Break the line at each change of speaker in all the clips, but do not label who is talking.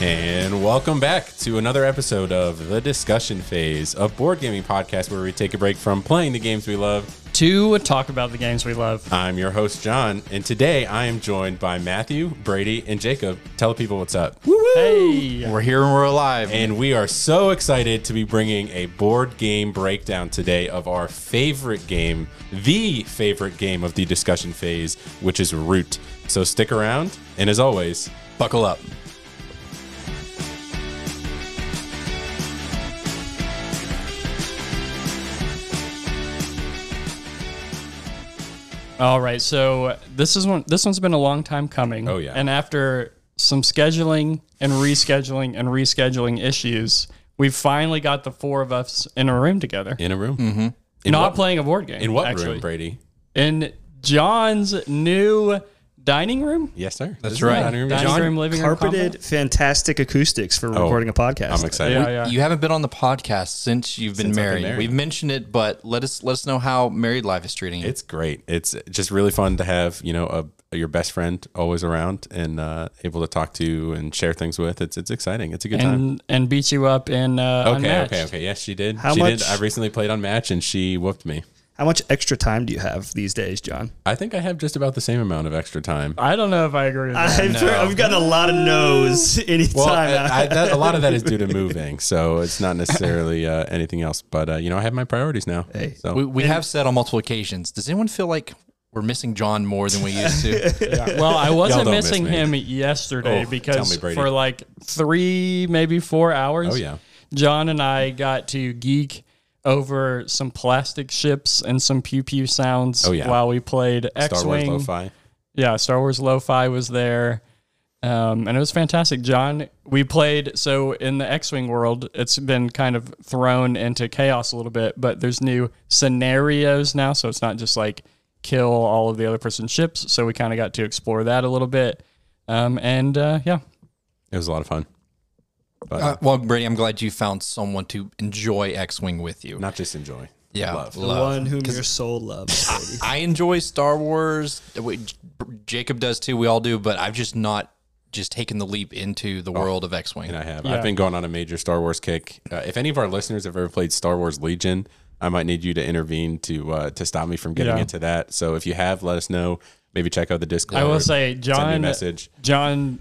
And welcome back to another episode of The Discussion Phase, of board gaming podcast where we take a break from playing the games we love.
To talk about the games we love.
I'm your host, John, and today I am joined by Matthew, Brady, and Jacob. Tell people what's up.
Hey.
We're here and we're alive.
And we are so excited to be bringing a board game breakdown today of our favorite game, the favorite game of the discussion phase, which is Root. So stick around, and as always,
Buckle up.
All right. So this is one. This one's been a long time coming.
Oh, yeah.
And after some scheduling and rescheduling and rescheduling issues, we finally got the four of us in a room together.
in a room. Mm-hmm. In
Not
what,
playing a board game.
In what
actually.
room, Brady?
In John's new dining room.
Yes, sir.
That's
This is
right.
dining room.
Dining
John?
room, living room,
carpeted,
combo?
fantastic acoustics for recording a podcast.
I'm excited.
Yeah, yeah.
You haven't been on the podcast since you've been,
Since I've been
married.
married.
We've mentioned it, but let us let us know how married life is treating you.
It's great. It's just really fun to have you know a, your best friend always around and uh, able to talk to and share things with. It's it's exciting. It's a good time.
and and beat you up in uh,
Okay,
Unmatched.
okay, okay. Yes, she did.
How
she did.
much-
I recently played Unmatched and she whooped me.
How much extra time do you have these days, John?
I think I have just about the same amount of extra time.
I don't know if I agree with that.
I've, I've gotten a lot of no's anytime.
Well, I, I, that, a lot of that is due to moving, so it's not necessarily uh, anything else. But uh, you know, I have my priorities now.
Hey.
so
we we have said on multiple occasions. Does anyone feel like we're missing John more than we used to?
Yeah. Well, I wasn't
don't miss
missing him yesterday
Oh,
because
me,
for like three, maybe four hours.
Oh, yeah.
John and I got to geek over some plastic ships and some pew pew sounds
Oh, yeah.
while we played
Star
X
Wars
Wing.
Lo-Fi.
Yeah, Star Wars Lo-Fi was there. Um, and it was fantastic. John, we played so in the X-wing world, it's been kind of thrown into chaos a little bit, but there's new scenarios now, so it's not just like kill all of the other person's ships. So we kind of got to explore that a little bit. Um, and uh, yeah,
It was a lot of fun, but
uh, well, Brady, I'm glad you found someone to enjoy X-wing with you.
not just enjoy.
yeah,
love.
the one whom your soul loves, baby.
I enjoy Star Wars. Jacob does too. We all do, but I've just not just taken the leap into the world of X-wing.
And I have.
Yeah.
I've been going on a major Star Wars kick. Uh, if any of our listeners have ever played Star Wars Legion, I might need you to intervene to uh, to stop me from getting
Yeah.
into that. So if you have, let us know. Maybe check out the Discord.
I will say,
Send me a
John,
message.
John,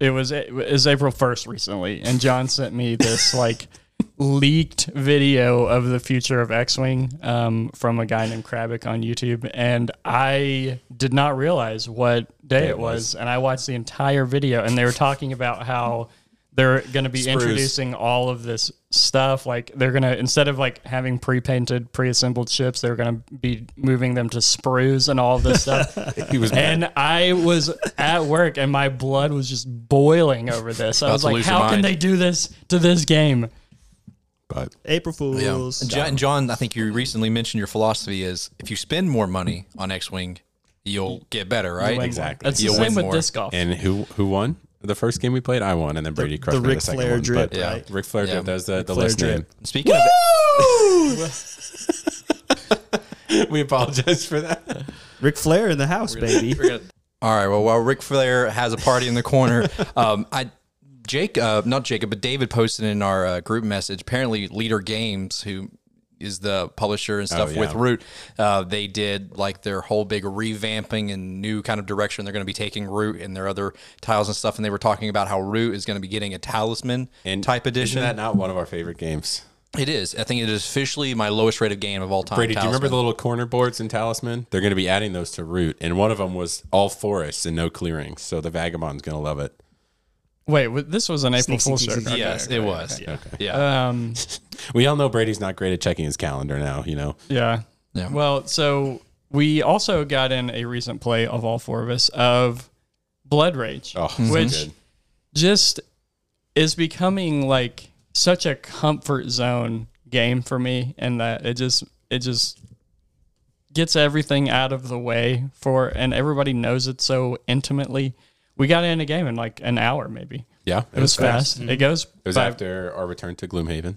it was it was April first recently, and John sent me this like leaked video of the future of X-wing um, from a guy named Krabick on YouTube, and I did not realize what day it was, and I watched the entire video, and they were talking about how they're going to be
Sprues.
introducing all of this stuff like they're going to instead of like having pre-painted pre-assembled ships they're going to be moving them to sprues and all of this stuff
He was mad.
and I was at work and my blood was just boiling over this. I
About
was
to
like,
lose your
how can
mind.
they do this to this game?
but
April
Yeah.
Fools.
And John, and John, I think you recently mentioned your philosophy is if you spend more money on X-wing, you'll get better, right?
Exactly.
That's the
You'll
same
win
with
more.
disc golf.
and who who won the first game we played? I won, and then Brady crushed
the
me
Ric
the second
Flair
one.
drip,
but
yeah.
yeah, Ric Flair
Yeah.
drip. That's the, the
Flair
list
drip.
Speaking of
we apologize for that.
Ric Flair in the house, baby.
We're gonna- all right. Well, while Ric Flair has a party in the corner, um, I, Jake, uh, not Jacob, but David posted in our uh, group message. Apparently, Leder Games, who is the publisher and stuff
Oh, yeah.
with Root, uh, they did like their whole big revamping and new kind of direction they're going to be taking Root and their other tiles and stuff. And they were talking about how Root is going to be getting a talisman
And
type edition.
Isn't that not one of our favorite games?
it is. I think it is officially my lowest rated game of all time.
Brady, do you remember the little corner boards in Talisman? They're going to be adding those to Root, and one of them was all forests and no clearings. So the Vagabond's going to love it.
Wait, this was an April
Sneak,
Fool's joke. Okay,
Yes,
okay,
it was.
okay.
Okay.
Yeah.
Um,
We all know Brady's not great at checking his calendar now. You know,
yeah.
Yeah.
Well, so we also got in a recent play of all four of us of Blood Rage,
oh,
which
good.
just is becoming like such a comfort zone game for me and that it just it just gets everything out of the way for and everybody knows it so intimately. We got in a game in like an hour maybe.
Yeah,
It, was, fast. Mm-hmm. It goes
It was
by-
after our return to Gloomhaven.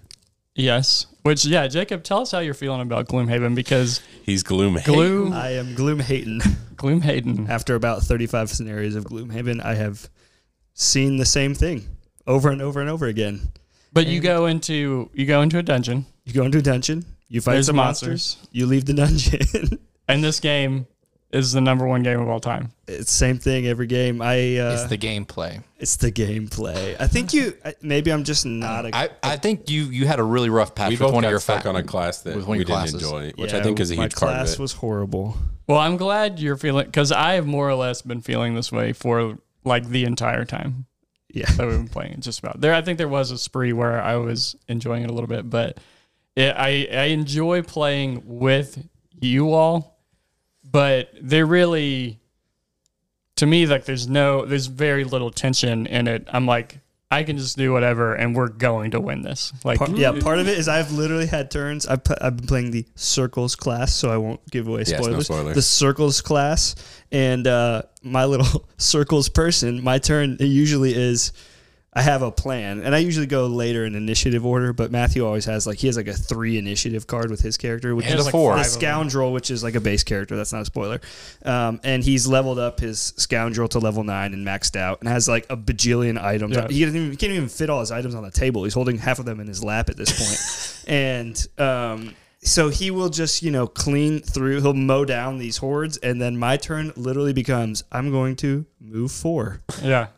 Yes. Which yeah, Jacob, tell us how you're feeling about Gloomhaven because
He's Gloomhaven.
Gloom
I am Gloomhaven.
Gloomhaven.
After about 35 scenarios of Gloomhaven, I have seen the same thing over and over and over again.
But you go into you go into a dungeon.
You go into a dungeon, you fight
There's
some
monsters.
monsters, you leave the dungeon.
And this game is the number one game of all time.
it's same thing every game. I uh,
It's the gameplay.
it's the gameplay. I think you maybe I'm just not a
I, I think you you had a really rough patch
We
with
both
one
got
of your
stuck
fa-
on a class that
with one
we
of your
didn't
classes.
enjoy, which
yeah,
I think is a
my
huge part of
class
it.
was horrible.
Well, I'm glad you're feeling because I have more or less been feeling this way for like the entire time
Yeah.
that we've been playing. it, Just about there. I think there was a spree where I was enjoying it a little bit, but it, I I enjoy playing with you all, but they're really to me like there's no there's very little tension in it. I'm like I can just do whatever and we're going to win this. Like
Part, yeah, part of it is I've literally had turns. I've, pu- I've been playing the circles class, so I won't give away
Yes, no
spoilers.
spoilers.
The circles class, and uh, my little circles person, my turn it usually is. I have a plan, and I usually go later in initiative order. But Matthew always has like he has like a three initiative card with his character, which
And
is
a four.
the
five
scoundrel, which is like a base character. That's not a spoiler. Um, and he's leveled up his scoundrel to level nine and maxed out, and has like a bajillion items.
Yeah.
He, doesn't even, he can't even fit all his items on the table. He's holding half of them in his lap at this point, and um, so he will just you know clean through. He'll mow down these hordes, and then my turn literally becomes I'm going to move four,
yeah.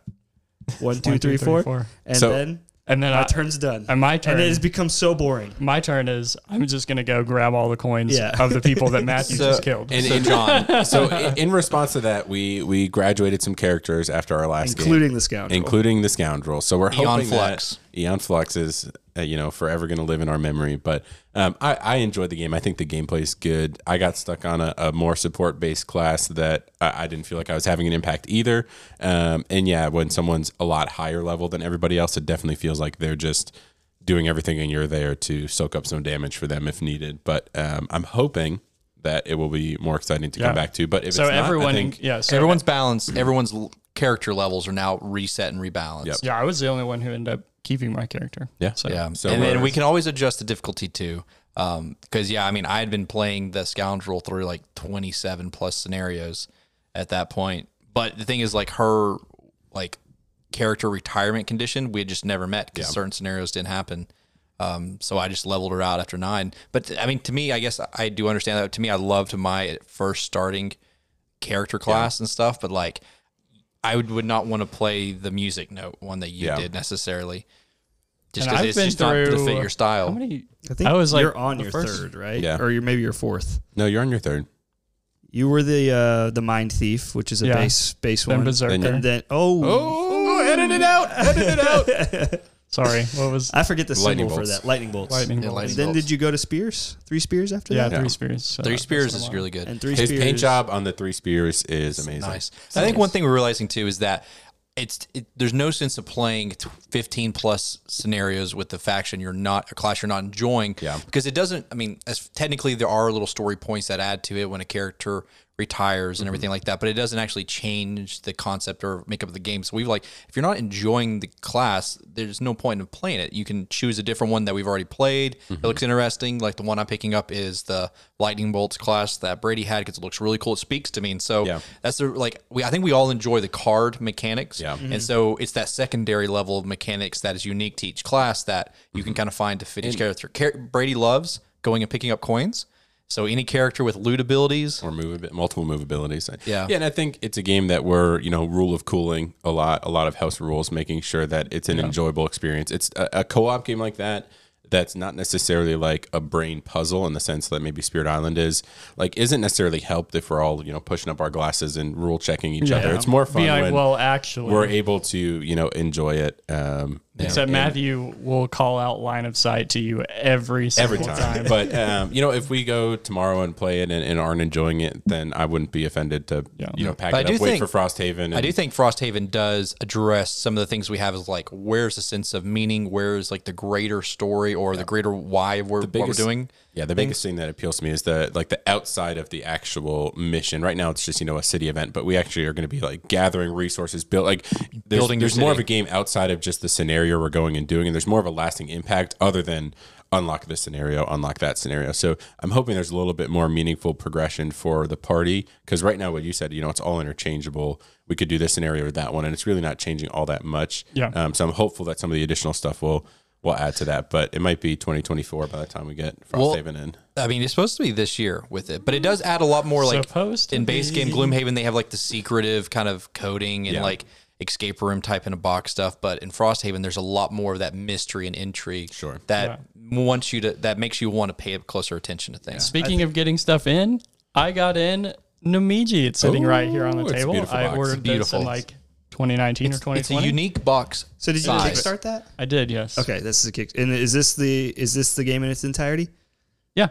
One, two,
One,
three, four, and
So-
then
And then
my
I,
turn's done.
and my turn
and it has become so boring.
my turn is I'm just gonna go grab all the coins
Yeah.
of the people that Matthew
So-
just killed.
And,
So,
and
John,
so in, in response to that, we we graduated some characters after our last
Including
game,
the scoundrel.
including the scoundrel. So we're
Eon
hoping
Flux.
That Eon Flux is uh, you know forever going to live in our memory. But um, I, I enjoyed the game. I think the gameplay is good. I got stuck on a, a more support based class that I, I didn't feel like I was having an impact either. Um, and yeah, when someone's a lot higher level than everybody else, it definitely feels like they're just doing everything and you're there to soak up some damage for them if needed. But um, I'm hoping that it will be more exciting to
Yeah.
come back to. But if
so
it's not,
everyone,
I think
yeah, so
everyone's balanced. Everyone's character levels are now reset and rebalanced.
Yep.
yeah, I was the only one who ended up keeping my character.
Yeah.
So
Yeah,
So
and then
we're-
can always adjust the difficulty too. Because yeah, I mean, I had been playing the scoundrel through like twenty seven plus scenarios at that point. But the thing is, like her like character retirement condition, we had just never met because certain scenarios didn't happen. Um, so I just leveled her out after nine. But I mean, to me, I guess I do understand that. To me, I loved my first starting character class and stuff. But like, I would, would not want to play the music note one that you
Yeah.
did necessarily. Just
And
because
I've
it's
been
just not to
through-
fit your style.
How many?
I think
I was like
you're on
the
your
first-
third, right?
Yeah.
Or you're maybe your fourth.
no, you're on your third.
You were the uh, the mind thief, which is a
Yeah.
base base
Then
one.
Berserker.
And then oh,
Oh, edit it out! Edit it out!
Sorry, what was
I forget the
Lightning
symbol for
bolts.
that. Lightning bolts.
lightning?
Yeah,
bolts?
lightning
then
bolts.
did you go to spears? Three spears after
Yeah,
that?
three spears. So
Three
that's
spears
what
is
I'm
really good.
And three
His
spears.
paint job on the three spears is amazing.
nice. I think one thing we're realizing too is that it's it, there's no sense of playing t- 15 plus scenarios with the faction you're not a class you're not enjoying.
Yeah.
Because it doesn't. I mean, as technically there are little story points that add to it when a character retires and mm-hmm. everything like that, but it doesn't actually change the concept or make up the game. So we've like, if you're not enjoying the class, there's no point in playing it. You can choose a different one that we've already played. It mm-hmm. looks interesting. Like the one I'm picking up is the lightning bolts class that Brady had because it looks really cool. It speaks to me, and so
Yeah.
that's the like we. I think we all enjoy the card mechanics.
Yeah.
and mm-hmm. so it's that secondary level of mechanics that is unique to each class that you can kind of find to fit each character. Car- Brady loves going and picking up coins. So any character with loot abilities,
or move multiple move abilities.
Yeah.
yeah, and I think it's a game that we're you know rule of cooling a lot, a lot of house rules, making sure that it's an enjoyable experience. It's a, a co-op game like that. That's not necessarily like a brain puzzle in the sense that maybe Spirit Island is. Like, isn't necessarily helped if we're all you know pushing up our glasses and rule checking each other. It's more fun
Be like,
when
well, actually,
we're able to you know enjoy it. Um,
except
and-
Matthew will call out line of sight to you every
every
single
time. but um, you know, if we go tomorrow and play it and, and aren't enjoying it, then I wouldn't be offended to you know pack
But
it
do
up, wait
think-
for Frosthaven. And,
I do think Frosthaven does address some of the things we have is like where's the sense of meaning, where's like the greater story or the greater why of where, what we're doing.
Yeah, the biggest thing that appeals to me is the like the outside of the actual mission. Right now, it's just you know a city event, but we actually are going to be like gathering resources, build like there's,
Building
There's more of a game outside of just the scenario we're going and doing, and there's more of a lasting impact other than unlock this scenario, unlock that scenario. So I'm hoping there's a little bit more meaningful progression for the party because right now, what you said, you know, it's all interchangeable. We could do this scenario or that one, and it's really not changing all that much.
Yeah.
Um, so I'm hopeful that some of the additional stuff will will add to that, but it might be 2024 by the time we get
Well,
Frosthaven in.
I mean, it's supposed to be this year with it, but it does add a lot more. Like
Supposed
in base game. Gloomhaven, they have like the secretive kind of coding and
Yeah.
like escape room type in a box stuff. But in Frosthaven, there's a lot more of that mystery and intrigue.
Sure.
That wants you to that makes you want to pay closer attention to things.
Speaking of getting stuff in, I got in Namiji. It's sitting right here on the
Ooh, it's a
table. I
box.
ordered this
Beautiful.
in like 2019 or 2020.
It's a unique box.
So did you
size.
kickstart that?
I did, yes.
Okay, this is a kick. And is this the is this the game in its entirety?
Yeah.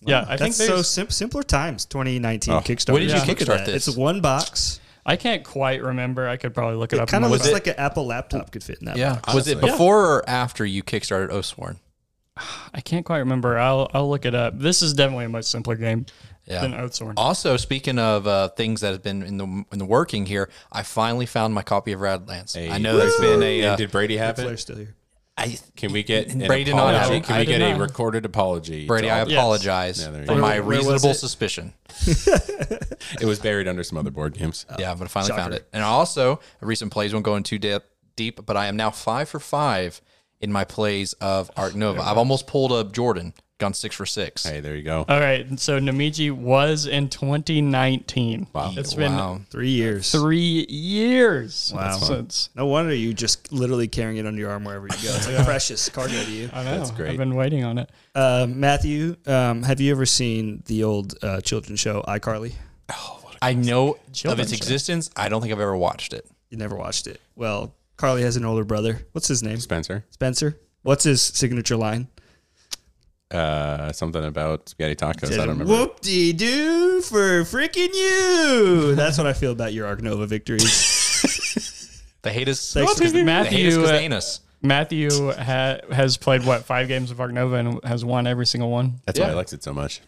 Yeah, I think
That's so sim- simpler times. 2019
Oh.
Kickstarter.
What did you
Look at
kickstart
that.
this?
It's one box.
I can't quite remember. I could probably look it, up.
It
up.
kind of
in my
looks
phone.
like an Apple laptop could fit in that.
Yeah.
box.
Was it
Honestly.
before or after you kickstarted Oathsworn?
I can't quite remember. I'll I'll look it up. This is definitely a much simpler game
Yeah.
than Oathsworn.
Also, speaking of uh, things that have been in the in the working here, I finally found my copy of Radlands.
Hey,
I know that's been a.
And
Uh,
did Brady have
Flair's
it?
still here.
I,
Can we get an
Brady did not have
apology?
it.
Can
I
we
did
get a recorded apology?
Brady, I
all-
Yes.
apologize
Yeah, there you
for my
Where- where was
reasonable
it?
suspicion.
It was buried under some other board games.
Yeah, but I finally found it. And also, a recent plays won't go in too deep, deep, but I am now five for five in my plays of Arc Nova. I've almost pulled up Jordan, gone six for six.
Hey, there you go.
All right. So Namiji was in 2019.
Wow.
It's been.
Three years.
three years.
Wow.
Since,
No wonder you just literally carrying it under your arm wherever you go. It's like a precious cargo to you.
I know.
That's great.
I've been waiting on it.
Uh, Matthew, um, have you ever seen the old uh, children's show iCarly?
I know of
Children's
its
show.
existence. I don't think I've ever watched it.
You never watched it. Well, Carly has an older brother. What's his name?
Spencer.
Spencer. What's his signature line?
Uh, something about spaghetti tacos. I don't remember.
Whoop de doo for freaking you. That's what I feel about your Arc Nova victories.
the hate us.
Thanks,
They hate us
Matthew,
because
uh,
they hate us.
Matthew ha- has played what five games of Arc Nova and has won every single one.
That's why
Yeah.
I liked it so much.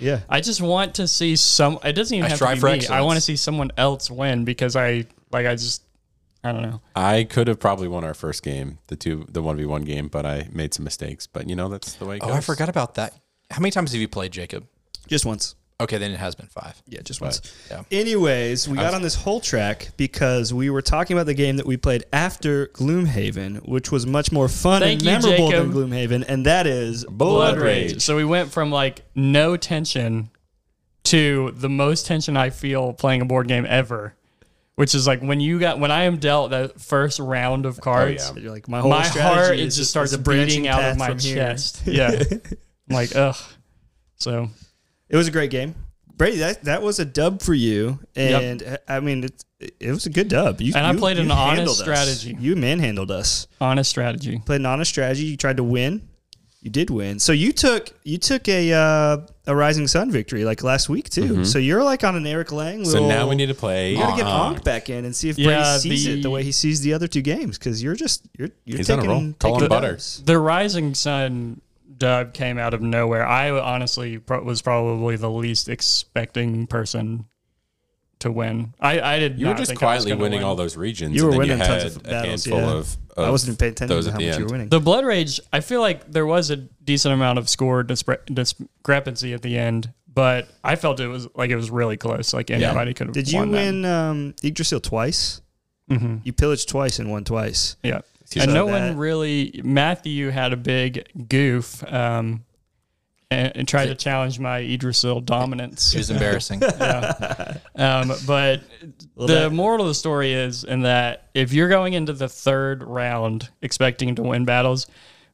Yeah.
I just want to see some. It doesn't even
I
have
strive
to
for
be me. I want to see someone else win because I like. I just. I don't know.
I could have probably won our first game, the two, the one v one game, but I made some mistakes. But you know, that's the way it
Oh,
goes.
I forgot about that. How many times have you played, Jacob?
Just once.
Okay, then it has been five.
Yeah, just once.
yeah.
Anyways, we got on this whole track because we were talking about the game that we played after Gloomhaven, which was much more fun
Thank
and
you,
memorable
Jacob.
than Gloomhaven, and that is
Blood Rage.
So we went from like no tension to the most tension I feel playing a board game ever, which is like when you got when I am dealt that first round of cards.
yeah.
You're like my whole
My heart
is
it just starts beating out of my chest. Yeah, I'm like ugh. So
It was a great game. Brady, that, that was a dub for you, and uh, I mean it, it was a good dub. You,
And I played an honest
us.
strategy.
You manhandled us.
honest strategy.
Played an honest strategy. You tried to win. You did win. So you took you took a uh, a Rising Sun victory like last week too. So you're like on an Eric Lang.
Mm-hmm. So now we need to play.
You gotta get Ankh back in and see if
Yeah,
Brady sees it
the-
the way he sees the other two games because you're just you're you're
He's on a
taking,
roll. Call him
taking
butter.
The Rising Sun dub came out of nowhere. I honestly pro- was probably the least expecting person to win. I, I did.
You were just
think I was
quietly winning
win.
all those regions.
You were
and then
winning
you had
tons of
a
battles.
handful
Yeah.
of,
I wasn't even paying attention
those
to how
the
much you were winning.
The Blood Rage. I feel like there was a decent amount of score dispre- discrepancy at the end, but I felt it was like it was really close. Like anybody could have.
Did you
won that.
win um, Yggdrasil twice?
Mm-hmm.
You pillaged twice and won twice.
Yeah.
So
And no
that-
one really. Matthew had a big goof. Um, and, and tried to challenge my Yggdrasil dominance.
It was embarrassing.
Um, but the
that-
moral of the story is in that if you're going into the third round expecting to win battles,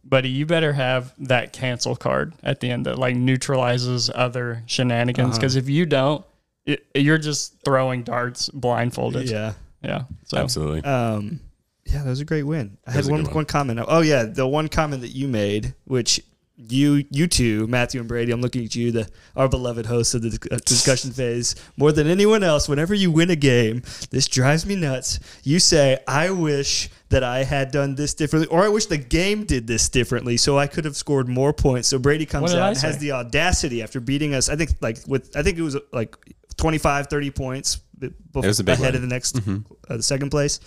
buddy, you better have that cancel card at the end that like neutralizes other shenanigans. Because if you don't, it, you're just throwing darts blindfolded.
Yeah.
yeah. So
Absolutely.
Um, yeah, that was a great win. I had
was a
one
good one.
one comment. Oh yeah, the one comment that you made, which you you two, Matthew and Brady, I'm looking at you, the our beloved host of the uh, discussion phase, more than anyone else. Whenever you win a game, this drives me nuts. You say, "I wish." That I had done this differently, or I wish the game did this differently, so I could have scored more points. So Brady comes out and has the audacity after beating us. I think like with I think it was like 25, 30 points bef-
was a big
ahead
win.
of the next uh, the second place.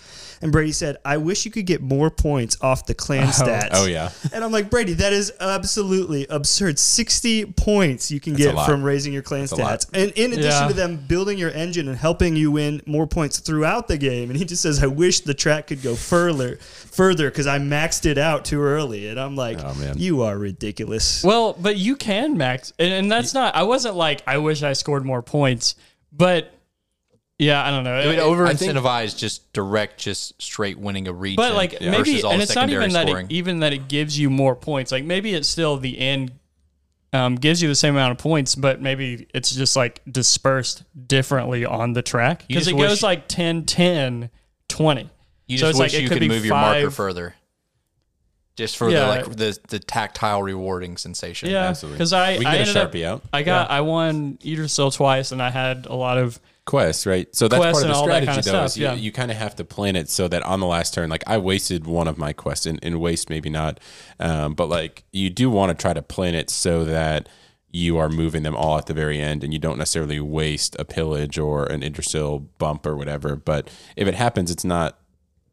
And Brady said, "I wish you could get more points off the clan stats."
Oh, yeah.
And I'm like, Brady, that is absolutely absurd. 60 points you can
a
get from raising your clan
a lot.
stats. And in addition
Yeah.
to them building your engine and helping you win more points throughout the game. And he just says, I wish the track could go further further because I maxed it out too early. And I'm like,
Oh, man.
you are ridiculous.
Well, but you can max, and, and that's not. I wasn't like I wish I scored more points, but yeah, I don't know.
It would over incentivize just direct, just straight winning a region.
but like
versus
maybe, and it's not even that it, even that it gives you more points. Like maybe it's still the end um, gives you the same amount of points, but maybe it's just like dispersed differently on the track because it
wish-
goes like 10, 10, 20.
You
so
just
it's
wish
like it
you
could
move your marker further. Just for
Yeah.
the like the, the tactile rewarding sensation.
Yeah,
Absolutely.
because I
We can
I
get a
ended up-
Sharpie out.
I got I won Yggdrasil twice, and I had a lot of
quests. right? So that's part of the
all that
strategy,
kind of
though.
stuff,
is you,
yeah.
you kind of have to plan it so that on the last turn, like I wasted one of my quests, and, and waste maybe not, um, but like you do want to try to plan it so that you are moving them all at the very end, and you don't necessarily waste a pillage or an Yggdrasil bump or whatever. But if it happens, it's not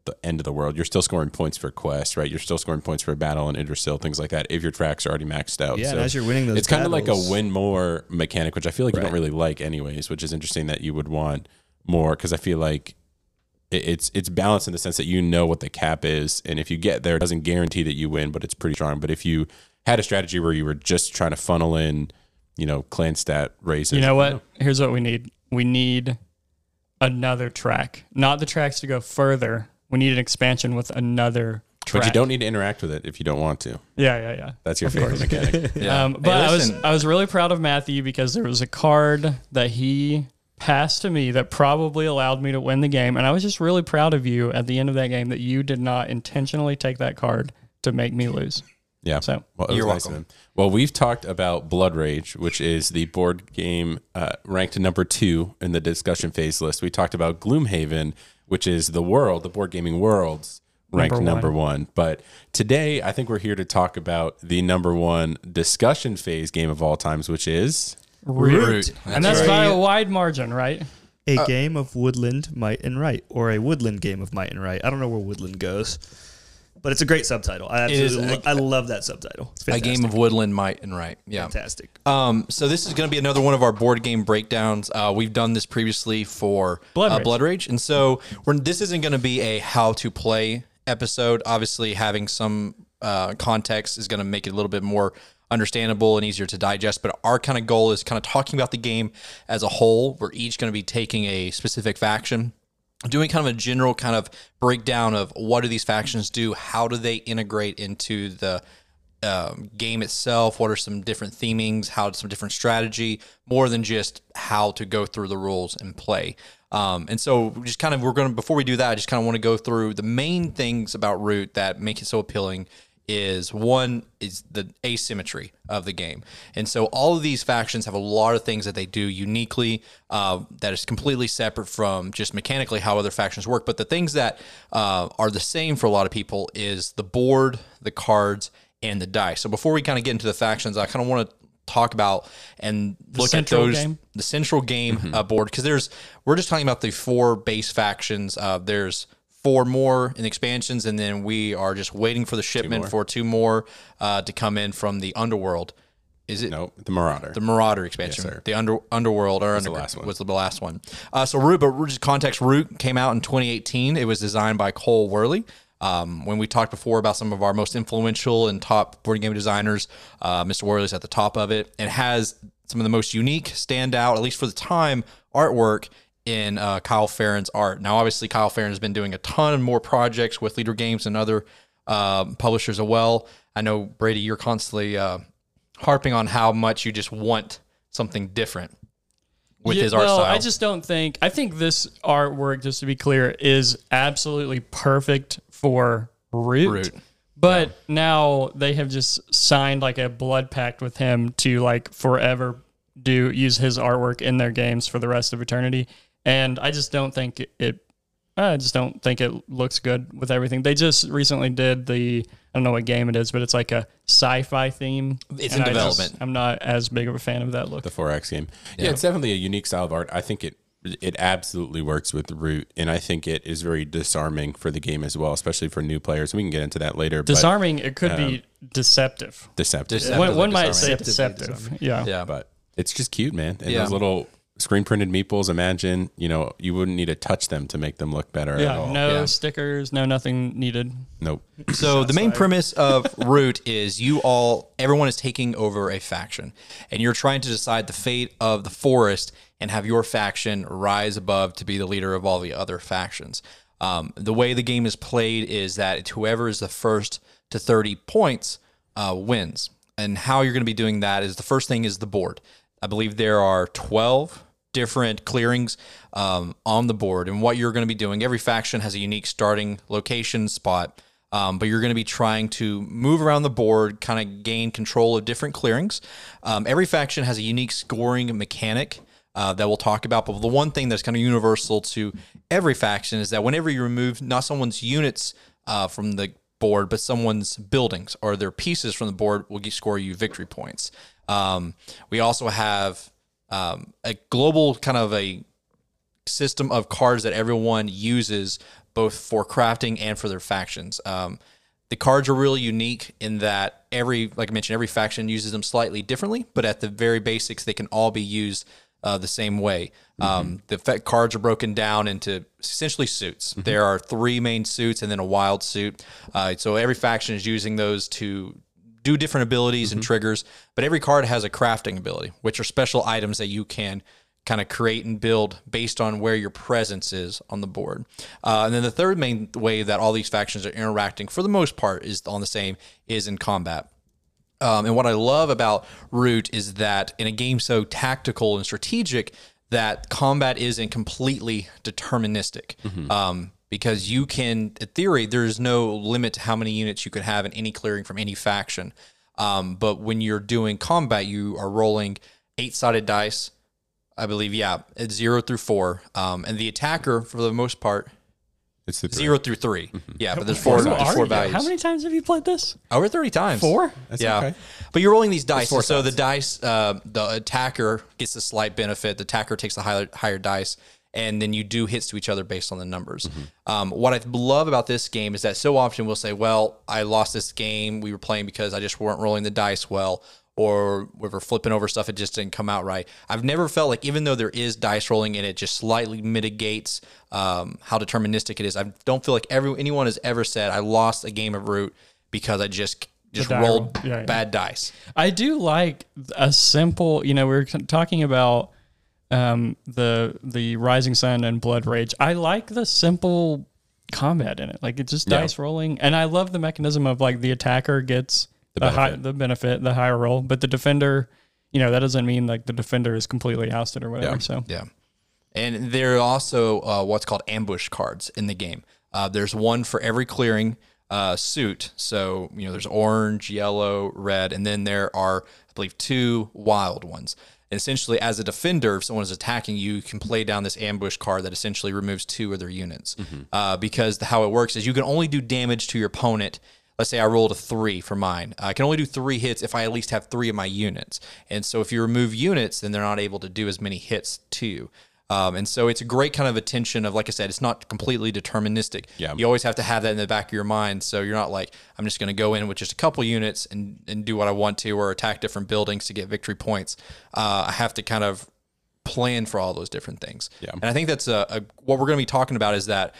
the end of the world. You're still scoring points for quests, right? You're still scoring points for battle and Yggdrasil, things like that. If your tracks are already maxed out,
Yeah, and as you're winning those
it's kind of like a win more mechanic, which I feel like you don't really like, anyways. Which is interesting that you would want more because I feel like it- it's it's balanced in the sense that you know what the cap is, and if you get there, it doesn't guarantee that you win, but it's pretty strong. But if you had a strategy where you were just trying to funnel in, you know, clan stat raises,
You know what? Here's what we need. We need another track. Not the tracks to go further. We need an expansion with another track.
But you don't need to interact with it if you don't want to.
Yeah, yeah, yeah.
That's your favorite mechanic.
Yeah.
Um,
Hey,
but I was I was really proud of Matthew because there was a card that he passed to me that probably allowed me to win the game, and I was just really proud of you at the end of that game that you did not intentionally take that card to make me lose.
Yeah.
So
Well,
You're
nice
welcome.
Well, we've talked about Blood Rage, which is the board game uh, ranked number two in the discussion phase list. We talked about Gloomhaven, which is the world, the board gaming world's ranked
Number
number one. But today, I think we're here to talk about the number one discussion phase game of all times, which is
Root.
and that's
right.
by a wide margin, right?
A
Uh,
game of woodland might and right, or a woodland game of might and right. I don't know where woodland goes, but it's a great subtitle. I absolutely,
a-
lo- I love that subtitle. It's
a game of woodland might and right. Yeah.
fantastic.
Um, so this is going to be another one of our board game breakdowns. Uh, we've done this previously for
Blood
uh,
Rage.
Blood Rage, and so we're, this isn't going to be a how to play episode. Obviously, having some uh, context is going to make it a little bit more understandable and easier to digest. But our kind of goal is kind of talking about the game as a whole. We're each going to be taking a specific faction doing kind of a general kind of breakdown of what do these factions do how do they integrate into the um, game itself what are some different themings how some different strategy more than just how to go through the rules and play. Um, and so just kind of we're going to before we do that i just kind of want to go through the main things about root that make it so appealing is one is the asymmetry of the game. And so all of these factions have a lot of things that they do uniquely uh, that is completely separate from just mechanically how other factions work. But the things that uh, are the same for a lot of people is the board the cards and the dice. So before we kind of get into the factions i kind of want to talk about and look at those
game?
the central game uh, board because there's we're just talking about the four base factions uh, there's four more in expansions and then we are just waiting for the shipment for two more uh, to come in from the underworld is it
no the Marauder.
the Marauder expansion,
sir.
the under underworld or under,
the last one.
was the last one. Uh, so Root, but just context, Root came out in 2018. It was designed by Cole Wehrle. Um, when we talked before about some of our most influential and top board game designers, uh, Mr. Wehrle's at the top of it and has some of the most unique, standout, at least for the time, artwork in uh, Kyle Ferrin's art. Now, obviously, Kyle Farron has been doing a ton more projects with Leder Games and other um publishers as well. I know Brady, you're constantly uh, harping on how much you just want something different with
Yeah,
his art
well,
style.
I just don't think. I think this artwork, just to be clear, is absolutely perfect for Root.
Root.
But now they have just signed like a blood pact with him to like forever do use his artwork in their games for the rest of eternity. And I just don't think it. it I just don't think it looks good with everything. They just recently did the I don't know what game it is, but it's like a sci-fi theme.
It's
And
in
I just-
development.
I'm not as big of a fan of that look.
the 4X game. Yeah. it's definitely a unique style of art. I think it it absolutely works with root, and I think it is very disarming for the game as well, especially for new players. We can get into that later. but
Disarming, it could be um, deceptive.
deceptive,
Deceptive.
One, one might
disarming.
say
Deceptively
deceptive. Yeah.
Yeah.
but it's just cute, man. And
Yeah.
those little screen printed meeples. Imagine, you know, you wouldn't need to touch them to make them look better at
Yeah,
all.
no
Yeah.
stickers, no nothing needed.
Nope.
So the main premise of Root is you all, everyone is taking over a faction, and you're trying to decide the fate of the forest and have your faction rise above to be the leader of all the other factions. Um, the way the game is played is that it's whoever is the first to 30 points uh, wins. And how you're going to be doing that is the first thing is the board. I believe there are 12 different clearings um, on the board. And what you're going to be doing, every faction has a unique starting location spot. Um, but you're going to be trying to move around the board, kind of gain control of different clearings. Um, every faction has a unique scoring mechanic uh, that we'll talk about. But the one thing that's kind of universal to every faction is that whenever you remove not someone's units uh, from the board, but someone's buildings or their pieces from the board will score you victory points. Um, we also have um, a global kind of a system of cards that everyone uses both for crafting and for their factions. Um, the cards are really unique in that every, like I mentioned, every faction uses them slightly differently, but at the very basics, they can all be used uh, the same way. Um, the fa- cards are broken down into essentially suits. There are three main suits and then a wild suit. Uh, so every faction is using those to do different abilities and triggers, but every card has a crafting ability, which are special items that you can kind of create and build based on where your presence is on the board. Uh, and then the third main way that all these factions are interacting, for the most part, is on the same is in combat. Um, and what I love about Root is that in a game so tactical and strategic, that combat isn't completely deterministic. Um, because you can, in theory, there's no limit to how many units you could have in any clearing from any faction. Um, but when you're doing combat, you are rolling eight sided dice. I believe, yeah, it's zero through four. Um, and the attacker, for the most part,
It's the
zero through three. Yeah, but there's four,
Who
there's four values.
How many times have you played this?
Over 30 times.
Four?
That's
yeah.
okay.
But you're rolling these dice. and so the dice, uh, the attacker gets a slight benefit. The attacker takes the higher, higher dice. And then you do hits to each other based on the numbers. Um, what I love about this game is that so often we'll say, well, I lost this game. We were playing because I just weren't rolling the dice well. Or we were flipping over stuff, it just didn't come out right. I've never felt like, even though there is dice rolling and it just slightly mitigates um, how deterministic it is, I don't feel like every, anyone has ever said, I lost a game of Root because I just just rolled
roll. Yeah, yeah.
bad dice.
I do like a simple. You know, we are talking about um, the the Rising Sun and Blood Rage. I like the simple combat in it. Like it's just dice rolling, and I love the mechanism of like the attacker gets the, high
benefit.
the benefit, the higher roll, but the defender. You know that doesn't mean like the defender is completely ousted or whatever.
Yeah.
So
Yeah. And there are also uh, what's called ambush cards in the game. Uh, there's one for every clearing uh, suit. So, you know, there's orange, yellow, red, and then there are, I believe, two wild ones. Essentially, as a defender, if someone is attacking you, you can play down this ambush card that essentially removes two of their units. Uh, because the, how it works is you can only do damage to your opponent let's say I rolled a three for mine. I can only do three hits if I at least have three of my units. And so if you remove units, then they're not able to do as many hits to you. Um, and so it's a great kind of attention of, like I said, it's not completely deterministic.
Yeah.
You always have to have that in the back of your mind. So you're not like, I'm just going to go in with just a couple units and, and do what I want to or attack different buildings to get victory points. Uh, I have to kind of plan for all those different things.
Yeah.
And I think that's a, a what we're going to be talking about is that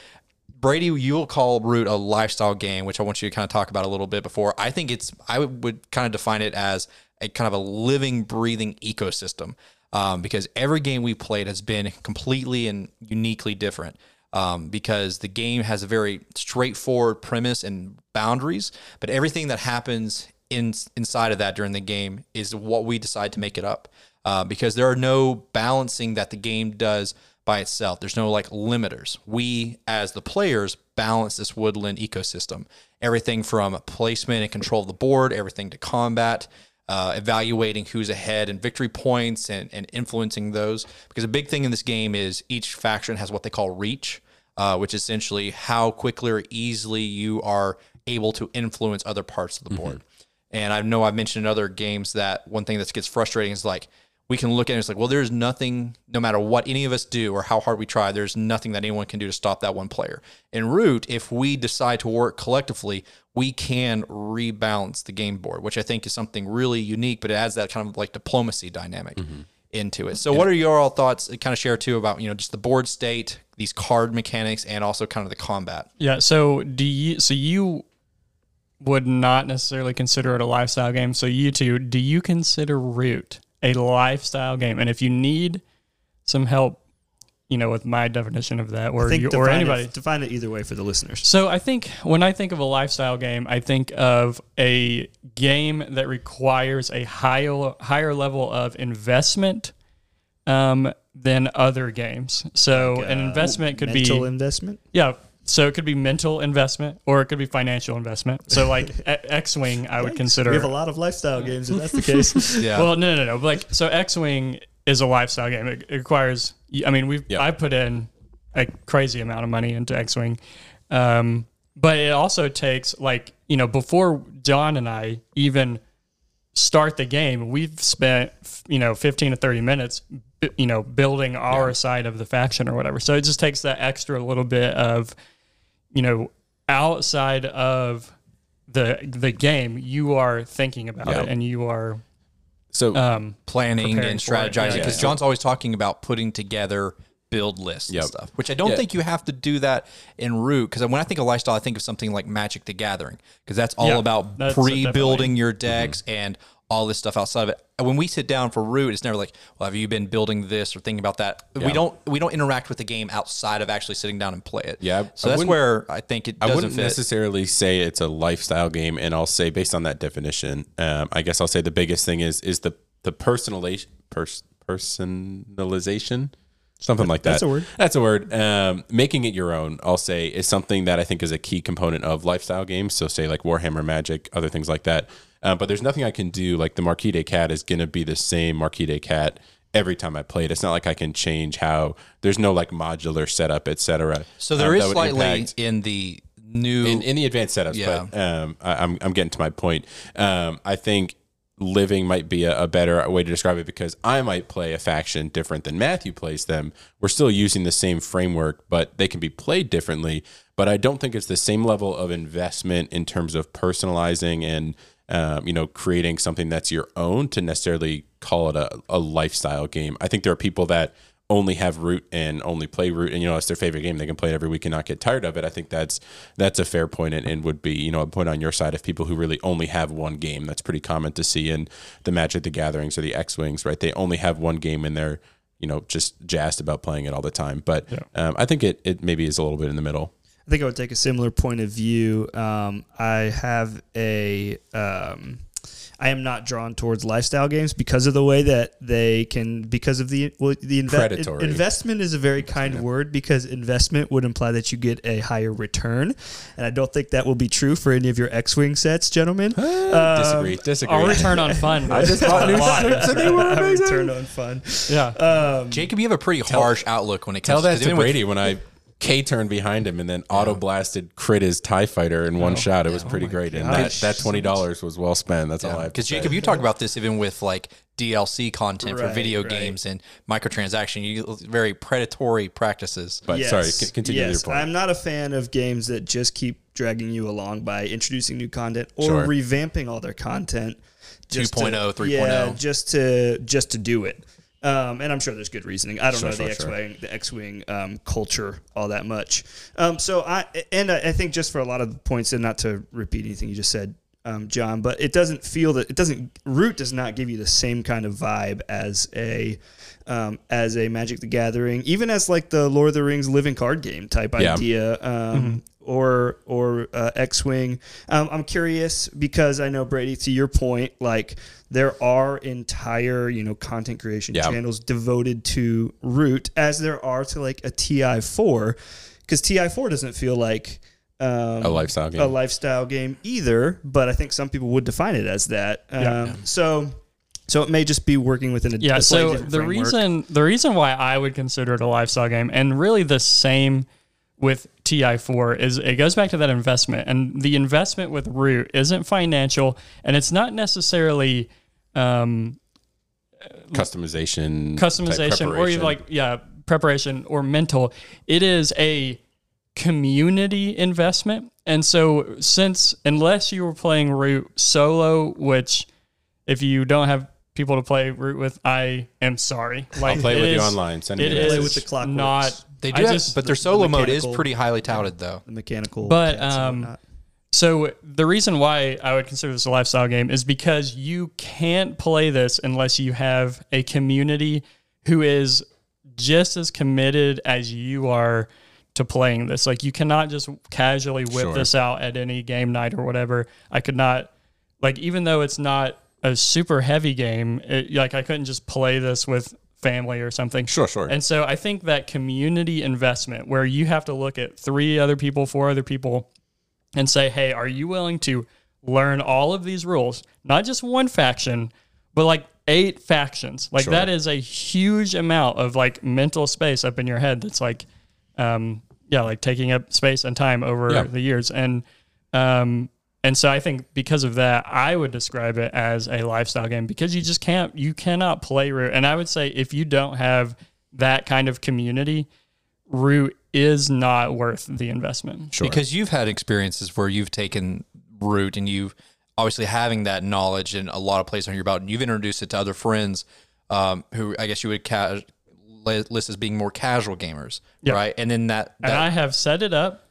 Brady, you'll call Root a lifestyle game, which I want you to kind of talk about a little bit before. I think it's, I would, would kind of define it as a kind of a living, breathing ecosystem um, because every game we played has been completely and uniquely different. Um, because the game has a very straightforward premise and boundaries, but everything that happens in, inside of that during the game is what we decide to make it up. Uh, because there are no balancing that the game does by itself. There's no like limiters. We, as the players, balance this woodland ecosystem. Everything from placement and control of the board, everything to combat, uh, evaluating who's ahead and victory points and, and influencing those. Because a big thing in this game is each faction has what they call reach, uh, which is essentially how quickly or easily you are able to influence other parts of the board. And I know I've mentioned in other games that one thing that gets frustrating is like we can look at it as like, well, there's nothing, no matter what any of us do or how hard we try, there's nothing that anyone can do to stop that one player. In Root, if we decide to work collectively, we can rebalance the game board, which I think is something really unique, but it adds that kind of like diplomacy dynamic mm-hmm. into it. So, what are your all thoughts? Uh, kind of share too about you know just the board state, these card mechanics, and also kind of the combat.
Yeah. So do you? So you would not necessarily consider it a lifestyle game. So you two, do you consider Root a lifestyle game? And if you need some help, you know, with my definition of that, or
think
you, or anybody,
it, define it either way for the listeners.
So I think when I think of a lifestyle game, I think of a game that requires a higher higher level of investment um, than other games. So an investment could be
mental investment.
yeah. So it could be mental investment or it could be financial investment. So like X Wing, I would consider.
We have a lot of lifestyle games if that's the case.
Yeah.
Well, no, no, no. Like, so X Wing is a lifestyle game. It, it requires. I mean, we've
Yeah.
I put in a crazy amount of money into X Wing, um, but it also takes like you know before John and I even start the game, we've spent you know fifteen to thirty minutes, you know, building our side of the faction or whatever. So it just takes that extra little bit of, you know, outside of the the game, you are thinking about
Yeah.
it and you are
So
um,
planning and
for it,
strategizing
yeah,
because
yeah.
John's always talking about putting together build lists
Yep.
and stuff, which I don't
Yeah.
think you have to do that in Root. Because when I think of lifestyle, I think of something like Magic the Gathering because that's all
Yeah,
about pre-building your decks and all this stuff outside of it. And When we sit down for Root, it's never like, "Well, have you been building this or thinking about that?" We don't we don't interact with the game outside of actually sitting down and play it.
Yeah,
so
I
that's where I think it
I
doesn't
wouldn't
fit.
necessarily say it's a lifestyle game, and I'll say based on that definition, um, I guess I'll say the biggest thing is is the the personalization, pers- personalization, something like that.
That's a word.
That's a word. Um, making it your own, I'll say, is something that I think is a key component of lifestyle games. So, say like Warhammer Magic, other things like that. Um, but there's nothing I can do. Like the Marquis de Cat is going to be the same Marquis de Cat every time I play it. It's not like I can change how. There's no like modular setup, etc.
so there is slightly in the new
in, in the advanced setups.
Yeah.
But um, I, I'm I'm getting to my point. Um, I think living might be a, a better way to describe it because I might play a faction different than Matthew plays them. We're still using the same framework, but they can be played differently. But I don't think it's the same level of investment in terms of personalizing and um, you know creating something that's your own to necessarily call it a, a lifestyle game. I think there are people that only have root and only play root and you know it's their favorite game. They can play it every week and not get tired of it. I think that's that's a fair point and, and would be you know a point on your side of people who really only have one game. That's pretty common to see in the magic the gatherings or the x-wings right? They only have one game and they're you know just jazzed about playing it all the time. But um, i think it, it maybe is a little bit in the middle
think I would take a similar point of view. Um, I have a. Um, I am not drawn towards lifestyle games because of the way that they can because of the well, the inve-
Predatory.
investment is a very kind word because investment would imply that you get a higher return, and I don't think that will be true for any of your X-wing sets, gentlemen. Um,
disagree disagree
our return on fun.
i just bought new
lot.
suits and they were
a
amazing
return on fun.
yeah.
Um,
Jacob, you have a pretty harsh outlook when it comes
Tell that
to
to
even with-
Brady when I K turned behind him and then auto blasted crit his Tie Fighter in one oh shot. It was pretty great, and that,
Oh
that twenty dollars was well spent. That's all I have.
Because
to say.
Jacob, you talk about this even with like DLC content for video
right.
games and microtransaction. You very predatory practices.
But sorry, c- continue
yes.
your point.
I'm not a fan of games that just keep dragging you along by introducing new content or
Sure.
revamping all their content. just to-
2.0, 3.0.
Yeah, just to just to do it. Um, and I'm sure there's good reasoning. I don't
Sure,
know the
sure.
X-wing, the X-wing um, culture all that much. Um, so I and I, I think just for a lot of the points, and not to repeat anything you just said, um, John, but it doesn't feel that it doesn't. Root does not give you the same kind of vibe as a um, as a Magic the Gathering, even as like the Lord of the Rings living card game type
Yeah.
idea. Um, Or or uh, X-wing. Um, I'm curious because I know Brady. To your point, like there are entire you know content creation
Yeah.
channels devoted to Root, as there are to like a TI4, because TI4 doesn't feel like um,
a lifestyle game.
a lifestyle game either, but I think some people would define it as that. Um,
Yeah.
So, so it may just be working within a
yeah
a
so the
framework.
reason the reason why i would consider it a lifestyle game and really the same with ti4 is it goes back to that investment and the investment with root isn't financial and it's not necessarily um
customization,
customization or
preparation.
even like yeah preparation or mental it is a community investment and so since unless you were playing root solo which if you don't have people to play root with i am sorry like I'll
play
it
with you online. Send me
it
a
is
with the clockworks.
not
They do, have,
just-
but their solo mode is pretty highly touted though.
the mechanical.
But, um. So the reason why I would consider this a lifestyle game is because you can't play this unless you have a community who is just as committed as you are to playing this. Like you cannot just casually whip
Sure.
this out at any game night or whatever. I could not like even though it's not a super heavy game, it, like I couldn't just play this with family or something.
Sure, sure.
And so I think that community investment where you have to look at three other people, four other people and say, hey, are you willing to learn all of these rules? Not just one faction, but like eight factions. Like
Sure.
that is a huge amount of like mental space up in your head that's like, um, yeah, like taking up space and time over
Yeah.
the years. And, um, and so I think because of that, I would describe it as a lifestyle game because you just can't, you cannot play root. And I would say if you don't have that kind of community, root is not worth the investment.
Sure.
Because you've had experiences where you've taken root and you've obviously having that knowledge in a lot of places on your belt, and you've introduced it to other friends um, who I guess you would ca- list as being more casual gamers,
Yeah.
right? And then that,
and
that
I have set it up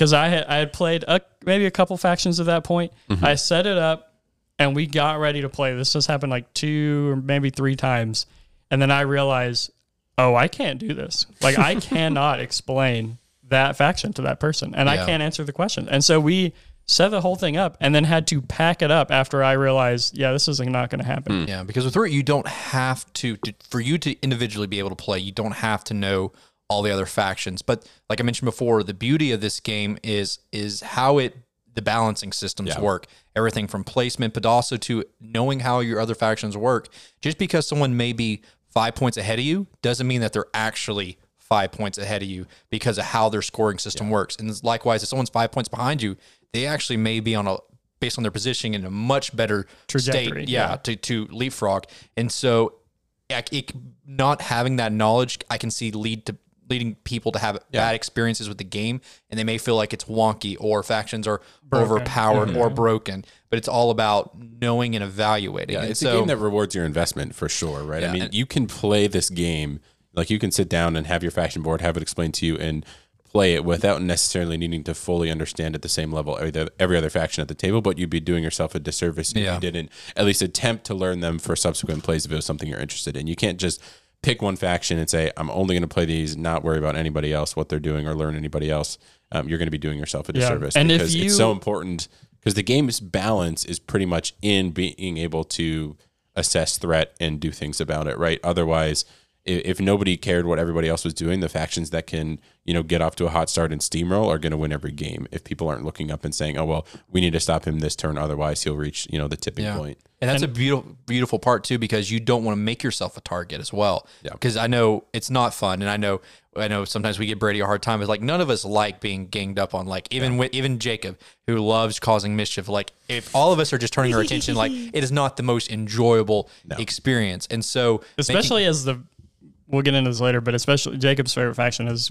because I had I had played a, maybe a couple factions at that point.
Mm-hmm.
I set it up, and we got ready to play. This has happened like two or maybe three times, and then I realized, oh, I can't do this. Like I cannot explain that faction to that person, and I can't answer the question. And so we set the whole thing up, and then had to pack it up after I realized, yeah, this is not going to happen.
Yeah, because with root, you don't have to, to for you to individually be able to play. You don't have to know all the other factions. But like I mentioned before, the beauty of this game is is how it the balancing systems
Yeah.
work. Everything from placement, but also to knowing how your other factions work. Just because someone may be five points ahead of you doesn't mean that they're actually five points ahead of you because of how their scoring system works. And likewise, if someone's five points behind you, they actually may be on a based on their positioning in a much better
Trajectory,
state. Yeah,
yeah.
to, to leapfrog. And so it, not having that knowledge, I can see lead to leading people to have bad experiences with the game and they may feel like it's wonky or factions are overpowered mm-hmm. or broken. But it's all about knowing and evaluating.
Yeah,
and
it's
so,
a game that rewards your investment for sure, right? I mean,
and-
you can play this game, like you can sit down and have your faction board, have it explained to you, and play it without necessarily needing to fully understand at the same level every, other- every other faction at the table. But you'd be doing yourself a disservice if
Yeah.
you didn't at least attempt to learn them for subsequent plays if it was something you're interested in. You can't just pick one faction and say, I'm only going to play these, not worry about anybody else, what they're doing, or learn anybody else. Um, you're going to be doing yourself a
Yeah,
disservice
and if
because
you-
it's so important because the game's balance is pretty much in being able to assess threat and do things about it, right? Otherwise, if, if nobody cared what everybody else was doing, the factions that can, you know, get off to a hot start and steamroll are going to win every game. If people aren't looking up and saying, "Oh well, we need to stop him this turn, otherwise he'll reach, you know, the tipping
Yeah.
point."
And that's a beautiful, beautiful part too, because you don't want to make yourself a target as well.
Yeah.
Because I know it's not fun, and I know, I know sometimes we give Brady a hard time. It's like none of us like being ganged up on. Like even with even Jacob, who loves causing mischief. Like if all of us are just turning our attention, like it is not the most enjoyable experience. And so, making-
especially as the we'll get into this later, but especially Jacob's favorite faction is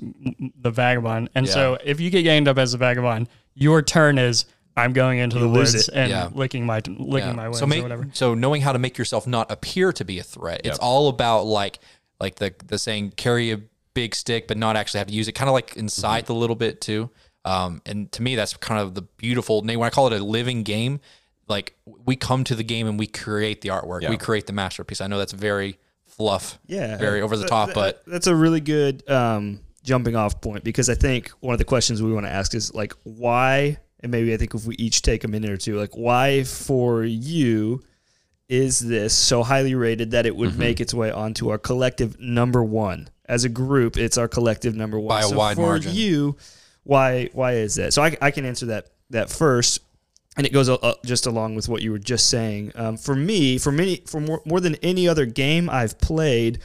the vagabond, and so if you get ganged up as a vagabond, your turn is I'm going into the woods
it.
and
Yeah.
licking my licking
Yeah.
my wings
so make,
or whatever.
So knowing how to make yourself not appear to be a threat. It's all about like like the the saying carry a big stick but not actually have to use it. Kind of like incite
Mm-hmm.
a little bit too. Um, and to me that's kind of the beautiful. Name. When I call it a living game, like we come to the game and we create the artwork.
Yeah.
We create the masterpiece. I know that's very fluff.
Yeah,
Very over the
That-
top,
that-
but
that's a really good um, jumping off point because I think one of the questions we want to ask is like why, and maybe I think if we each take a minute or two, like why for you is this so highly rated that it would
Mm-hmm.
make its way onto our collective number one as a group? It's our collective number one
By a
So
wide
for
margin.
You, why why is that? So I, I can answer that that first and it goes uh, just along with what you were just saying. Um, for me, for many, for more, more than any other game I've played,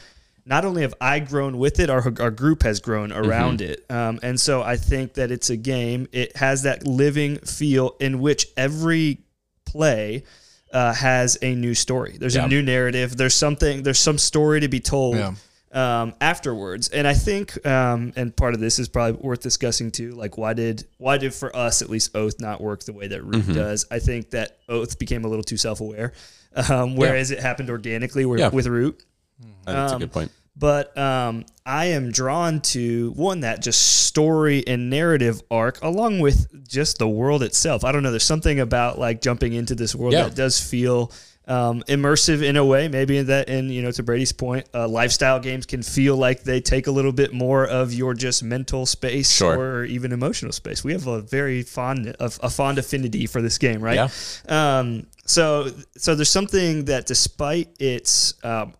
not only have I grown with it, our, our group has grown around it. Um, and so I think that it's a game. It has that living feel in which every play uh, has a new story. There's
Yeah.
a new narrative. There's something. There's some story to be told
Yeah.
Um, afterwards. And I think, um, and part of this is probably worth discussing too. Like, why did why did for us at least Oath not work the way that Root
Mm-hmm.
does? I think that Oath became a little too self aware, um, whereas it happened organically with,
Yeah.
with Root.
That's a
Um,
good point.
But um, I am drawn to one that just story and narrative arc, along with just the world itself. I don't know. There's something about like jumping into this world
Yeah.
that does feel um, immersive in a way. Maybe that, and you know, to Brady's point, uh, lifestyle games can feel like they take a little bit more of your just mental space
Sure.
or even emotional space. We have a very fond, a, a fond affinity for this game, right?
Yeah.
Um, so, so there's something that, despite its um,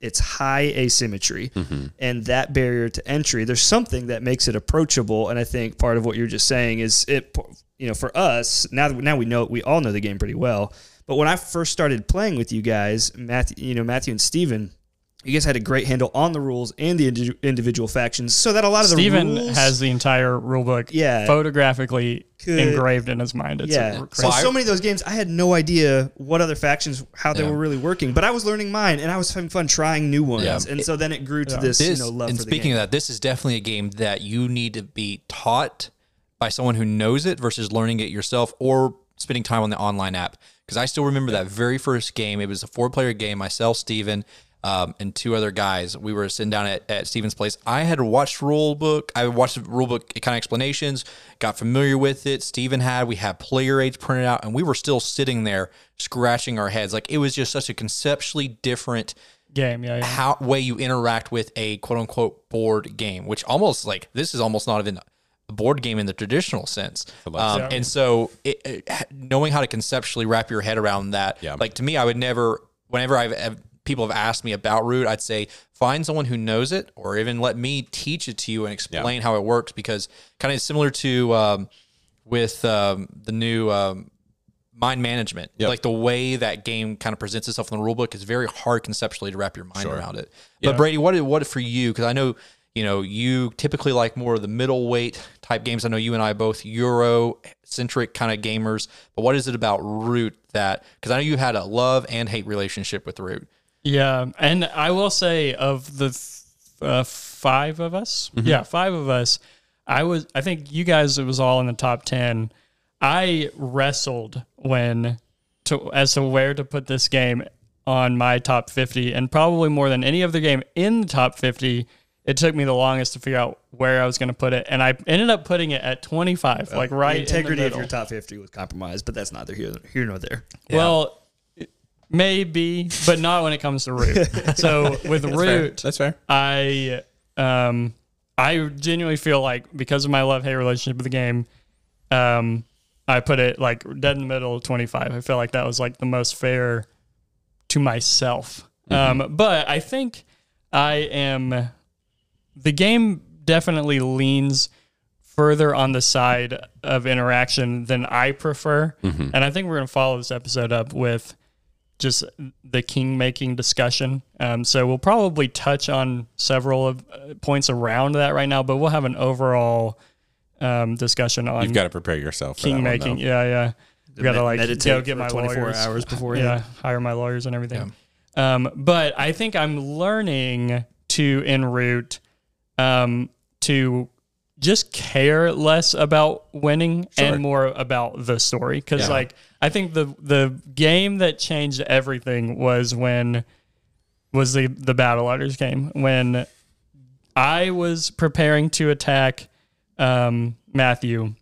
its high asymmetry and that barrier to entry, there's something that makes it approachable. And I think part of what you're just saying is it, you know, for us now, that now we know we all know the game pretty well. But when I first started playing with you guys, Matthew, you know, Matthew and Steven, you guys had a great handle on the rules and the indi- individual factions, so that a lot of the
Steven
rules
has the entire rule book
Yeah.
photographically
Could-
engraved in his mind. It's
yeah.
crazy.
So, so many of those games, I had no idea what other factions, how they
Yeah.
were really working. But I was learning mine, and I was having fun trying new ones.
Yeah.
And so then it grew to
Yeah.
this,
This,
you know, love
and
for the
speaking
game.
of that, this is definitely a game that you need to be taught by someone who knows it versus learning it yourself or spending time on the online app. Because I still remember that very first game. It was a four-player game. Myself, Steven, um, and two other guys. We were sitting down at, at Steven's place. I had watched rule book. I watched the rule book kind of explanations. Got familiar with it. Steven had. We had player aids printed out, and we were still sitting there scratching our heads. Like it was just such a conceptually different
game. Yeah, yeah.
how way you interact with a quote unquote board game, which almost like this is almost not even a board game in the traditional sense. Um,
Yeah.
and so, it, it, knowing how to conceptually wrap your head around that,
Yeah.
like to me, I would never. Whenever I've, have people have asked me about Root, I'd say find someone who knows it, or even let me teach it to you and explain how it works. Because kind of similar to um, with um, the new. Um, mind management
Yep.
like the way that game kind of presents itself in the rule book is very hard conceptually to wrap your mind
Sure.
around it but brady what what for you because i know you know you typically like more of the middleweight type games i know you and i both euro centric kind of gamers but what is it about root that because i know you had a love and hate relationship with root
Yeah, and I will say of the uh, five of us,
Mm-hmm.
yeah, five of us, I was. I think you guys. It was all in the top ten. I wrestled when to as to where to put this game on my top fifty, and probably more than any other game in the top fifty. It took me the longest to figure out where I was going to put it, and I ended up putting it at twenty five, like right
the integrity
in the
of your top 50 was compromised, but that's neither here, here nor there.
Well, maybe, but not when it comes to root. so with root,
That's fair.
I um I genuinely feel like because of my love hate relationship with the game, um I put it like dead in the middle of 25. I feel like that was like the most fair to myself. Um but I think I am the game definitely leans further on the side of interaction than I prefer. And I think we're going to follow this episode up with just the king making discussion. Um, so we'll probably touch on several of uh, points around that right now, but we'll have an overall um, discussion on
You've got to prepare yourself for
king
that
making.
though.
yeah, yeah. We got to like
meditate
go get my
24
lawyers.
hours before.
Yeah, hire my lawyers and everything. Um, but I think I'm learning to en route um, to just care less about winning
Sure.
and more about the story. Because
Yeah.
like I think the the game that changed everything was when was the the battle letters game when I was preparing to attack um, Matthew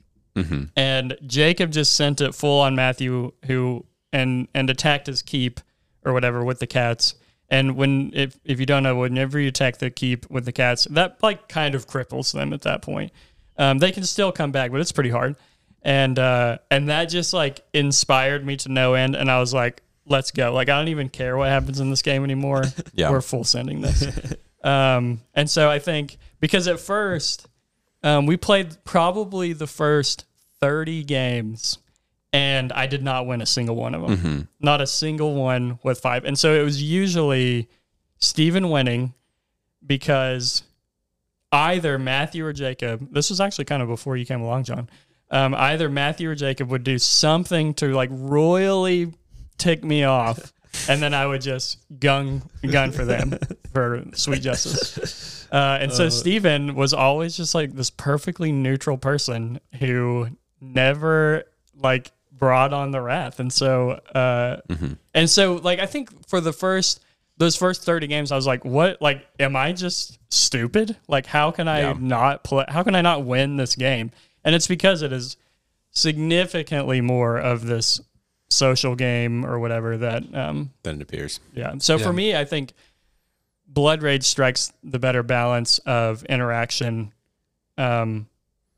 and Jacob just sent it full on Matthew, who and and attacked his keep or whatever with the cats. And when if if you don't know, whenever you attack the keep with the cats, that like kind of cripples them at that point. Um, they can still come back, but it's pretty hard. And uh, and that just like inspired me to no end. And I was like, let's go. Like I don't even care what happens in this game anymore.
Yeah.
We're full sending this. um, and so I think because at first um, we played probably the first 30 games and I did not win a single one of them. Not a single one with five. And so it was usually Steven winning because either Matthew or Jacob, this was actually kind of before you came along, John. Um, either Matthew or Jacob would do something to like royally tick me off, and then I would just gun gun for them for sweet justice. Uh, and so Steven was always just like this perfectly neutral person who never like brought on the wrath. And so, uh, and so like I think for the first those first 30 games, I was like, what? Like, am I just stupid? Like, how can I
Yeah.
not play? How can I not win this game? And it's because it is significantly more of this social game or whatever that, um,
Then it appears.
yeah. So for me, I think Blood Rage strikes the better balance of interaction. Um,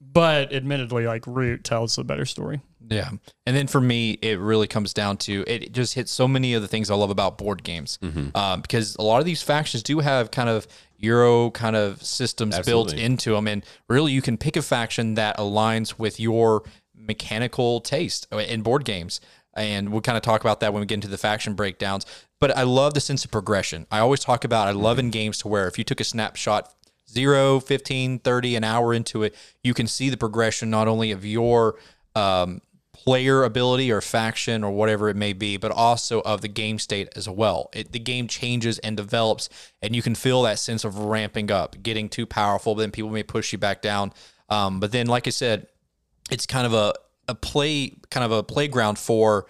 but admittedly, like Root tells the better story.
Yeah. And then for me, it really comes down to it just hits so many of the things I love about board games. Um, because a lot of these factions do have kind of Euro kind of systems built into them. And really, you can pick a faction that aligns with your mechanical taste in board games. And we'll kind of talk about that when we get into the faction breakdowns. But I love the sense of progression. I always talk about, I love in games to where if you took a snapshot 0, 15, 30, an hour into it, you can see the progression not only of your um, player ability or faction or whatever it may be, but also of the game state as well. It, the game changes and develops, and you can feel that sense of ramping up, getting too powerful, but then people may push you back down. Um, but then, like I said, it's kind of a, a play, kind of a playground for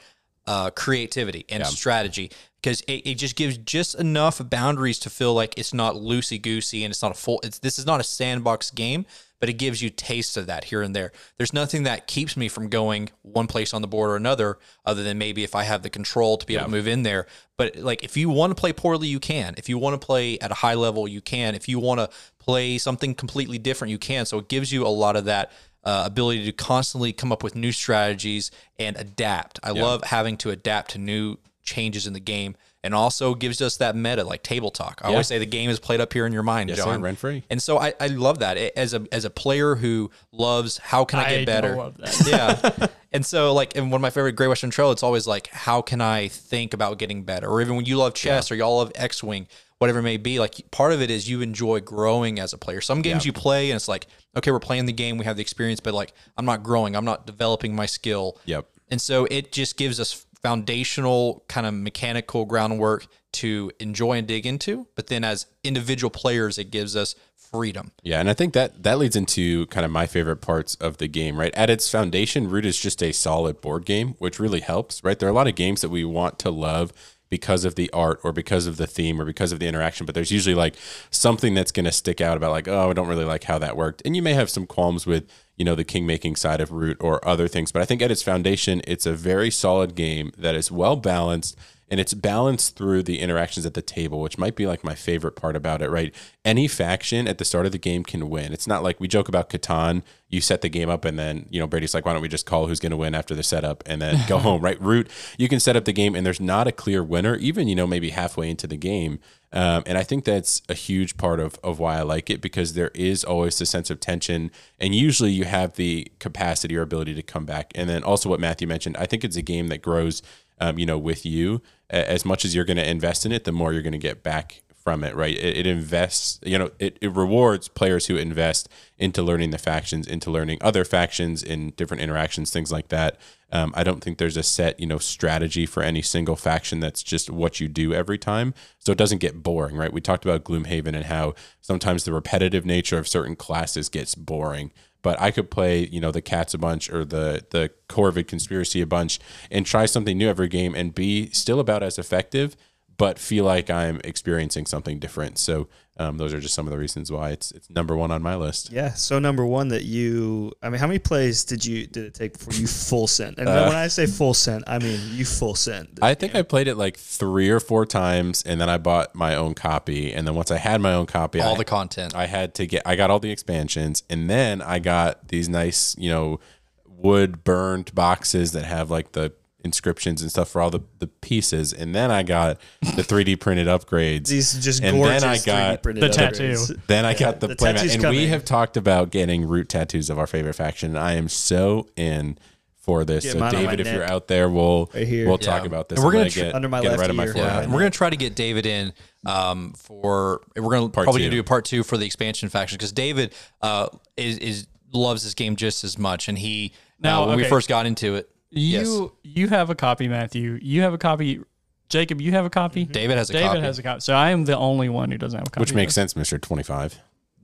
uh, creativity and strategy because it, it just gives just enough boundaries to feel like it's not loosey goosey and it's not a full. It's this is not a sandbox game, but it gives you tastes of that here and there. There's nothing that keeps me from going one place on the board or another, other than maybe if I have the control to be able to move in there. But like if you want to play poorly, you can. If you want to play at a high level, you can. If you want to play something completely different, you can. So it gives you a lot of that uh, ability to constantly come up with new strategies and adapt. I love having to adapt to new changes in the game and also gives us that meta like table talk. I always say the game is played up here in your mind,
Yes,
John.
rent-free.
And so I, I love that as a as a player who loves how can I get
I
better.
love that.
yeah. And so like in one of my favorite Great Western Trail, it's always like how can I think about getting better? Or even when you love chess or y'all love X Wing, whatever it may be, like part of it is you enjoy growing as a player. Some games you play and it's like, okay, we're playing the game, we have the experience, but like I'm not growing, I'm not developing my skill.
Yep.
And so it just gives us foundational kind of mechanical groundwork to enjoy and dig into. But then as individual players, it gives us freedom.
Yeah, and I think that that leads into kind of my favorite parts of the game, right? At its foundation, Root is just a solid board game, which really helps, right? There are a lot of games that we want to love because of the art or because of the theme or because of the interaction, but there's usually like something that's going to stick out about like, oh, I don't really like how that worked. And you may have some qualms with, you know, the king making side of Root or other things, but I think at its foundation, it's a very solid game that is well balanced and it's balanced through the interactions at the table, which might be like my favorite part about it, right? Any faction at the start of the game can win. It's not like we joke about Catan, you set the game up and then, you know, Brady's like, why don't we just call who's going to win after the setup and then go home, right? Root, you can set up the game and there's not a clear winner, even, you know, maybe halfway into the game. Um, and I think that's a huge part of, of why I like it because there is always the sense of tension. And usually you have the capacity or ability to come back. And then also what Matthew mentioned, I think it's a game that grows, um, you know, with you. As much as you're going to invest in it, the more you're going to get back from it, right? It, it invests, you know, it, it rewards players who invest into learning the factions, into learning other factions in different interactions, things like that. Um, I don't think there's a set, you know, strategy for any single faction that's just what you do every time. So it doesn't get boring, right? We talked about Gloomhaven and how sometimes the repetitive nature of certain classes gets boring. But I could play, you know, the cats a bunch or the the Corvid conspiracy a bunch and try something new every game and be still about as effective but feel like I'm experiencing something different. So um, those are just some of the reasons why it's it's number one on my list.
Yeah. So number one, that you. I mean, how many plays did you did it take before you full sent? And
Uh,
when I say full sent, I mean you full sent.
I think I played it like three or four times, and then I bought my own copy. And then once I had my own copy,
All
I,
the content.
I had to get. I got all the expansions, and then I got these nice, you know, wood burned boxes that have like the inscriptions and stuff for all the, the pieces and then i got the 3d printed upgrades
These just
And then I got
3D printed
the tattoo.
Then I got the,
the
playmat,
tattoo's
and we have talked about getting root tattoos of our favorite faction. I am so in for this.
Get
so,
mine on my
David, if you're out there, we'll
Right
we'll talk about this.
And we're
I'm
gonna
gonna
tr-
get,
under my
get
left
right on my
ear.
Yeah, and we're gonna try to get David in um, for we're gonna
Part
probably
two.
gonna do a part two for the expansion faction because David uh, is is loves this game just as much, and he
Now,
now when we first got into it,
You you have a copy, Matthew. You have a copy. Jacob, you have a copy.
David has a
David
copy.
has a copy. So I am the only one who doesn't have a copy.
Which makes sense, Mister Twenty Five.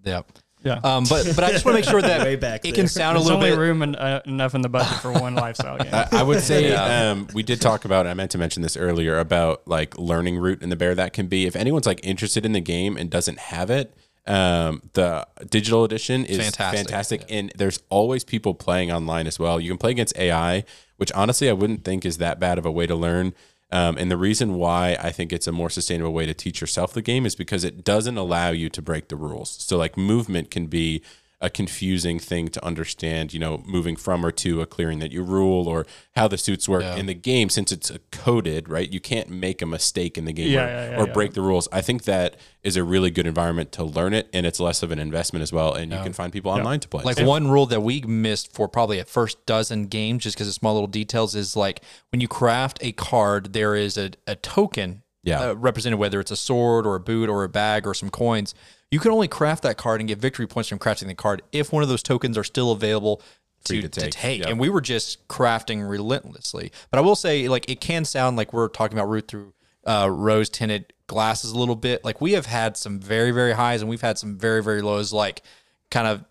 Yep.
Yeah.
Um, but but I just want to make sure that
Way back
it
there.
can sound a little
only
bit.
room and, uh, enough in the budget for one lifestyle game.
I would say
Yeah.
um, we did talk about. I meant to mention this earlier about like learning root in the bear. That can be if anyone's like interested in the game and doesn't have it. Um, the digital edition is
Fantastic.
fantastic, and there's always people playing online as well. You can play against AI, which honestly I wouldn't think is that bad of a way to learn. Um, and the reason why I think it's a more sustainable way to teach yourself the game is because it doesn't allow you to break the rules. So like movement can be a confusing thing to understand, you know, moving from or to a clearing that you rule or how the suits work in the game since it's coded, right? You can't make a mistake in the game
Yeah,
or,
yeah, yeah,
or
yeah.
break the rules. I think that is a really good environment to learn it and it's less of an investment as well and you can find people online to play.
Like
So-
one rule that we missed for probably a first dozen games, just because of small little details, is like when you craft a card, there is a, a token
Yeah.
uh, represented, whether it's a sword or a boot or a bag or some coins. You can only craft that card and get victory points from crafting the card if one of those tokens are still available to, to
to
take.
take. Yep.
And we were just crafting relentlessly. But I will say, like, it can sound like we're talking about root through uh, rose tinted glasses a little bit. Like, we have had some very, very highs and we've had some very, very lows, like, kind of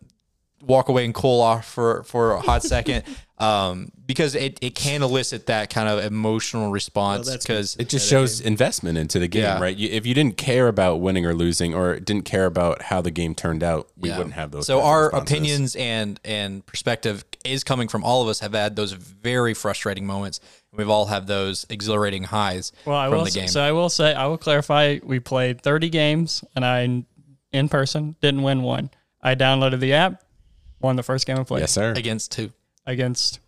walk away and cool off for for a hot second um because it, it can elicit that kind of emotional response
that's
because
it just shows investment into the game,
Yeah.
right? You, if you didn't care about winning or losing, or didn't care about how the game turned out, we
Yeah.
wouldn't have those.
So our
responses.
opinions and and perspective is coming from all of us have had those very frustrating moments. We've all had those exhilarating highs
Well, I
from
will
the
say,
game.
so I will say I will clarify. We played 30 games, and I in person didn't win one. I downloaded the app, won the first game I played
yes, sir.
against two.
against.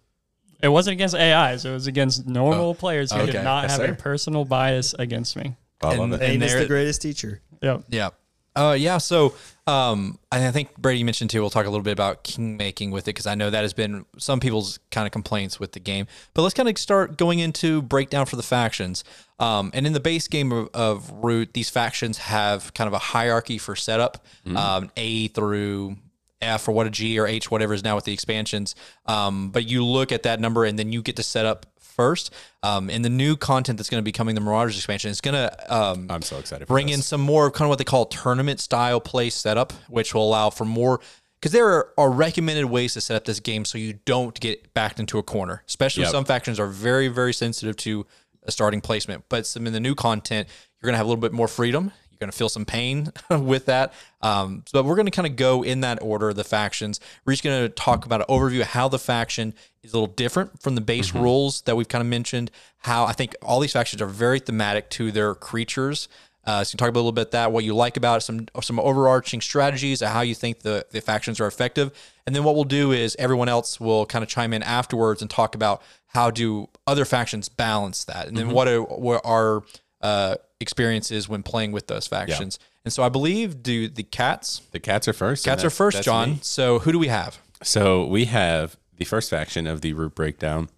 It wasn't against AIs. It was against normal players who
okay.
did not
Yes,
have
sir.
a personal bias against me.
I love
And-
it.
Pain is the greatest teacher.
Yep.
Yeah. Uh, yeah. So, um, I think Brady mentioned too. We'll talk a little bit about king making with it because I know that has been some people's kind of complaints with the game. But let's kind of start going into breakdown for the factions. Um, and in the base game of, of Root, these factions have kind of a hierarchy for setup, um, A through F or what a G or H, whatever is now with the expansions. Um, but you look at that number and then you get to set up first. Um, and the new content that's going to be coming, the Marauders expansion, is going to um,
I'm so excited.
Bring in some more kind of what they call tournament style play setup, which will allow for more. Because there are, are recommended ways to set up this game so you don't get backed into a corner. Especially
Yep.
some factions are very, very sensitive to a starting placement. But some in the new content, you're going to have a little bit more freedom. You're going to feel some pain with that. Um, but we're going to kind of go in that order, of the factions. We're just going to talk about an overview of how the faction is a little different from the base rules that we've kind of mentioned. How I think all these factions are very thematic to their creatures. Uh, so you can talk about a little bit that what you like about it, some some overarching strategies, how you think the the factions are effective, and then what we'll do is everyone else will kind of chime in afterwards and talk about how do other factions balance that, and then what are what are uh, experiences when playing with those factions. And so I believe do the cats
the cats are first.
cats are first, John.
me.
So who do we have?
So we have the first faction of the root breakdown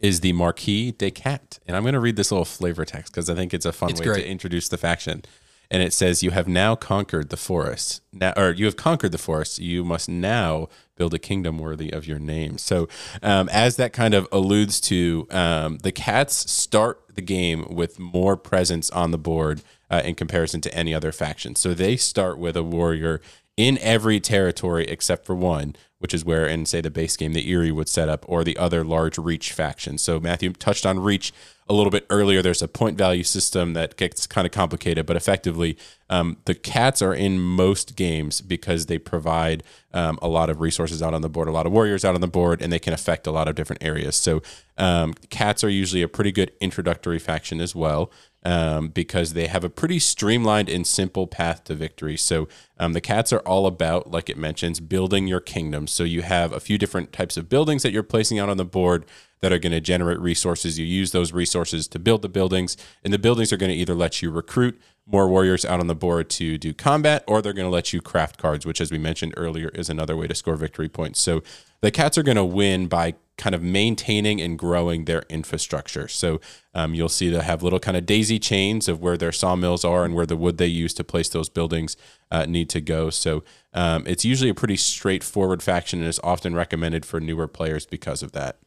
is the Marquise de Cat. And I'm going to read this little flavor text because I think it's a fun
It's
way
great.
to introduce the faction. And it says, You have now conquered the forest. Now, or you have conquered the forest. You must now build a kingdom worthy of your name. So, um, as that kind of alludes to, um, the cats start the game with more presence on the board uh, in comparison to any other faction. So, they start with a warrior in every territory except for one, which is where in say the base game the Eyrie would set up, or the other large Reach faction. So Matthew touched on Reach a little bit earlier. There's a point value system that gets kind of complicated, but effectively um, the cats are in most games because they provide um, a lot of resources out on the board, a lot of warriors out on the board, and they can affect a lot of different areas. So um, cats are usually a pretty good introductory faction as well um, because they have a pretty streamlined and simple path to victory. So um, the cats are all about, like it mentions, building your kingdom. So you have a few different types of buildings that you're placing out on the board that are going to generate resources. You use those resources to build the buildings, and the buildings are going to either let you recruit more warriors out on the board to do combat, or they're going to let you craft cards, which, as we mentioned earlier, is another way to score victory points. So the cats are going to win by kind of maintaining and growing their infrastructure. So um, you'll see they'll have little kind of daisy chains of where their sawmills are and where the wood they use to place those buildings uh, need to go. So um, it's usually a pretty straightforward faction and is often recommended for newer players because of that.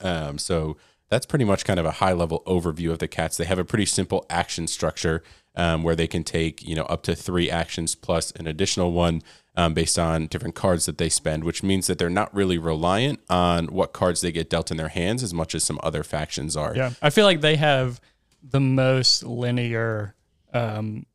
Um, so that's pretty much kind of a high level overview of the cats. They have a pretty simple action structure um, where they can take you know up to three actions plus an additional one um, based on different cards that they spend, which means that they're not really reliant on what cards they get dealt in their hands as much as some other factions are.
Yeah, I feel like they have the most linear, um,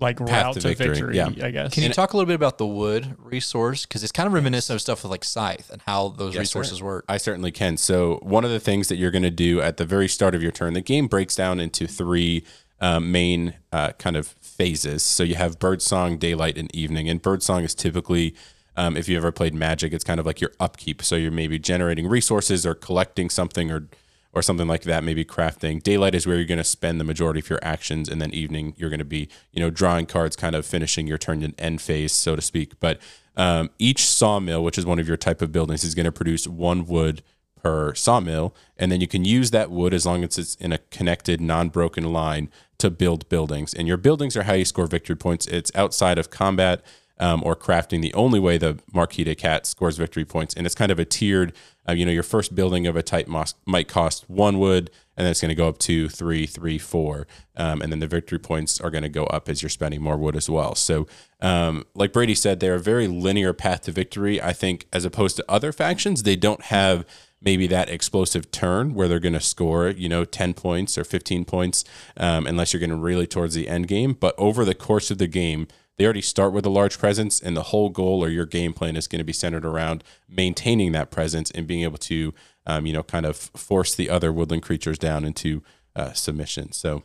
like route
to
to
victory,
victory.
yeah.
I guess.
Can you talk a little bit about the wood resource? Because it's kind of reminiscent of stuff with like Scythe and how those
Yes,
resources
sir.
work.
I certainly can. So, one of the things that you're going to do at the very start of your turn, the game breaks down into three um, main uh, kind of phases. So, you have birdsong, daylight, and evening. And birdsong is typically, um, if you ever played Magic, it's kind of like your upkeep. So, you're maybe generating resources or collecting something or or something like that, maybe crafting. Daylight is where you're going to spend the majority of your actions, and then evening you're going to be, you know, drawing cards, kind of finishing your turn in end phase, so to speak. But um, each sawmill, which is one of your type of buildings, is going to produce one wood per sawmill, and then you can use that wood as long as it's in a connected, non-broken line to build buildings. And your buildings are how you score victory points. It's outside of combat um, or crafting the only way the Marquise de Cat scores victory points. And it's kind of a tiered, uh, you know, your first building of a type mos- might cost one wood, and then it's going to go up to three, three, four. Um, and then the victory points are going to go up as you're spending more wood as well. So, um, like Brady said, they're a very linear path to victory. I think, as opposed to other factions, they don't have maybe that explosive turn where they're going to score, you know, 10 points or 15 points, um, unless you're getting really towards the end game. But over the course of the game, they already start with a large presence, and the whole goal or your game plan is going to be centered around maintaining that presence and being able to, um, you know, kind of force the other woodland creatures down into uh, submission. So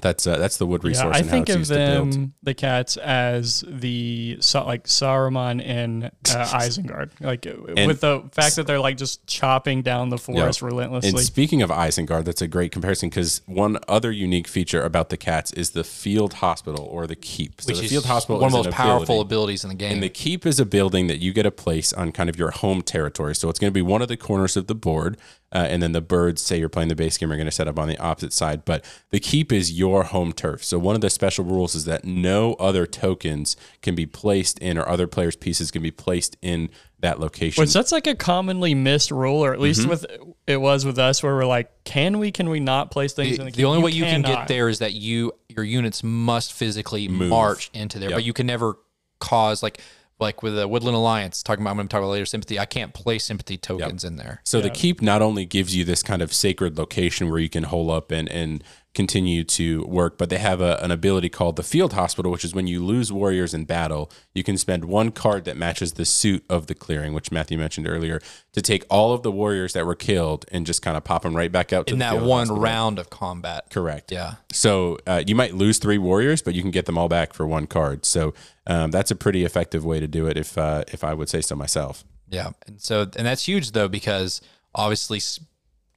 that's uh, that's the wood
Yeah,
resource
I
and how
think
it's
of
used to build.
them, the cats, as the like Saruman in uh, Isengard, like with the fact that they're like just chopping down the forest relentlessly.
And speaking of Isengard, that's a great comparison because one other unique feature about the cats is the field hospital or the keep. So
which
the
is
field hospital
one of the most powerful
ability.
abilities in the game.
And the keep is a building that you get a place on kind of your home territory. So it's going to be one of the corners of the board. Uh, and then the birds, say you're playing the base game, are going to set up on the opposite side. But the keep is your home turf. So one of the special rules is that no other tokens can be placed in, or other players' pieces can be placed in that location.
Which that's like a commonly missed rule, or at least
Mm-hmm.
with it was with us, where we're like, can we, can we not place things in
the,
the?
the only
keep?
way you can get there is that you your units must physically march into there, but you can never cause like like with the Woodland Alliance. Talking about I'm going to talk about later sympathy. I can't place sympathy tokens in there.
So the keep not only gives you this kind of sacred location where you can hole up and and continue to work, but they have a, an ability called the field hospital, which is when you lose warriors in battle, you can spend one card that matches the suit of the clearing, which Matthew mentioned earlier, to take all of the warriors that were killed and just kind of pop them right back out to
In that one
hospital.
round of combat.
Correct.
Yeah.
So uh, you might lose three warriors, but you can get them all back for one card. So um, that's a pretty effective way to do it, if uh, if I would say so myself.
Yeah, and so and that's huge though because obviously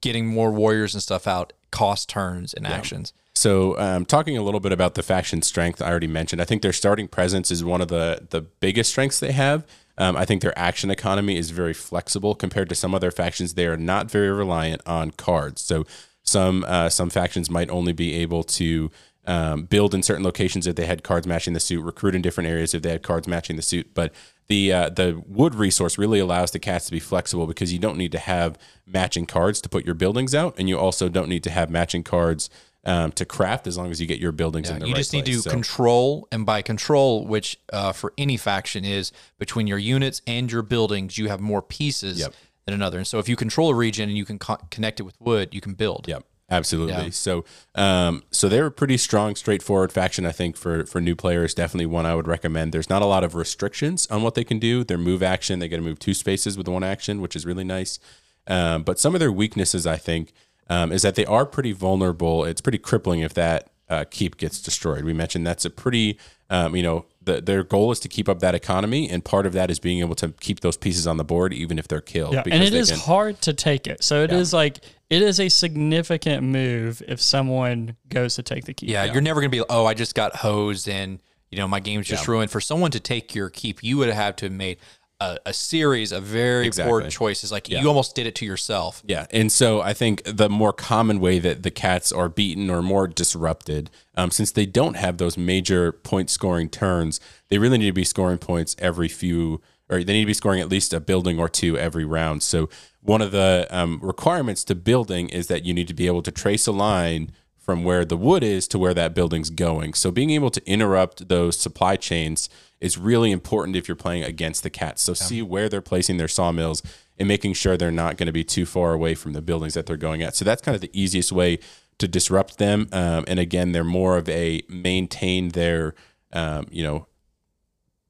getting more warriors and stuff out costs turns and actions.
So, um, talking a little bit about the faction strength, I already mentioned. I think their starting presence is one of the the biggest strengths they have. Um, I think their action economy is very flexible compared to some other factions. They are not very reliant on cards. So, some uh, some factions might only be able to um, build in certain locations if they had cards matching the suit, recruit in different areas if they had cards matching the suit. But the uh, the wood resource really allows the cats to be flexible because you don't need to have matching cards to put your buildings out, and you also don't need to have matching cards um, to craft as long as you get your buildings in the
you
right
just need
place.
to
So-
control, and by control, which uh, for any faction is between your units and your buildings, you have more pieces
Yep.
than another. And so if you control a region and you can co- connect it with wood, you can build.
Yep, absolutely.
Yeah.
So, um, so they're a pretty strong, straightforward faction. I think for for new players, definitely one I would recommend. There's not a lot of restrictions on what they can do. Their move action, they get to move two spaces with one action, which is really nice. Um, but some of their weaknesses, I think, um, is that they are pretty vulnerable. It's pretty crippling if that uh, keep gets destroyed. We mentioned that's a pretty, um, you know, the, their goal is to keep up that economy, and part of that is being able to keep those pieces on the board, even if they're killed.
Yeah, and it is
can-
hard to take it. So it is like it is a significant move if someone goes to take the key.
Yeah, you're never going to be, oh, I just got hosed and, you know, my game's just ruined. For someone to take your keep, you would have to have made a, a series of very poor
Exactly.
choices. Like you almost did it to yourself.
Yeah, and so I think the more common way that the cats are beaten or more disrupted, um, since they don't have those major point scoring turns, they really need to be scoring points every few or they need to be scoring at least a building or two every round. So one of the um, requirements to building is that you need to be able to trace a line from where the wood is to where that building's going. So being able to interrupt those supply chains is really important if you're playing against the cats. So see where they're placing their sawmills and making sure they're not going to be too far away from the buildings that they're going at. So that's kind of the easiest way to disrupt them. Um, and again, they're more of a maintain their, um, you know,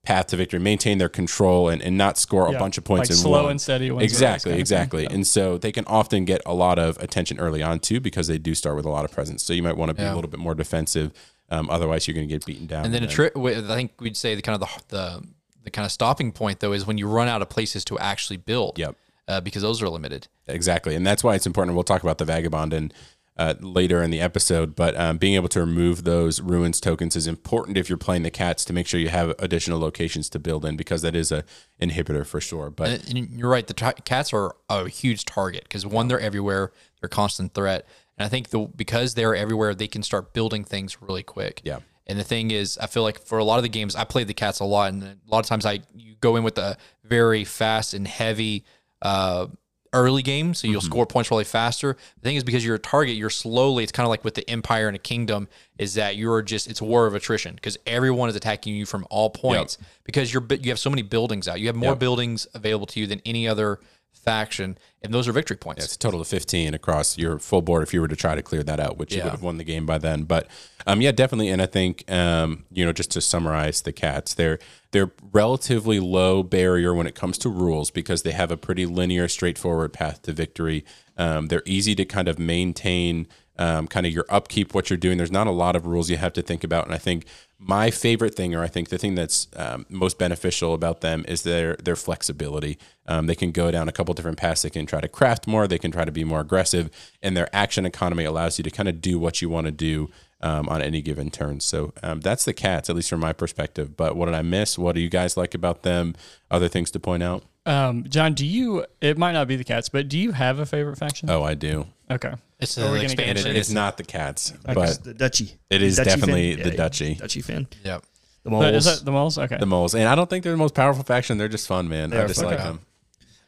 path to victory, maintain their control, and, and not score a bunch of points
like
in
slow
one.
and steady wins the race
Exactly,
kind of thing.
exactly. And so they can often get a lot of attention early on too because they do start with a lot of presence. So you might want to be
Yeah.
a little bit more defensive. Um, otherwise, you're going to get beaten down.
And then a trick. I think we'd say the kind of the, the the kind of stopping point though is when you run out of places to actually build.
Yep.
Uh, because those are limited.
Exactly, and that's why it's important. We'll talk about the vagabond and uh, later in the episode, but um, being able to remove those ruins tokens is important if you're playing the cats to make sure you have additional locations to build in because that is a inhibitor for sure. But
And you're right. The tra- cats are a huge target because one, they're everywhere. They're a constant threat, and I think the because they're everywhere, they can start building things really quick.
Yeah.
And the thing is, I feel like for a lot of the games, I played the cats a lot, and a lot of times I you go in with a very fast and heavy uh, early game, so you'll mm-hmm. score points really faster. The thing is, because you're a target, you're slowly. It's kind of like with the empire and a kingdom, is that you're just it's a war of attrition because everyone is attacking you from all points because you're you have so many buildings out. You have more
Yep.
buildings available to you than any other faction, and those are victory points.
It's a total of 15 across your full board if you were to try to clear that out, which you would have won the game by then. But um, yeah, definitely. And I think um, you know, just to summarize the cats, they're they're relatively low barrier when it comes to rules because they have a pretty linear, straightforward path to victory. Um, they're easy to kind of maintain. Um, kind of your upkeep, what you're doing. There's not a lot of rules you have to think about, and I think my favorite thing, or I think the thing that's um, most beneficial about them, is their their flexibility. Um, they can go down a couple different paths. They can try to craft more. They can try to be more aggressive, and their action economy allows you to kind of do what you want to do um, on any given turn. So um, that's the cats, at least from my perspective. But what did I miss? What do you guys like about them? Other things to point out?
Um, John, do you? It might not be the cats, but do you have a favorite faction?
Oh, I do.
Okay.
It's
Are we
an expansion.
it?
it's not the cats,
It's
but
the Duchy.
it is
Duchy
definitely
fan?
the
Yeah,
Duchy.
Duchy fan.
Yep.
The
But
moles.
is that the moles? Okay.
the moles, and I don't think they're the most powerful faction. They're just fun, man.
They
I just
fun.
like
Okay.
them.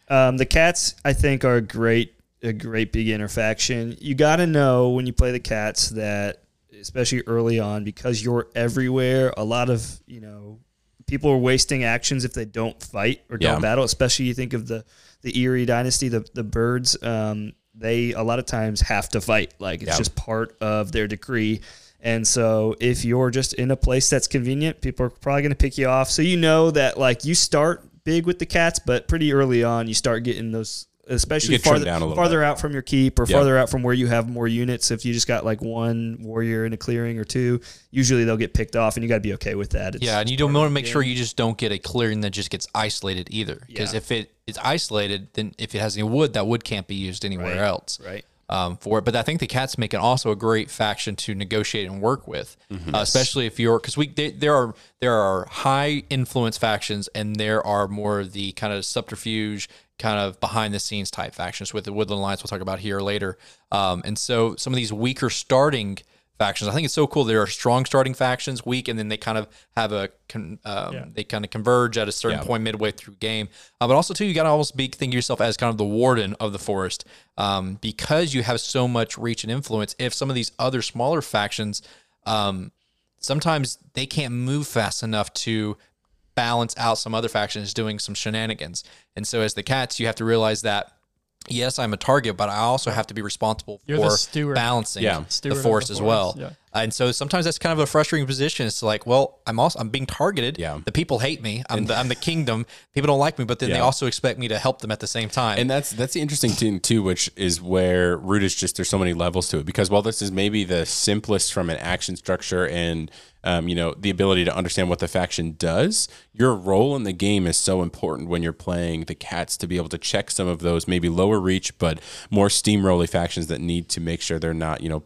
Um, the cats, I think, are a great, a great beginner faction. You got to know when you play the cats that, especially early on, because you're everywhere. A lot of you know people are wasting actions if they don't fight or don't
Yeah.
battle. Especially you think of the the Eyrie dynasty, the the birds. Um, they a lot of times have to fight. Like it's
Yeah.
just part of their decree. And so if you're just in a place that's convenient, people are probably going to pick you off. So you know that like you start big with the cats, but pretty early on you start getting those especially
You
farther,
down
farther out from your keep or
Yeah.
farther out from where you have more units. If you just got like one warrior in a clearing or two, usually they'll get picked off and you got to be okay with that. It's
Yeah, and you don't want to
the
make sure you just don't get a clearing that just gets isolated either. Because
Yeah.
if it is isolated, then if it has any wood, that wood can't be used anywhere
Right.
else.
Right.
um, for it. But I think the Cats make it also a great faction to negotiate and work with,
Mm-hmm.
uh, especially if you're because we they, there are there are high influence factions and there are more of the kind of subterfuge, kind of behind the scenes type factions with the Woodland Alliance. We'll talk about here later. Um, and so some of these weaker starting factions. I think it's so cool. There are strong starting factions, weak, and then they kind of have a con, um,
Yeah.
they kind of converge at a certain
Yeah.
point midway through game. Uh, but also too, you got to almost be think of yourself as kind of the warden of the forest um, because you have so much reach and influence. If some of these other smaller factions, um, sometimes they can't move fast enough to balance out some other factions doing some shenanigans. And so as the cats, you have to realize that. Yes, I'm a target, but I also have to be responsible
You're
for balancing
Yeah.
The
force
forest
the
as
forest,
well.
yeah.
And so sometimes that's kind of a frustrating position. It's like, well, I'm also I'm being targeted.
Yeah.
The people hate me. I'm the I'm the kingdom. People don't like me, but then they also expect me to help them at the same time.
And that's that's the interesting thing too, which is where root is just there's so many levels to it. Because while this is maybe the simplest from an action structure and um, you know the ability to understand what the faction does, your role in the game is so important when you're playing the cats to be able to check some of those maybe lower reach but more steamrolly factions that need to make sure they're not you know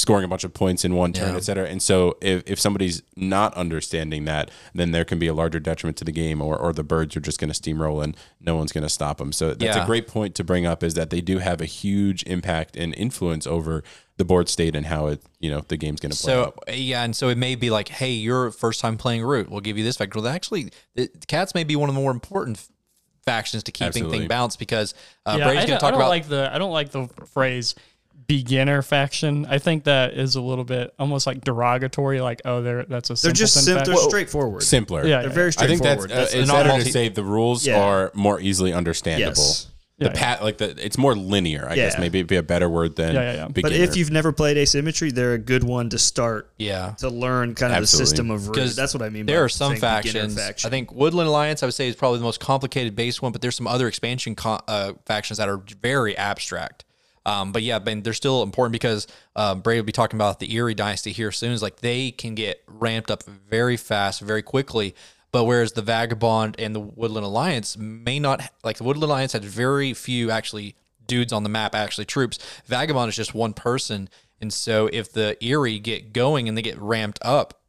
scoring a bunch of points in one turn,
Yeah.
et cetera. And so if, if somebody's not understanding that, then there can be a larger detriment to the game, or, or the birds are just going to steamroll and no one's going to stop them. So that's a great point to bring up is that they do have a huge impact and influence over the board state and how it you know the game's going to play.
So
out.
yeah, and so it may be like, hey, you're first time playing root. We'll give you this factor. Well, actually, the the cats may be one of the more important factions to keeping
Absolutely.
thing balanced because uh,
yeah,
Brady's going to talk
I don't
about.
like the I don't like the phrase beginner faction. I think that is a little bit almost like derogatory. Like, oh, they're that's a
They're just sim- they're straightforward.
Simpler.
Yeah,
They're
yeah,
very
I think that's,
straightforward.
uh,
That's-
it's
not
better
multi-
to say the rules
Yeah.
are more easily understandable.
yes.
The
Yeah,
pat like the it's more linear. I guess maybe it'd be a better word than
Yeah, yeah, yeah.
But if you've never played asymmetry, they're a good one to start
yeah.
to learn kind of
Absolutely.
the system of rules.
Because
That's what I mean.
There
by
are some factions.
faction.
I think Woodland Alliance, I would say, is probably the most complicated base one, but there's some other expansion co- uh, factions that are very abstract. Um, but yeah, they're still important because um, Brady will be talking about the Eyrie Dynasty here soon. Is like they can get ramped up very fast, very quickly. But whereas the Vagabond and the Woodland Alliance may not, like the Woodland Alliance had very few actually dudes on the map, actually troops. Vagabond is just one person. And so if the Eyrie get going and they get ramped up,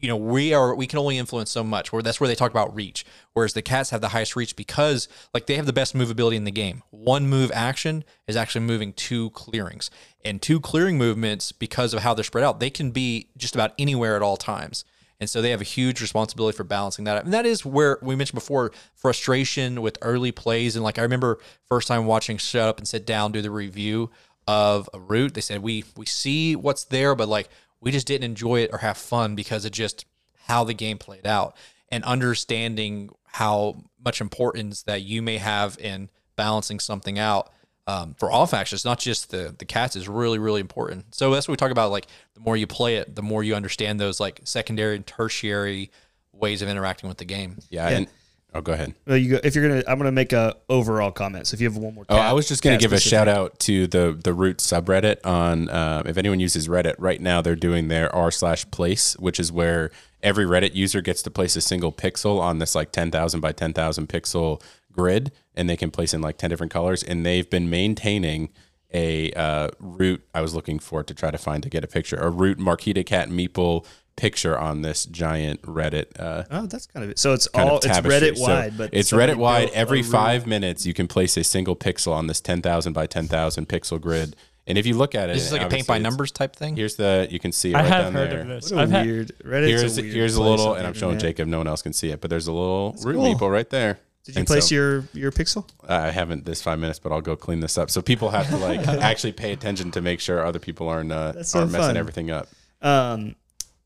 you know we are we can only influence so much where that's where they talk about reach whereas the cats have the highest reach because like they have the best movability in the game one move action is actually moving two clearings and two clearing movements because of how they're spread out they can be just about anywhere at all times and so they have a huge responsibility for balancing that. And that is where we mentioned before frustration with early plays. And like I remember first time watching Shut Up and Sit Down do the review of a Root. They said we we see what's there, but like we just didn't enjoy it or have fun because of just how the game played out and understanding how much importance that you may have in balancing something out um, for all factions, not just the the cats, is really really important. So that's what we talk about. Like the more you play it, the more you understand those like secondary and tertiary ways of interacting with the game.
yeah, and oh, go ahead.
Well, you go, if you're gonna, I'm gonna make a overall comment. So if you have one more,
Oh, I was just gonna give a shout out to the the root subreddit on uh, if anyone uses Reddit right now, they're doing their r slash place, which is where every Reddit user gets to place a single pixel on this like ten thousand by ten thousand pixel grid, and they can place in like ten different colors, and they've been maintaining a uh, root. I was looking for to try to find to get a picture a root Marquise de Cat meeple picture on this giant Reddit uh,
Oh, that's kind of it. So it's all it's
tapestry.
Reddit
So
wide, but
it's Reddit wide. Every five minutes, you can place a single pixel on this ten thousand by ten thousand pixel grid. And if you look at it,
This is like a paint by numbers type thing.
Here's the you can see it
I
right
have
down
heard
there.
of this.
What a
I've
weird Reddit's
Here's
a weird
here's a little, and I'm showing
internet.
Jacob. No one else can see it, but there's a little root
cool.
meeple right there.
Did you
And
place
so-
your your pixel?
I haven't this five minutes, but I'll go clean this up. So people have to like actually pay attention to make sure other people aren't uh,
That's so
aren't messing
fun.
everything up.
Um,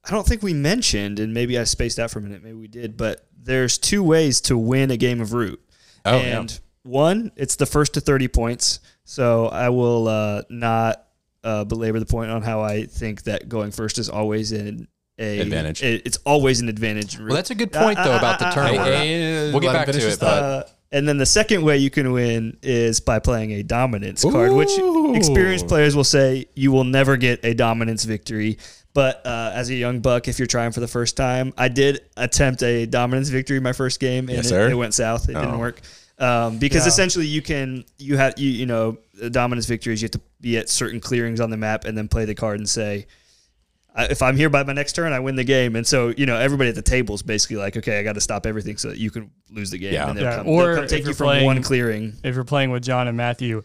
I don't think we mentioned, and maybe I spaced out for a minute. Maybe we did, but there's two ways to win a game of root.
Oh,
and
yeah.
one, it's the first to 30 points. So I will uh, not uh, belabor the point on how I think that going first is always an a
Advantage.
it- it's always an advantage.
Well, that's a good point though about the
Uh, uh, uh,
turn
uh.
Hey,
We'll get back to
finish his
it,
thought.
And then the second way you can win is by playing a dominance card, which experienced players will say you will never get a dominance victory. But uh, as a young buck, if you're trying for the first time, I did attempt a dominance victory my first game, and
Yes,
it, it went south. It
Oh.
didn't work um, because
Yeah.
essentially you can you have you you know the dominance victories you have to be at certain clearings on the map and then play the card and say if I'm here by my next turn, I win the game. And so, you know, everybody at the table is basically like, okay, I got to stop everything so that you can lose the game.
Yeah.
And they'll
Yeah,
come,
or
they'll come take you from
playing-
one clearing.
if you're playing with John and Matthew,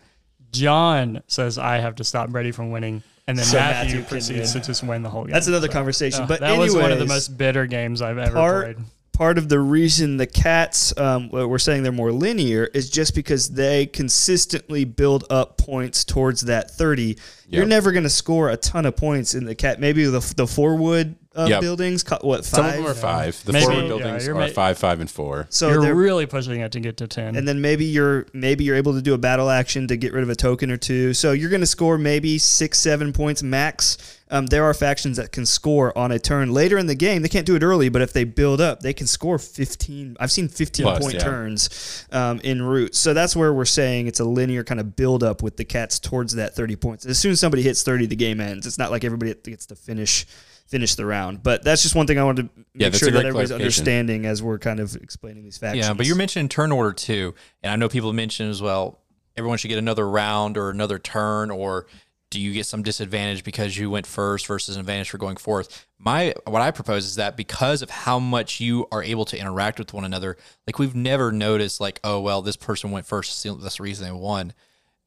John says I have to stop Brady from winning, and then
So
Matthew,
Matthew
proceeds to just win the whole game.
That's another
So,
conversation.
uh,
but
that was one of the most bitter games I've ever
part,
played.
Part of the reason the cats um, we're saying they're more linear is just because they consistently build up points towards that 30 you're never going to score a ton of points in the cat. Maybe the, the four wood uh,
Yep.
buildings co- what
Some
five
of them are five. The
Maybe-
forward buildings
you're
are
ma-
five, five, and four.
so
you're
they're
really pushing it to get to ten.
and then maybe you're maybe you're able to do a battle action to get rid of a token or two. So you're going to score maybe six, seven points max. Um, there are factions that can score on a turn later in the game. They can't do it early, but if they build up, they can score 15. I've seen 15
Plus,
point
yeah.
turns um, in Root. So that's where we're saying it's a linear kind of build up with the cats towards that 30 points. As soon as somebody hits 30, the game ends. It's not like everybody gets to finish finish the round. But that's just one thing I wanted to make
that's
sure that everybody's understanding as we're kind of explaining these factions.
Yeah, but you're mentioning turn order too, and I know people mentioned as well. Everyone should get another round or another turn, or do you get some disadvantage because you went first versus an advantage for going fourth? My what I propose is that because of how much you are able to interact with one another, like we've never noticed like, oh well, this person went first, so that's the reason they won.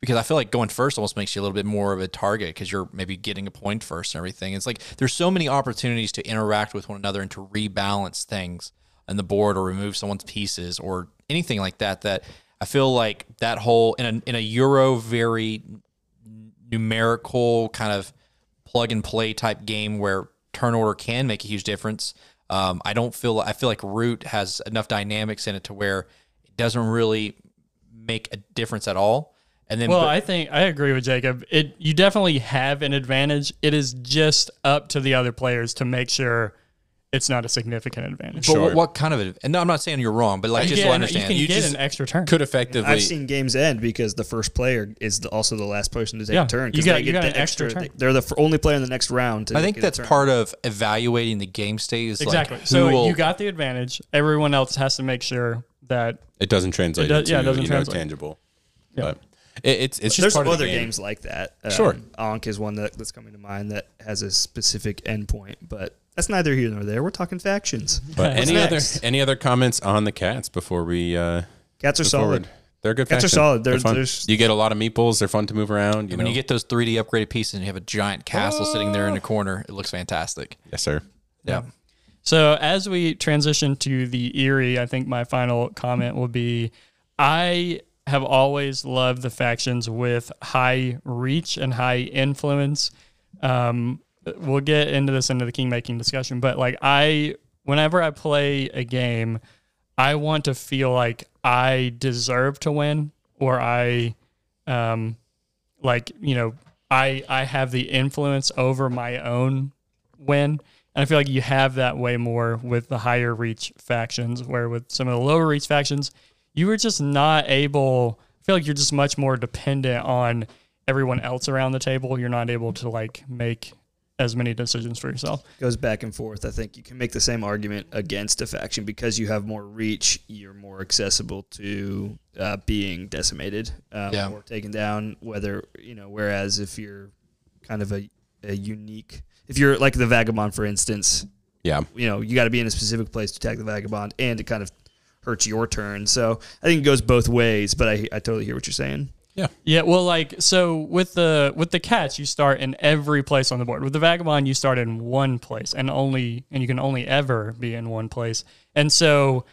Because I feel like going first almost makes you a little bit more of a target because you're maybe getting a point first and everything. It's like there's so many opportunities to interact with one another and to rebalance things on the board or remove someone's pieces or anything like that. That I feel like that whole in a in a Euro very numerical kind of plug and play type game where turn order can make a huge difference. Um, I don't feel I feel like Root has enough dynamics in it to where it doesn't really make a difference at all. And then,
Well,
but-
I think I agree with Jacob. It you definitely have an advantage. It is just up to the other players to make sure it's not a significant advantage.
but
Sure.
what, what kind of? And no, I'm not saying you're wrong, but like just
yeah,
so understand.
you can
You
get
just
an extra turn.
Could effectively.
I've seen games end because the first player is the, also the last person to take
Yeah,
a turn.
you
'cause
got-
they
you
get
got
the
an extra turn.
They're the f- only player in the next round. To
I think that's part of evaluating the game state. Is
exactly.
Like,
so
will,
you got the advantage. Everyone else has to make sure that
it doesn't translate
It does-
into
yeah, it doesn't
you know,
translate.
tangible.
Yeah.
But it, it's it's just
There's
part of the
other
game.
games like that. Um,
Sure.
Ankh is one that, that's coming to mind that has a specific endpoint, but that's neither here nor there. We're talking factions.
But
What's
any other any other comments on the cats before we uh,
Cats are solid.
forward? They're good.
Cats are solid.
They're
There's-
fun. you get a lot of meeples. They're fun to move around. You
when
know?
you get those 3D upgraded pieces and you have a giant castle sitting there in the corner, it looks fantastic.
yes, sir.
Yeah.
So as we transition to the Eyrie, I think my final comment will be I have always loved the factions with high reach and high influence. Um, we'll get into this into the king making discussion, but like I, whenever I play a game, I want to feel like I deserve to win or I, um, like you know, I I have the influence over my own win. And I feel like you have that way more with the higher reach factions, where with some of the lower reach factions, you were just not able. I feel like you're just much more dependent on everyone else around the table. You're not able to like make as many decisions for yourself.
goes back and forth. I think you can make the same argument against a faction because you have more reach. You're more accessible to uh, being decimated um,
Yeah.
or taken down. Whether you know, whereas if you're kind of a, a unique, if you're like the vagabond, for instance,
Yeah.
you know, you got to be in a specific place to attack the vagabond, and to kind of hurts your turn. So I think it goes both ways. But I, I totally hear what you're saying.
Yeah, Yeah. well, like so with the with the cats, you start in every place on the board. With the vagabond, you start in one place and only, and you can only ever be in one place. And so,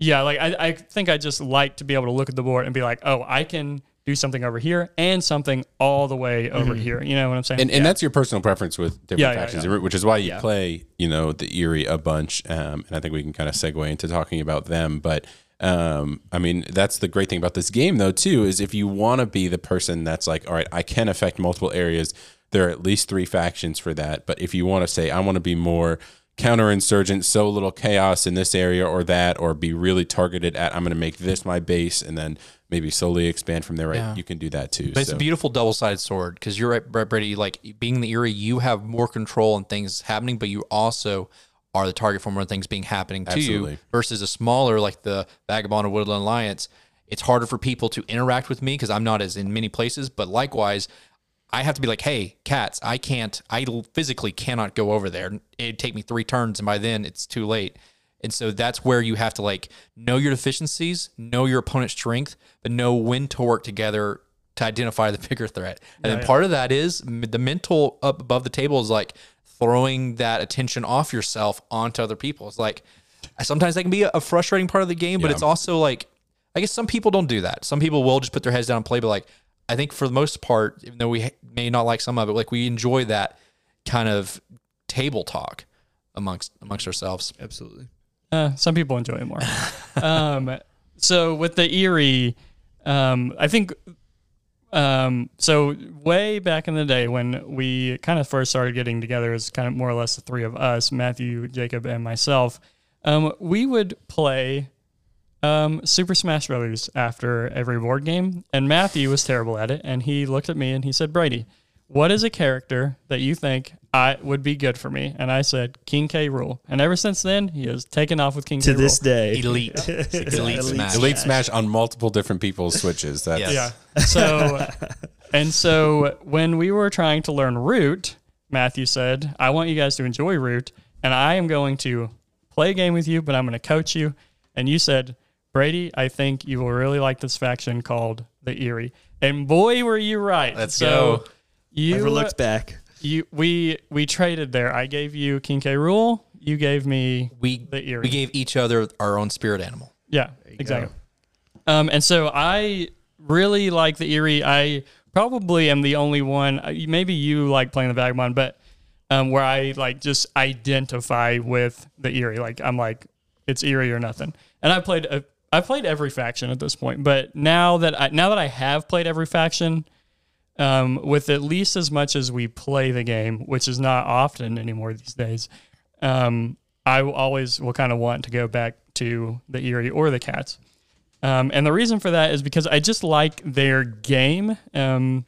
yeah, like I, I think I just like to be able to look at the board and be like, oh, I can do something over here and something all the way over here. You know what I'm saying?
And, and that's your personal preference with different
Yeah,
factions,
yeah.
which is why you play, you know, the Eyrie a bunch. Um, and I think we can kind of segue into talking about them. But um, I mean, that's the great thing about this game, though, too, is if you want to be the person that's like, all right, I can affect multiple areas, there are at least three factions for that. But if you want to say, I want to be more counterinsurgent, so little chaos in this area or that, or be really targeted at, I'm going to make this my base and then maybe slowly expand from there, right?
Yeah.
You can do that too.
But it's a beautiful double sided sword because you're right, Brett Brady. Like being the Eyrie, you have more control and things happening, but you also are the target for more things being happening to
Absolutely.
you. Versus a smaller like the Vagabond or Woodland Alliance, it's harder for people to interact with me because I'm not as in many places. But likewise, I have to be like, hey, cats, I can't, I physically cannot go over there. It'd take me three turns, and by then it's too late. And so that's where you have to like know your deficiencies, know your opponent's strength, but know when to work together to identify the bigger threat. And then part of that is the mental up above the table is like throwing that attention off yourself onto other people. It's like sometimes that can be a, a frustrating part of the game, but
Yeah.
it's also like I guess some people don't do that. Some people will just put their heads down and play, but like I think for the most part, even though we may not like some of it, like we enjoy that kind of table talk amongst amongst ourselves.
Absolutely.
Uh, some people enjoy it more. um, so with the Eyrie, um, I think. Um, so way back in the day when we kind of first started getting together as kind of more or less the three of us, Matthew, Jacob, and myself, um, we would play um, Super Smash Brothers after every board game, and Matthew was terrible at it, and he looked at me and he said, "Brady, what is a character that you think I would be good for me?" And I said, "King K. Rool." And ever since then, he has taken off with King
To
K.
this
Rool.
day,
Elite, elite, smash.
Elite Smash on multiple different people's switches. That's
Yes.
Yeah. So, And so when we were trying to learn root, Matthew said, I want you guys to enjoy root, and I am going to play a game with you, but I'm going to coach you. And you said, Brady, I think you will really like this faction called the Eyrie. And boy, were you right.
Let's
so
go.
You
Never looked back.
you we we traded there. I gave you King K Rool. You gave me
We
the Eyrie.
we gave each other our own spirit animal.
Yeah, exactly. Um, and so I really like the Eyrie. I probably am the only one. uh, Maybe you like playing the Vagabond, but um, where I like just identify with the Eyrie. Like I'm like it's Eyrie or nothing. And I played a, I played every faction at this point, but now that I now that I have played every faction. Um, with at least as much as we play the game, which is not often anymore these days, um, I always will kind of want to go back to the Eyrie or the Cats. Um, and the reason for that is because I just like their game um,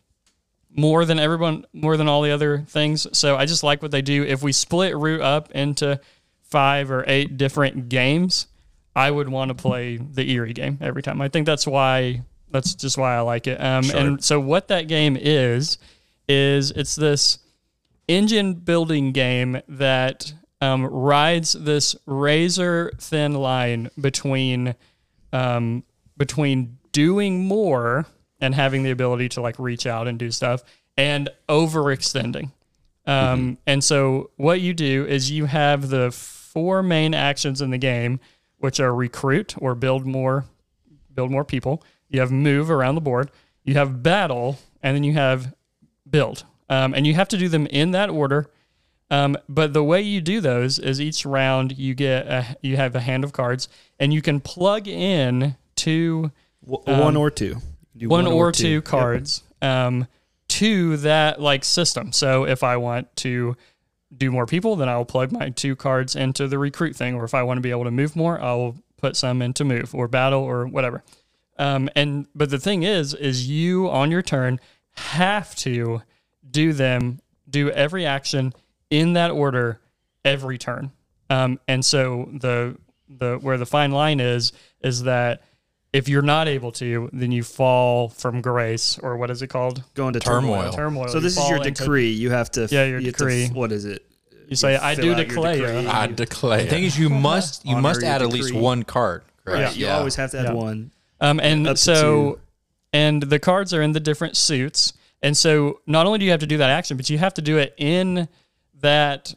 more than everyone, more than all the other things. So I just like what they do. If we split Root up into five or eight different games, I would want to play the Eyrie game every time. I think that's why. That's just why I like it. Um, And so what that game is is it's this engine building game that um, rides this razor thin line between um, between doing more and having the ability to like reach out and do stuff and overextending. Um, And so what you do is you have the four main actions in the game, which are recruit or build more build more people. You have move around the board. You have battle, and then you have build. Um, and you have to do them in that order. Um, but the way you do those is each round you get a, you have a hand of cards, and you can plug in two
W- one or two. Do
one, or, two, cards um, to that like system. So if I want to do more people, then I'll plug my two cards into the recruit thing. Or if I want to be able to move more, I'll put some into move or battle or whatever. Um, and but the thing is, is you on your turn have to do them, do every action in that order every turn. Um, and so the the where the fine line is is that if you're not able to, then you fall from grace or what is it called?
Going to
Turmoil.
turmoil.
Turmoil.
So
You
this is
fall
your
into-
decree. You have to.
Yeah, your
you have to
decree.
f- what is it?
You say, "I do declare."
I declare.
The thing is, you must you
Honor
must
your
add at least one card. Correct?
Right. You
Yeah.
always have to add
Yeah.
one.
Um, and so, and the cards are in the different suits. And so, not only do you have to do that action, but you have to do it in that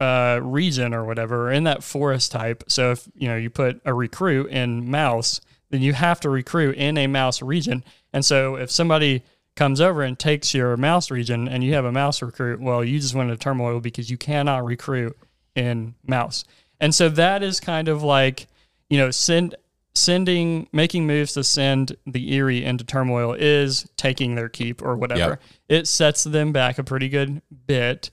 uh, region or whatever, or in that forest type. So, if you know you put a recruit in mouse, then you have to recruit in a mouse region. And so, if somebody comes over and takes your mouse region, and you have a mouse recruit, well, you just went into turmoil because you cannot recruit in mouse. And so that is kind of like, you know, send sending making moves to send the Eyrie into turmoil is taking their keep or whatever. It sets them back a pretty good bit.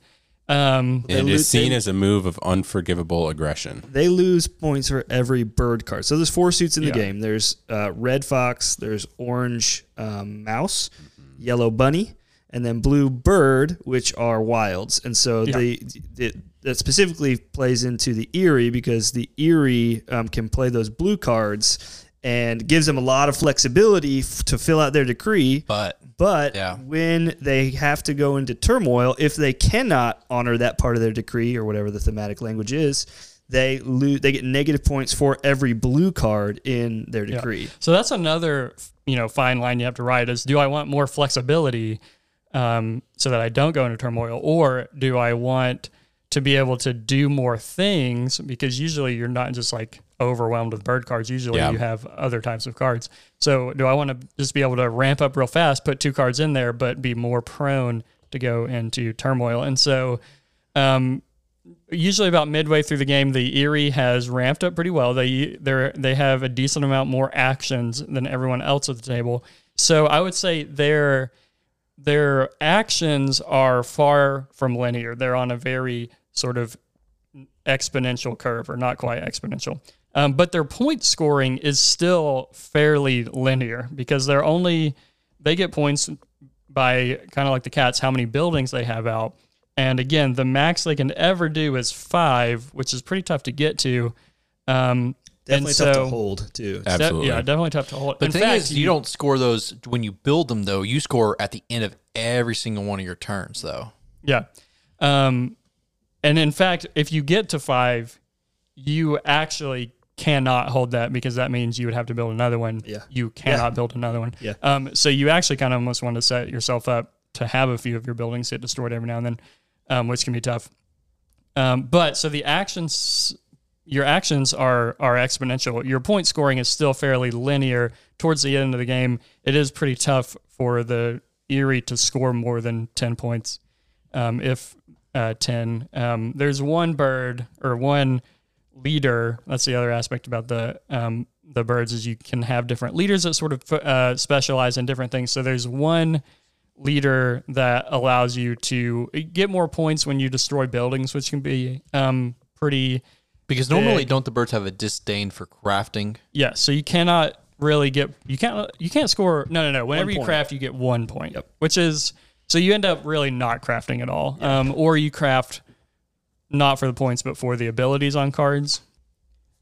Um,
it
They
is
lo-
seen
they-
as a move of unforgivable aggression.
They lose points for every bird card. So there's four suits in the
Yeah.
game. There's uh, red fox. There's orange um, mouse, yellow bunny, and then blue bird, which are wilds. And so
Yeah.
the, the that specifically plays into the eyrie because the eyrie um, can play those blue cards and gives them a lot of flexibility f- to fill out their decree.
But
But
Yeah.
when they have to go into turmoil, if they cannot honor that part of their decree or whatever the thematic language is, they lose. They get negative points for every blue card in their
Yeah.
decree.
So that's another, you know, fine line you have to write is do I want more flexibility um, so that I don't go into turmoil or do I want to be able to do more things because usually you're not just like overwhelmed with bird cards. Usually
Yeah.
you have other types of cards. So do I want to just be able to ramp up real fast, put two cards in there, but be more prone to go into turmoil? And so, um, usually about midway through the game, the Eyrie has ramped up pretty well. They they they have a decent amount more actions than everyone else at the table. So I would say their their actions are far from linear. They're on a very sort of exponential curve, or not quite exponential. Um, but their point scoring is still fairly linear because they're only they get points by kind of like the cats how many buildings they have out. And again, the max they can ever do is five, which is pretty tough to get to. Um,
Definitely
so-
tough to hold too.
Absolutely.
yeah, definitely tough to hold.
But The
In
thing
fact,
is, you don't score those when you build them, though. You score at the end of every single one of your turns, though.
Yeah. Um, and in fact, if you get to five, you actually cannot hold that because that means you would have to build another one.
Yeah.
You cannot build another one.
Yeah.
Um, so you actually kind of almost want to set yourself up to have a few of your buildings get destroyed every now and then, um, which can be tough. Um, but so the actions, your actions are are exponential. Your point scoring is still fairly linear. Towards the end of the game, it is pretty tough for the Eyrie to score more than ten points um, if uh, 10. Um, there's one bird or one leader. That's the other aspect about the um, the birds is you can have different leaders that sort of uh, specialize in different things. So there's one leader that allows you to get more points when you destroy buildings, which can be um, pretty
Because normally,
Big.
don't the birds have a disdain for crafting?
yeah. So you cannot really get you can't you can't score no no no. Whenever you craft, you get one point, yep. which is so you end up really not crafting at all, um, or you craft not for the points but for the abilities on cards.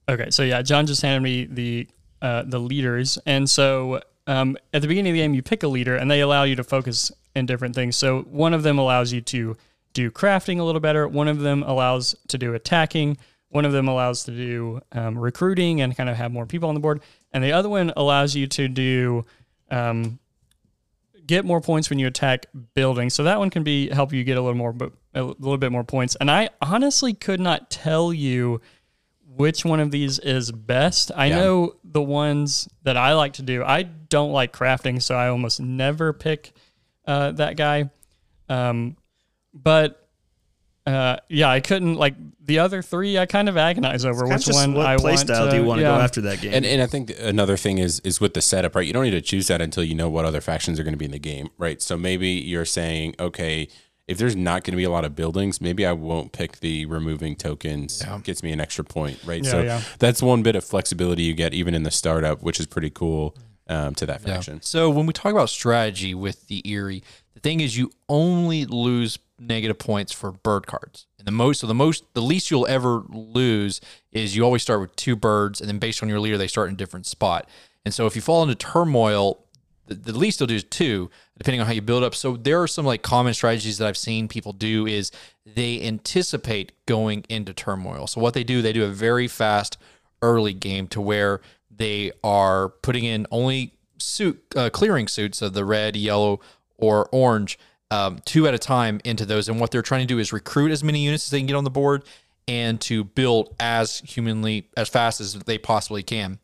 Okay, so yeah, John just handed me the uh, the leaders, and so um, at the beginning of the game, you pick a leader, and they allow you to focus in different things. So one of them allows you to do crafting a little better. One of them allows to do attacking. One of them allows to do um, recruiting and kind of have more people on the board, and the other one allows you to do um, get more points when you attack buildings. So that one can be help you get a little more, but a little bit more points. And I honestly could not tell you which one of these is best. I
Yeah.
know the ones that I like to do. I don't like crafting, so I almost never pick uh, that guy. Um, but uh, yeah, I couldn't like the other three. I kind of agonize over
Kinda
which
just
one
what
I
play
want.
style
to,
do you want to
yeah.
go after that game?
And, and I think another thing is is with the setup, right? You don't need to choose that until you know what other factions are going to be in the game, right? So maybe you're saying, okay, if there's not going to be a lot of buildings, maybe I won't pick the removing tokens. Gets me an extra point, right?
Yeah,
so
yeah.
that's one bit of flexibility you get even in the startup, which is pretty cool um, to that faction.
So when we talk about strategy with the Eyrie, the thing is you only lose negative points for bird cards. And the most so the most the least you'll ever lose is you always start with two birds and then based on your leader they start in a different spot. And so if you fall into turmoil, the, the least they'll do is two, depending on how you build up. So there are some like common strategies that I've seen people do is they anticipate going into turmoil. So what they do, they do a very fast early game to where they are putting in only suit uh, clearing suits of the red, yellow, or orange um, two at a time into those. And what they're trying to do is recruit as many units as they can get on the board and to build as humanly as fast as they possibly can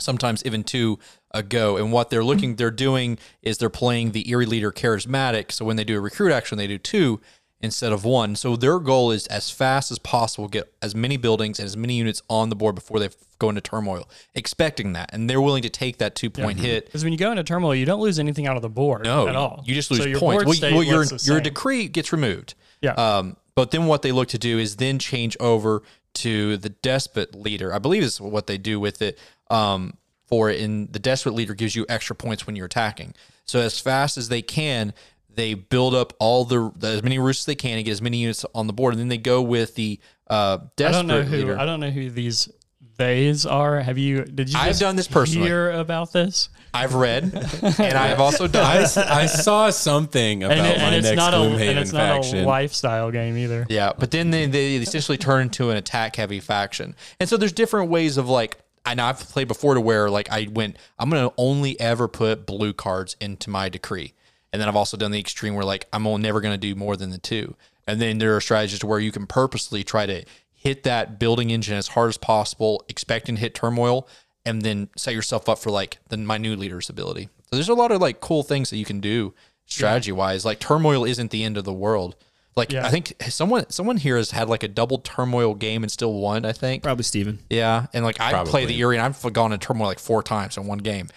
sometimes even two a go. And what they're looking, they're doing is they're playing the Eyrie leader charismatic. So when they do a recruit action, they do two instead of one. So their goal is as fast as possible get as many buildings and as many units on the board before they go into turmoil, expecting that, and they're willing to take that two point hit.
Because when you go into turmoil, you don't lose anything out of the board
No,
at all.
You just lose
So your
points. Well, well, your your decree gets removed.
Yeah.
Um, but then what they look to do is then change over to the despot leader. I believe is what they do with it. Um, for it, and the despot leader gives you extra points when you're attacking. So as fast as they can, they build up all the, the as many roosts as they can and get as many units on the board, and then they go with the uh,
I don't know who
leader.
I don't know who these theys are. Have you? Did you?
I've
just
done this personally.
Hear about this?
I've read, and I've also done.
I, I saw something about
And, it-
my
and it's
next
not a and it's not
faction.
a lifestyle game either.
Yeah, but then they, they essentially turn into an attack heavy faction. And so there's different ways of like I know I've played before to where like I went I'm gonna only ever put blue cards into my decree. And then I've also done the extreme where like I'm only never gonna do more than the two. And then there are strategies to where you can purposely try to hit that building engine as hard as possible, expecting to hit turmoil, and then set yourself up for like the my new leader's ability. So there's a lot of like cool things that you can do strategy wise. Like turmoil isn't the end of the world. Like
Yeah.
I think someone someone here has had like a double turmoil game and still won. I think.
Probably Steven.
Yeah, and like I play the Eyrie and I've gone in turmoil like four times in one game.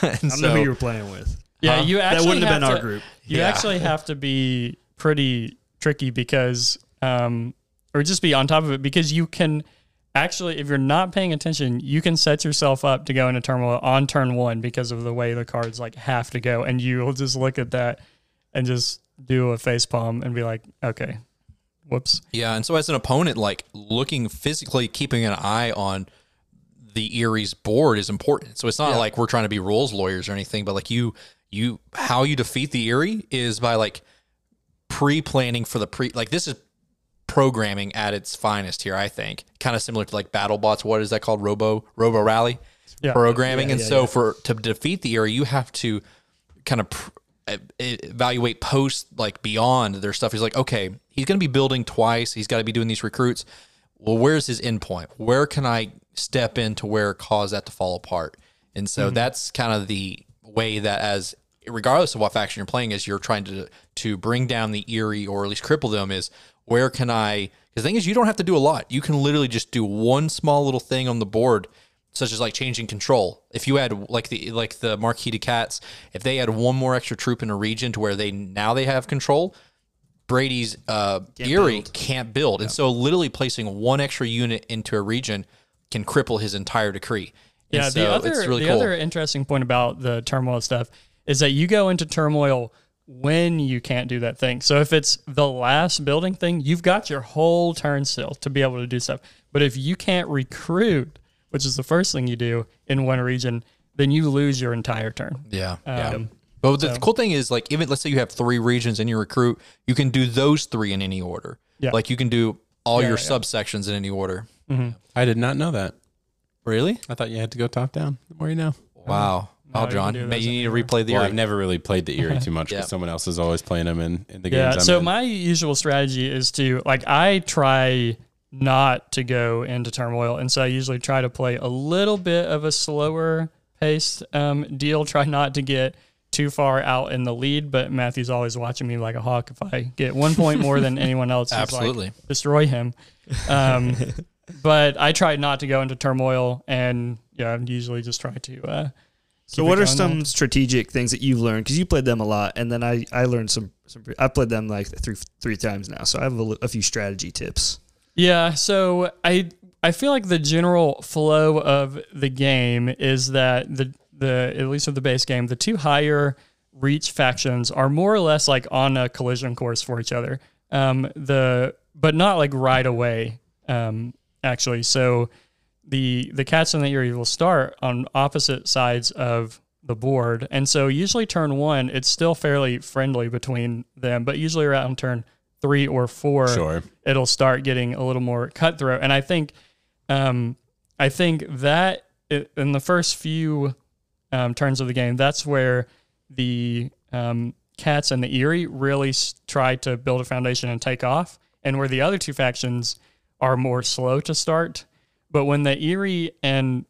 and
I don't
so,
know who you're playing with.
Yeah, you actually that
wouldn't have been our group.
You
Yeah.
actually have to be pretty tricky because, um, or just be on top of it because you can actually, if you're not paying attention, you can set yourself up to go into turmoil on turn one because of the way the cards like have to go, and you will just look at that and just do a face palm and be like, okay, whoops.
yeah, and so as an opponent, like looking physically, keeping an eye on the Eyrie's board is important. So it's not like we're trying to be rules lawyers or anything, but like you you how you defeat the Eyrie is by like pre-planning for the pre like this is programming at its finest here, I think. Kind of similar to like BattleBots, what is that called? Robo Robo Rally
Yeah.
programming. and
yeah,
so
yeah.
for to defeat the Eyrie, you have to kind of pr- evaluate post like beyond their stuff. He's like, okay, he's going to be building twice. He's got to be doing these recruits. Well, where's his endpoint? Where can I step in to where cause that to fall apart? And so mm-hmm. that's kind of the way that as regardless of what faction you're playing is you're trying to to bring down the Eyrie or at least cripple them is where can I because the thing is you don't have to do a lot. You can literally just do one small little thing on the board such as like changing control. If you had like the like the Marquise de Cats, if they had one more extra troop in a region to where they now they have control, Brady's uh, Eyrie
build.
can't build, and so literally placing one extra unit into a region can cripple his entire decree. And
Yeah,
so
the other
really
the
cool.
other interesting point about the turmoil stuff is that you go into turmoil when you can't do that thing. So if it's the last building thing, you've got your whole turn still to be able to do stuff. But if you can't recruit, which is the first thing you do in one region, then you lose your entire turn.
Yeah. yeah.
Um,
But the cool thing is, like, even let's say you have three regions and you recruit, you can do those three in any order.
Yeah.
Like you can do all
Yeah,
your
yeah.
subsections in any order.
I did not know that.
Really?
I thought you had to go top down. The more you know.
Wow.
No,
Oh, John,
do
maybe
those
you need to replay the
Well,
Eyrie.
I've never really played the Eyrie too much because
Yeah.
someone else is always playing them in, in the games.
Yeah.
I'm
So
in.
my usual strategy is to like I try not to go into turmoil, and so I usually try to play a little bit of a slower paced um, deal. Try not to get too far out in the lead, but Matthew's always watching me like a hawk. If I get one point more than anyone else, he's like,
Absolutely.
destroy him. Um, but I try not to go into turmoil, and yeah, I usually just try to. Uh,
So, what are some
there.
strategic things that you've learned? Because you played them a lot, and then I I learned some. some I played them like three three times now, so I have a, a few strategy tips.
Yeah, so I I feel like the general flow of the game is that the the at least of the base game, the two higher reach factions are more or less like on a collision course for each other. Um, the but not like right away. Um, actually, so the the cats and the Eyrie will start on opposite sides of the board, and so usually turn one, it's still fairly friendly between them, but usually around turn three or four,
Sure.
it'll start getting a little more cutthroat. And I think, um, I think that i in the first few um, turns of the game, that's where the um, cats and the Eyrie really s- try to build a foundation and take off, and where the other two factions are more slow to start. But when the Eyrie and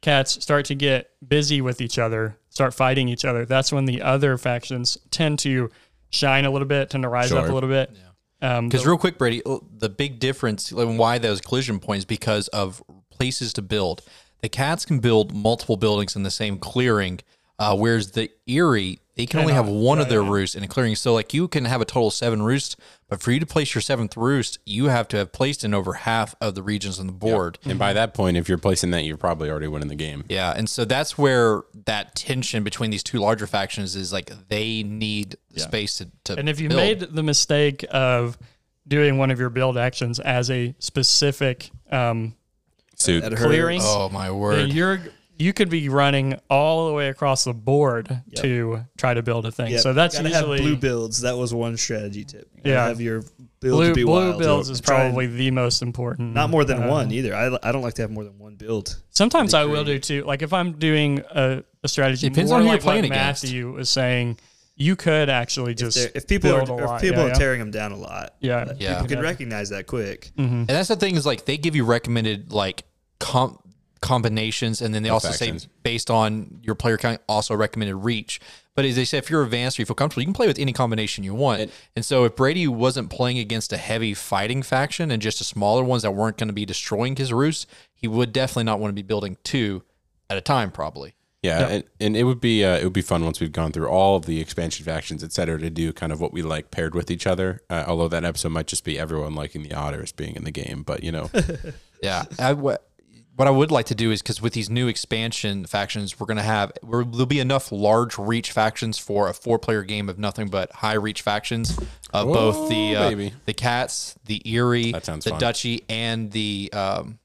cats start to get busy with each other, start fighting each other, that's when the other factions tend to shine a little bit, tend to rise up a little bit. Um,
Because
the-
real quick, Brady, uh, the big difference and why those collision points because of places to build. The cats can build multiple buildings in the same clearing, uh, whereas the Eyrie they can only have one of their roosts in a clearing. So like you can have a total of seven roosts, but for you to place your seventh roost, you have to have placed in over half of the regions on the board.
And by that point, if you're placing that, you're probably already winning the game.
Yeah, and so that's where that tension between these two larger factions is like they need space to, to
And if you
build.
made the mistake of doing one of your build actions as a specific um,
Suit.
That hurts.
clearing,
oh my
then
word,
you're you could be running all the way across the board to try to build a thing.
Yep.
So that's
Gotta
usually
have blue builds. That was one strategy tip. You
Yeah.
have your build
blue,
to be
blue
wild.
builds is
Try and-
probably the most important.
not more than
uh,
one either. I, I don't like to have more than one build.
Sometimes I will do too. Like if I'm doing a, a strategy,
Depends
more
on who you're
like what
playing against.
Matthew was saying, you could actually just
There- If people
build
are
a
if people
yeah,
are
yeah.
tearing them down a lot,
Yeah.
Yeah.
people can recognize that quick.
And that's the thing is like they give you recommended like com- combinations, and then they also say based on your player count, also recommended reach. But as they say, if you're advanced or you feel comfortable, you can play with any combination you want. And, so if Brady wasn't playing against a heavy fighting faction and just the smaller ones that weren't going to be destroying his roost, he would definitely not want to be building two at a time, probably.
Yeah, And, and it would be uh, it would be fun once we've gone through all of the expansion factions, et cetera, to do kind of what we like paired with each other. Uh, although that episode might just be everyone liking the otters being in the game, but you know,
Yeah. I, what, what I would like to do is because with these new expansion factions, we're going to have, we're, there'll be enough large reach factions for a four player game of nothing but high reach factions of both the uh, the cats, the
Eyrie,
the
fun.
Duchy, and the um,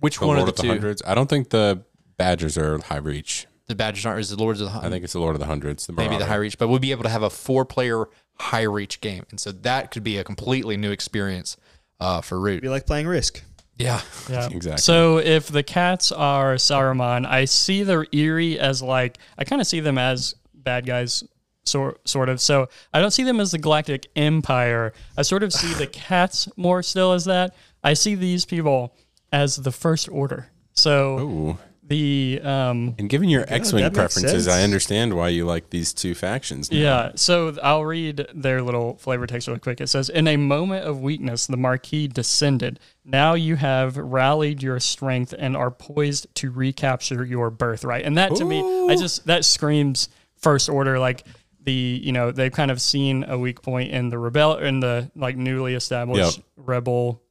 Which
The
one
Lord
of the, two?
Hundreds. I don't think the Badgers are high reach.
The Badgers aren't. Is the Lords of the
I think it's the Lord of the Hundreds. The
maybe the high reach, but we'll be able to have a four player high reach game, and so that could be a completely new experience uh, for Root.
Be like playing Risk.
Yeah,
Yeah,
Exactly.
So if the cats are Saruman, I see the Eyrie as like I kind of see them as bad guys, sort sort of. So I don't see them as the Galactic Empire. I sort of see the cats more still as that. I see these people as the First Order. So
Ooh.
The um,
And given your X-wing preferences. I understand why you like these two factions. now.
Yeah, so I'll read their little flavor text really quick. It says, In a moment of weakness, the Marquise descended. Now you have rallied your strength and are poised to recapture your birthright. And that to me, I just, that screams first order. Like the, you know, they've kind of seen a weak point in the rebel, in the like newly established
Yep.
rebel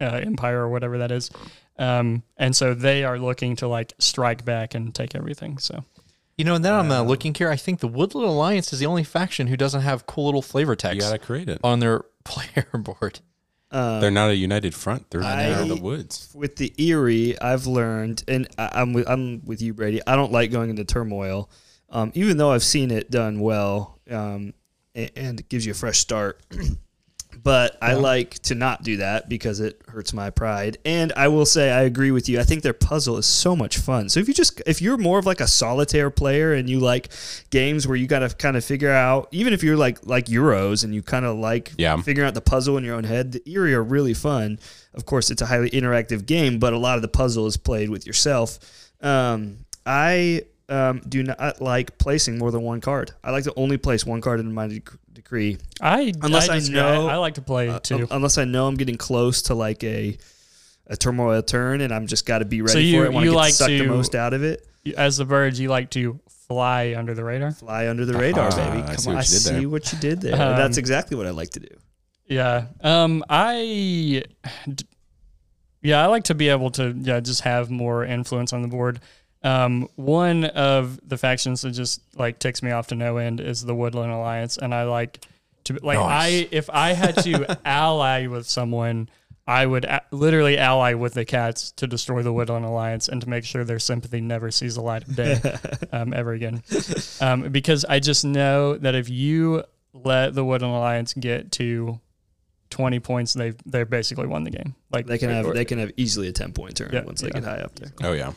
uh, empire or whatever that is. Um, and so they are looking to like strike back and take everything. So.
you know, and then I'm uh, looking here. I think the Woodland Alliance is the only faction who doesn't have cool little flavor text.
You
text
gotta create it.
on their player board.
Um,
They're not a united front. They're, they're
I-
the woods.
with the Eyrie, I've learned, and I, I'm with I'm with you, Brady. I don't like going into turmoil, um, even though I've seen it done well, um, and, and it gives you a fresh start. but I like to not do that because it hurts my pride. And I will say I agree with you. I think their puzzle is so much fun. So if you just if you're more of like a solitaire player and you like games where you got to kind of figure out, even if you're like like Euros and you kind of like
Yeah.
figuring out the puzzle in your own head, the Eyrie are really fun. Of course, it's a highly interactive game, but a lot of the puzzle is played with yourself. Um, I um, do not like placing more than one card. I like to only place one card in my decree.
I
Unless I
disagree.
know-
I, like to play too.
Un- unless I know I'm getting close to like a a turmoil turn, and I'm just got to be ready
So you-
for it. Want
you
to
like
suck the
to-
most out of it.
as the birds, you like to fly under the radar.
Fly under the radar,
Ah,
baby.
I see
on,
what you did
see
there.
what you did there.
Um,
that's exactly what I like to do.
Yeah. Um. I. d- Yeah, I like to be able to yeah just have more influence on the board. Um, one of the factions that just like ticks me off to no end is the Woodland Alliance, and I like to like
Nice.
I if I had to ally with someone, I would a- literally ally with the cats to destroy the Woodland Alliance and to make sure their sympathy never sees the light of day um, ever again. Um, because I just know that if you let the Woodland Alliance get to 20 points, they they basically won the game. Like
They can have
or-
they can have easily a ten point turn
Yeah,
once they
yeah.
get high up there.
Oh yeah.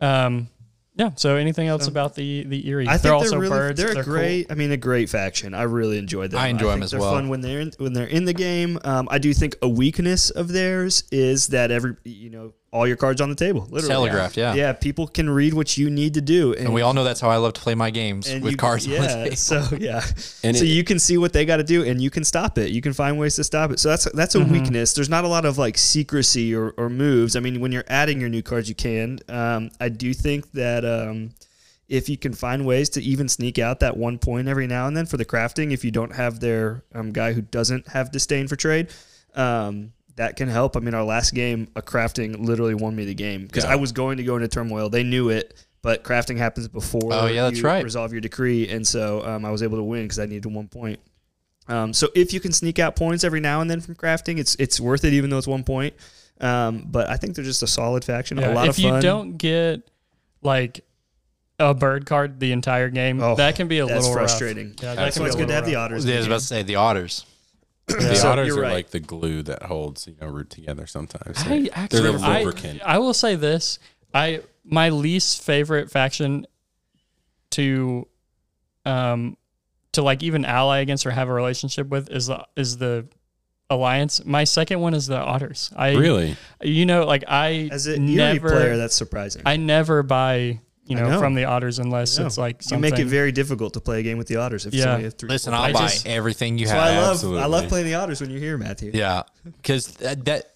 Um, yeah. So anything else about the the Eyrie?
I think
they're
they're,
also
really
birds.
they're a
cool.
great. I mean, a great faction. I really enjoyed them.
I enjoy 'em
think
as
they're
well.
Fun when they're in, when they're in the game. Um, I do think a weakness of theirs is that every you know all your cards on the table. Literally,
Telegraphed, yeah.
Yeah, people can read what you need to do, and,
And we all know that's how I love to play my games with
you-
cards
Yeah,
on the table.
so yeah,
And
so
it-
you can see what they got to do, and you can stop it. You can find ways to stop it. So that's that's a
Mm-hmm.
weakness. There's not a lot of like secrecy or, or moves. I mean, when you're adding your new cards, you can. Um, I do think that. Um, if you can find ways to even sneak out that one point every now and then for the crafting, if you don't have their um, guy who doesn't have disdain for trade, um, that can help. I mean, our last game, a crafting literally won me the game because
Yeah.
I was going to go into turmoil. They knew it, but crafting happens before.
Oh, yeah, that's right.
Resolve your decree, and so um, I was able to win because I needed one point. Um, so if you can sneak out points every now and then from crafting, it's it's worth it, even though it's one point. Um, but I think they're just a solid faction, a lot
if
of fun.
If you don't get like a bird card the entire game,
Oh,
that can be a
that's
little rough.
frustrating.
Yeah,
That's
can
why it's good to have
little
the otters.
I was about to say the otters.
The
So
otters
you're right.
like the glue that holds, you know, root together sometimes.
I
They're-
actually,
They're the
I,
lubricant.
I will say this: I my least favorite faction to, um, to like even ally against or have a relationship with is the is the alliance. My second one is the otters. I
really?
you know like I
As an Eyrie
never
player, that's surprising.
I never buy you know,
know.
from the otters unless it's like
you make it very difficult to play a game with the otters if
Yeah.
somebody three.
Listen, I'll
I
buy
just-
everything you
That's why I
have.
love I love playing the otters when you're here, Matthew.
Yeah, because that, that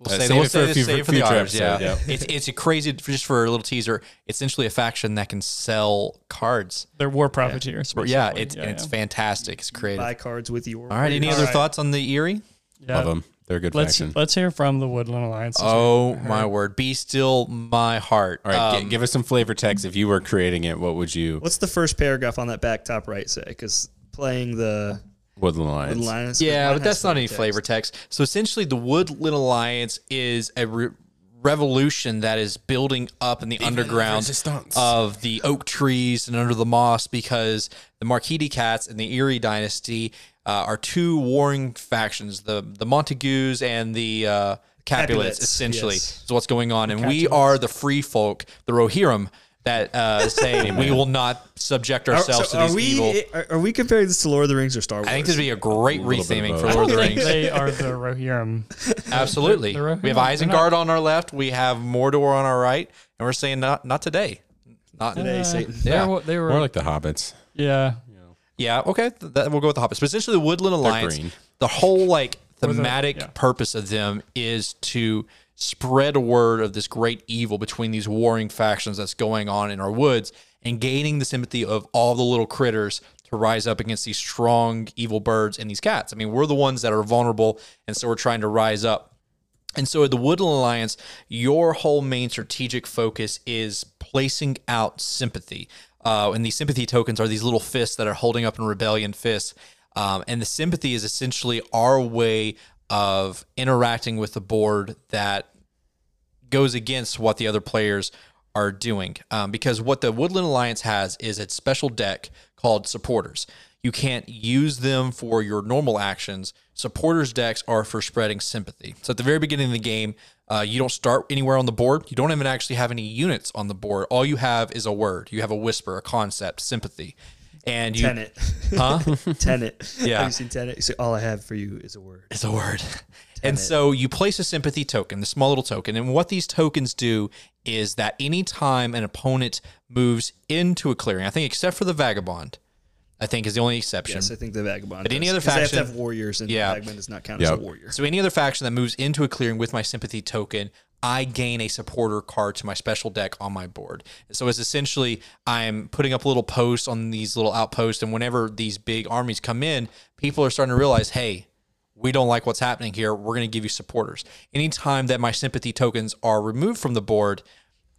we'll
Uh, save
we'll
it for
say
a
this,
few-
save for the
future
otters. Yeah,
episode,
it's it's a crazy just for a little teaser. It's essentially a faction that can sell cards.
They're war profiteers.
But yeah, it's
yeah,
and it's fantastic. It's creative.
Buy cards with your.
All right, any
All
other
right.
thoughts on the Eyrie?
Yeah.
Love them. They're a good
Let's
faction.
let's hear from the Woodland Alliance.
Oh my word! Be still my heart.
All right, gi-
Um,
give us some flavor text. If you were creating it, what would you?
What's the first paragraph on that back top right say? Because playing the
Woodland Alliance.
Woodland Alliance.
Yeah,
mine
but that's not any
text.
flavor text. So essentially, the Woodland Alliance is a re- revolution that is building up in the underground
resistance.
of the oak trees and under the moss because the Marquise cats and the Eyrie dynasty uh, are two warring factions, the the Montagues and the uh, Capulets,
Capulets,
essentially,
yes.
is what's going on. And we are the free folk, the Rohirrim, that uh, say we will not subject
Are,
ourselves
so
to
are
these
we
evil.
are, are we comparing this to Lord of the Rings or Star Wars?
I think this would be a great
little bit of
retheming for Lord of the Rings.
they are the Rohirrim.
Absolutely.
They're-
we have
they're not-
Isengard on our left. We have Mordor on our right, and we're saying not not today. Not
Today, Satan.
They
Yeah.
were, they were
More like the hobbits.
yeah.
Yeah, okay. th- That, we'll go with the Hobbits. But essentially, the Woodland Alliance,
green.
the whole like thematic
yeah.
purpose of them is to spread a word of this great evil between these warring factions that's going on in our woods and gaining the sympathy of all the little critters to rise up against these strong evil birds and these cats. I mean, we're the ones that are vulnerable, and so we're trying to rise up. And so at the Woodland Alliance, your whole main strategic focus is placing out sympathy. Uh, and these sympathy tokens are these little fists that are holding up in rebellion fists. Um, and the sympathy is essentially our way of interacting with the board that goes against what the other players are doing. Um, because what the Woodland Alliance has is a special deck called supporters. You can't use them for your normal actions. Supporters decks are for spreading sympathy. So at the very beginning of the game, uh, you don't start anywhere on the board. You don't even actually have any units on the board. All you have is a word. You have a whisper, a concept, sympathy, and you
Tenet.
huh?
Tenet.
Yeah.
Have you seen? So all I have for you is a word.
It's a word. And so you place a sympathy token, the small little token. And what these tokens do is that anytime an opponent moves into a clearing, I think except for the vagabond, I think is the only exception.
Yes, I think the vagabond.
But any
other
other
'cause they have to
faction-
have warriors, and
Yeah.
the vagabond does not count
Yep.
as a warrior.
So any other faction that moves into a clearing with my sympathy token, I gain a supporter card to my special deck on my board. So it's essentially I'm putting up little posts on these little outposts, and whenever these big armies come in, people are starting to realize, hey, we don't like what's happening here. We're going to give you supporters. Anytime that my sympathy tokens are removed from the board,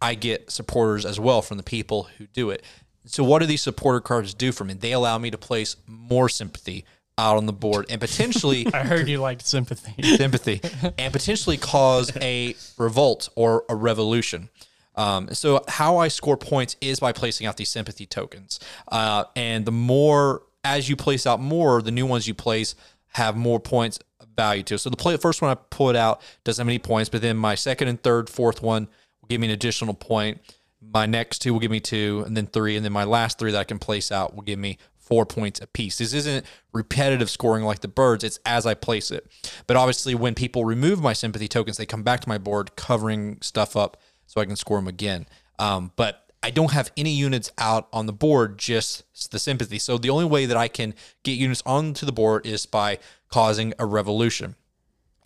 I get supporters as well from the people who do it. So what do these supporter cards do for me? They allow me to place more sympathy out on the board and potentially
I heard you liked sympathy.
sympathy and potentially cause a revolt or a revolution. Um, so how I score points is by placing out these sympathy tokens, uh, and the more as you place out more, the new ones you place have more points value to. it. So the play, first one I put out doesn't have any points, but then my second and third, fourth one will give me an additional point. My next two will give me two, and then three, and then my last three that I can place out will give me four points apiece. This isn't repetitive scoring like the birds, it's as I place it. But obviously, when people remove my sympathy tokens, they come back to my board covering stuff up so I can score them again. Um, but I don't have any units out on the board, just the sympathy. So the only way that I can get units onto the board is by causing a revolution.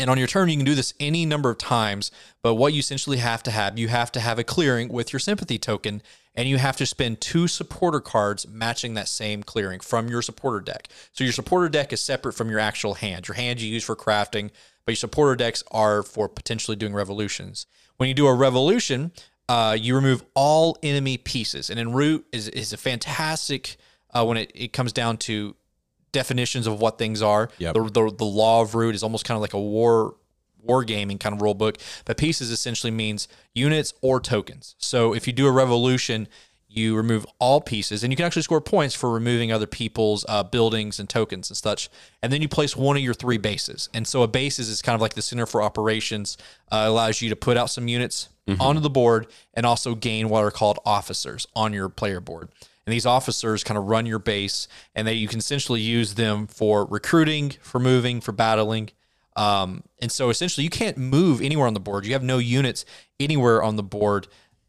And on your turn, you can do this any number of times. But what you essentially have to have, you have to have a clearing with your sympathy token, and you have to spend two supporter cards matching that same clearing from your supporter deck. So your supporter deck is separate from your actual hand. Your hand you use for crafting, but your supporter decks are for potentially doing revolutions. When you do a revolution, uh, you remove all enemy pieces. And in Root is, is a fantastic uh, when it, it comes down to definitions of what things are.
Yep.
The, the the law of root is almost kind of like a war wargaming kind of rule book. But pieces essentially means units or tokens. So if you do a revolution, you remove all pieces, and you can actually score points for removing other people's uh, buildings and tokens and such. And then you place one of your three bases. And so a bases is kind of like the center for operations. Uh, allows you to put out some units onto the board and also gain what are called officers on your player board. And these officers kind of run your base, and that you can essentially use them for recruiting, for moving, for battling. Um, and so essentially, you can't move anywhere on the board. You have no units anywhere on the board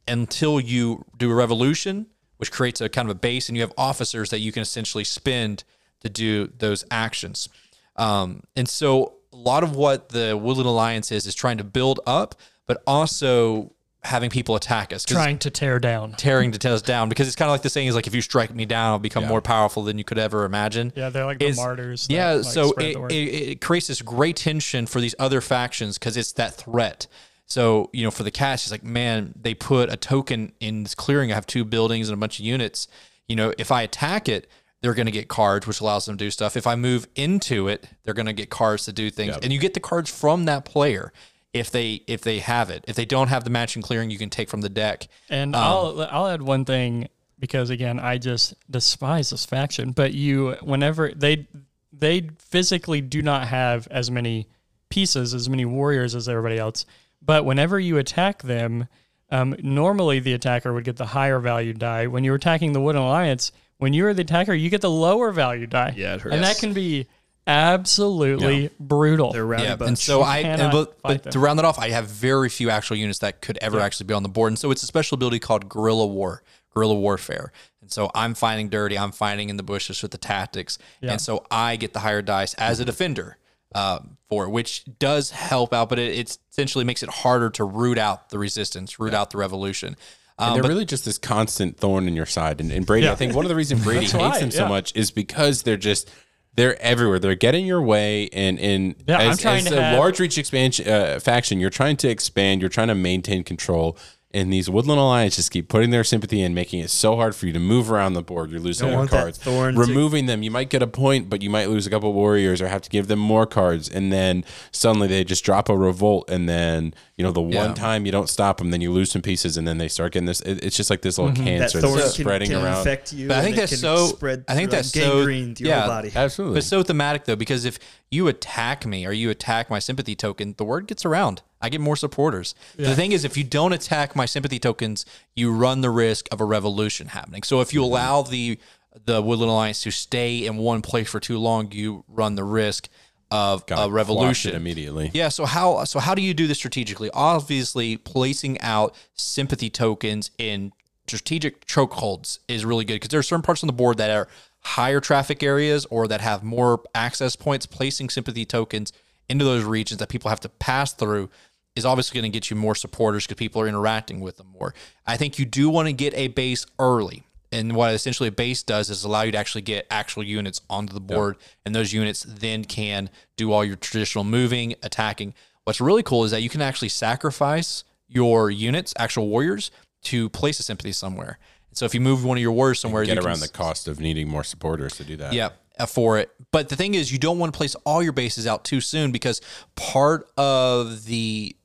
until you do a revolution, which creates a kind of a base, and you have officers that you can essentially spend to do those actions. Um, and so, a lot of what the Woodland Alliance is is trying to build up, but also having people attack us,
Trying to tear down.
tearing to tear us down because it's kind of like the saying is like if you strike me down, I'll become more powerful than you could ever imagine.
Yeah, they're like the
Is-
martyrs. that,
Yeah,
like,
so it, it, it creates this great tension for these other factions because it's that threat. So you know, for the cast, it's like, man, they put a token in this clearing. I have two buildings and a bunch of units. You know, if I attack it, they're going to get cards, which allows them to do stuff. If I move into it, they're going to get cards to do things, and you get the cards from that player. If they if they have it. If they don't have the matching clearing, you can take from the deck.
And I'll I'll add one thing because again, I just despise this faction. But you, whenever they they physically do not have as many pieces, as many warriors as everybody else. But whenever you attack them, um, normally the attacker would get the higher value die. When you're attacking the Woodland Alliance, when you're the attacker, you get the lower value die.
Yeah, it hurts.
and that can be absolutely brutal.
They're rowdy
Yeah,
bunch.
and so I and but, but to round that off, I have very few actual units that could ever actually be on the board, and so it's a special ability called Guerrilla War, Guerrilla Warfare. And so I'm fighting dirty, I'm fighting in the bushes with the tactics, and so I get the higher dice as a defender uh, for it, which does help out, but it, it essentially makes it harder to root out the resistance, root out the revolution.
And
Um,
they're
but
really just this constant thorn in your side. And, and Brady, I think one of the reasons Brady hates
right,
them so much is because they're just they're everywhere. They're getting your way, and and
Yeah,
as, as a
have-
large reach expansion uh, faction, you're trying to expand. You're trying to maintain control. And these Woodland Alliance just keep putting their sympathy in, making it so hard for you to move around the board. You're losing
Don't
your cards.
thorn to-
Removing them, you might get a point, but you might lose a couple warriors or have to give them more cards. And then suddenly they just drop a revolt. And then, you know, the
Yeah.
one time you don't stop them, then you lose some pieces. And then they start getting this. It, it's just like this little mm-hmm.
that
cancer
thorn
that's
can,
spreading
can
around.
infect you.
But I think that's so-
Spread
I think that's so-
gangrene to your
yeah.
body.
Absolutely.
But it's so thematic though, because if you attack me or you attack my sympathy token, the word gets around. I get more supporters. The thing is, if you don't attack my sympathy tokens, you run the risk of a revolution happening. So if you
Mm-hmm.
allow the the Woodland Alliance to stay in one place for too long, you run the risk of
Gotta
a revolution
immediately.
Yeah. So how so how do you do this strategically? Obviously, placing out sympathy tokens in strategic chokeholds is really good because there are certain parts on the board that are higher traffic areas or that have more access points. Placing sympathy tokens into those regions that people have to pass through is obviously going to get you more supporters because people are interacting with them more. I think you do want to get a base early. And what essentially a base does is allow you to actually get actual units onto the board, and those units then can do all your traditional moving, attacking. What's really cool is that you can actually sacrifice your units, actual warriors, to place a sympathy somewhere. So if you move one of your warriors somewhere,
Get
you
around
can
the cost of needing more supporters to do that.
yeah, uh, for it. But the thing is, you don't want to place all your bases out too soon because part of the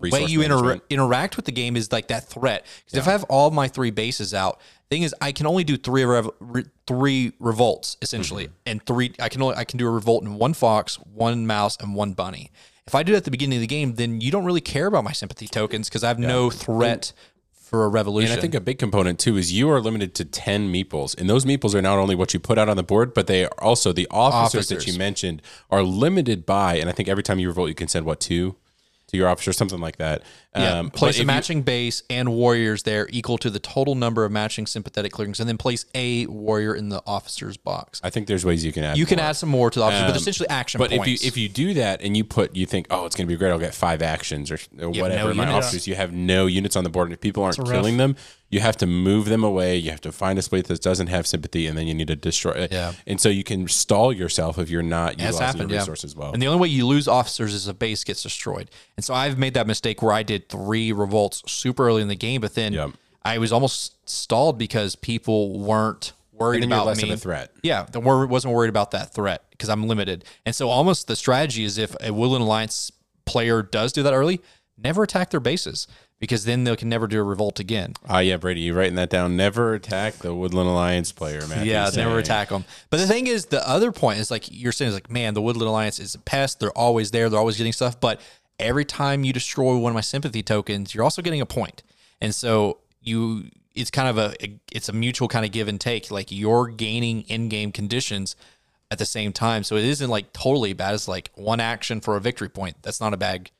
way you inter- interact with the game is like that threat. Because if I have all my three bases out, thing is, I can only do three rev- re- three revolts essentially,
Mm-hmm.
and three. I can only I can do a revolt in one fox, one mouse, and one bunny. If I do it at the beginning of the game, then you don't really care about my sympathy tokens because I have no threat for a revolution.
And I think a big component too is you are limited to 10 meeples. And those meeples are not only what you put out on the board, but they are also the officers, that you mentioned are limited by, and I think every time you revolt, you can send what, two to your officer, something like that.
Yeah,
Um,
place
if
a
you-
matching base and warriors there equal to the total number of matching sympathetic clearings, and then place a warrior in the officer's box.
I think there's ways you can add
You can add some more to the officer, but
Um,
essentially action
But
points.
if you if you do that and you put you think oh it's going to be great I'll get five actions or, or whatever
no
my
units.
officers you have no units on the board and if people aren't killing them you have to move them away you have to find a space that doesn't have sympathy and then you need to destroy it
Yeah.
and so you can stall yourself if you're not
That's
utilizing
happened,
your
yeah.
resources well
And the only way you lose officers is a base gets destroyed. And so I've made that mistake where I did three revolts super early in the game, but then
Yep.
I was almost stalled because people weren't worried
And
about
less
me.
of a threat.
Yeah, the wor- wasn't worried about that threat because I'm limited. And so almost the strategy is if a Woodland Alliance player does do that early, never attack their bases because then they can never do a revolt again.
Ah, yeah, Brady, you writing that down? Never attack the Woodland Alliance player, man.
Yeah, never attack them. But the thing is, the other point is like you're saying is like, man, the Woodland Alliance is a pest. They're always there. They're always getting stuff. But every time you destroy one of my sympathy tokens, you're also getting a point. And so you, it's kind of a, it's a mutual kind of give and take. Like you're gaining in-game conditions at the same time. So it isn't like totally bad. It's like one action for a victory point. That's not a bad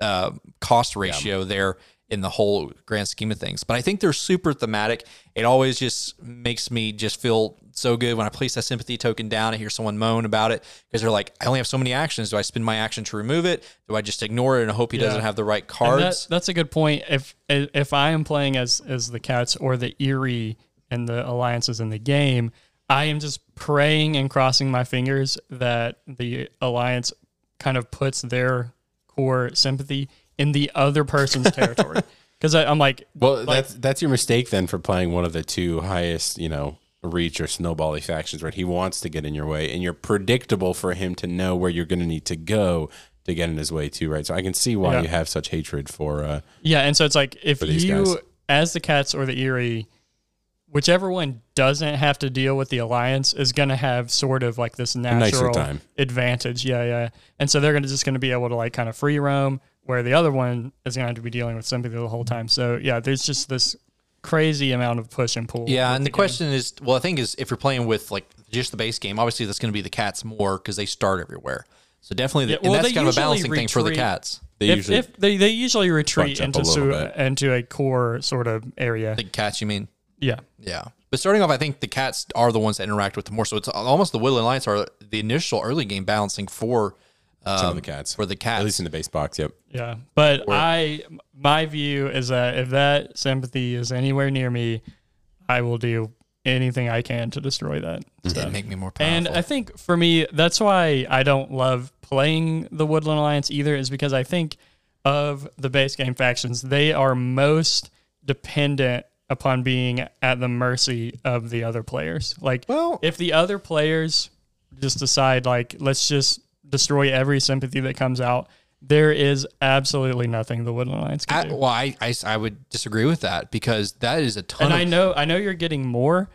uh, cost ratio there in the whole grand scheme of things. But I think they're super thematic. It always just makes me just feel so good when I place that sympathy token down and hear someone moan about it because they're like, I only have so many actions. Do I spend my action to remove it? Do I just ignore it and hope he doesn't have the right cards?
that, that's a good point. If if I am playing as as the cats or the eyrie and the alliances in the game, I am just praying and crossing my fingers that the alliance kind of puts their core sympathy in the other person's territory. Because I'm like,
Well, that's that's your mistake then for playing one of the two highest, you know, reach or snowbally factions, right? He wants to get in your way, and you're predictable for him to know where you're going to need to go to get in his way too, right? So I can see why
Yeah.
you have such hatred for. Uh,
Yeah, and so it's like if you,
guys.
as the Cats or the Eyrie, whichever one doesn't have to deal with the Alliance is going to have sort of like this natural
time.
advantage. Yeah, yeah. And so they're gonna just going to be able to like kind of free roam, where the other one is going to to be dealing with sympathy the whole time. So yeah, there's just this crazy amount of push and pull.
Yeah, and the
game.
question is, well, the thing is, if you're playing with like just the base game, obviously that's going to be the cats more because they start everywhere. So definitely, the,
Yeah, well,
and that's kind of a
usually
balancing thing for the cats.
they
if,
usually
if they, they usually retreat into
a little
su-
bit.
into a core sort of area.
The cats, you mean?
Yeah.
Yeah. But starting off, I think the cats are the ones that interact with the more. So it's almost the Woodland Alliance are the initial early game balancing for um,
some of the cats
for the cats.
at least in the base box. Yep.
Yeah, but I my view is that if that sympathy is anywhere near me, I will do anything I can to destroy that.
That
stuff.
make me more powerful.
And I think for me, that's why I don't love playing the Woodland Alliance either, is because I think of the base game factions, they are most dependent upon being at the mercy of the other players. Like,
Well-
if the other players just decide, like, let's just destroy every sympathy that comes out, there is absolutely nothing the Woodland Alliance can
I,
do.
well, I, I, I would disagree with that because that is a ton
and
of
I know I know you're getting more,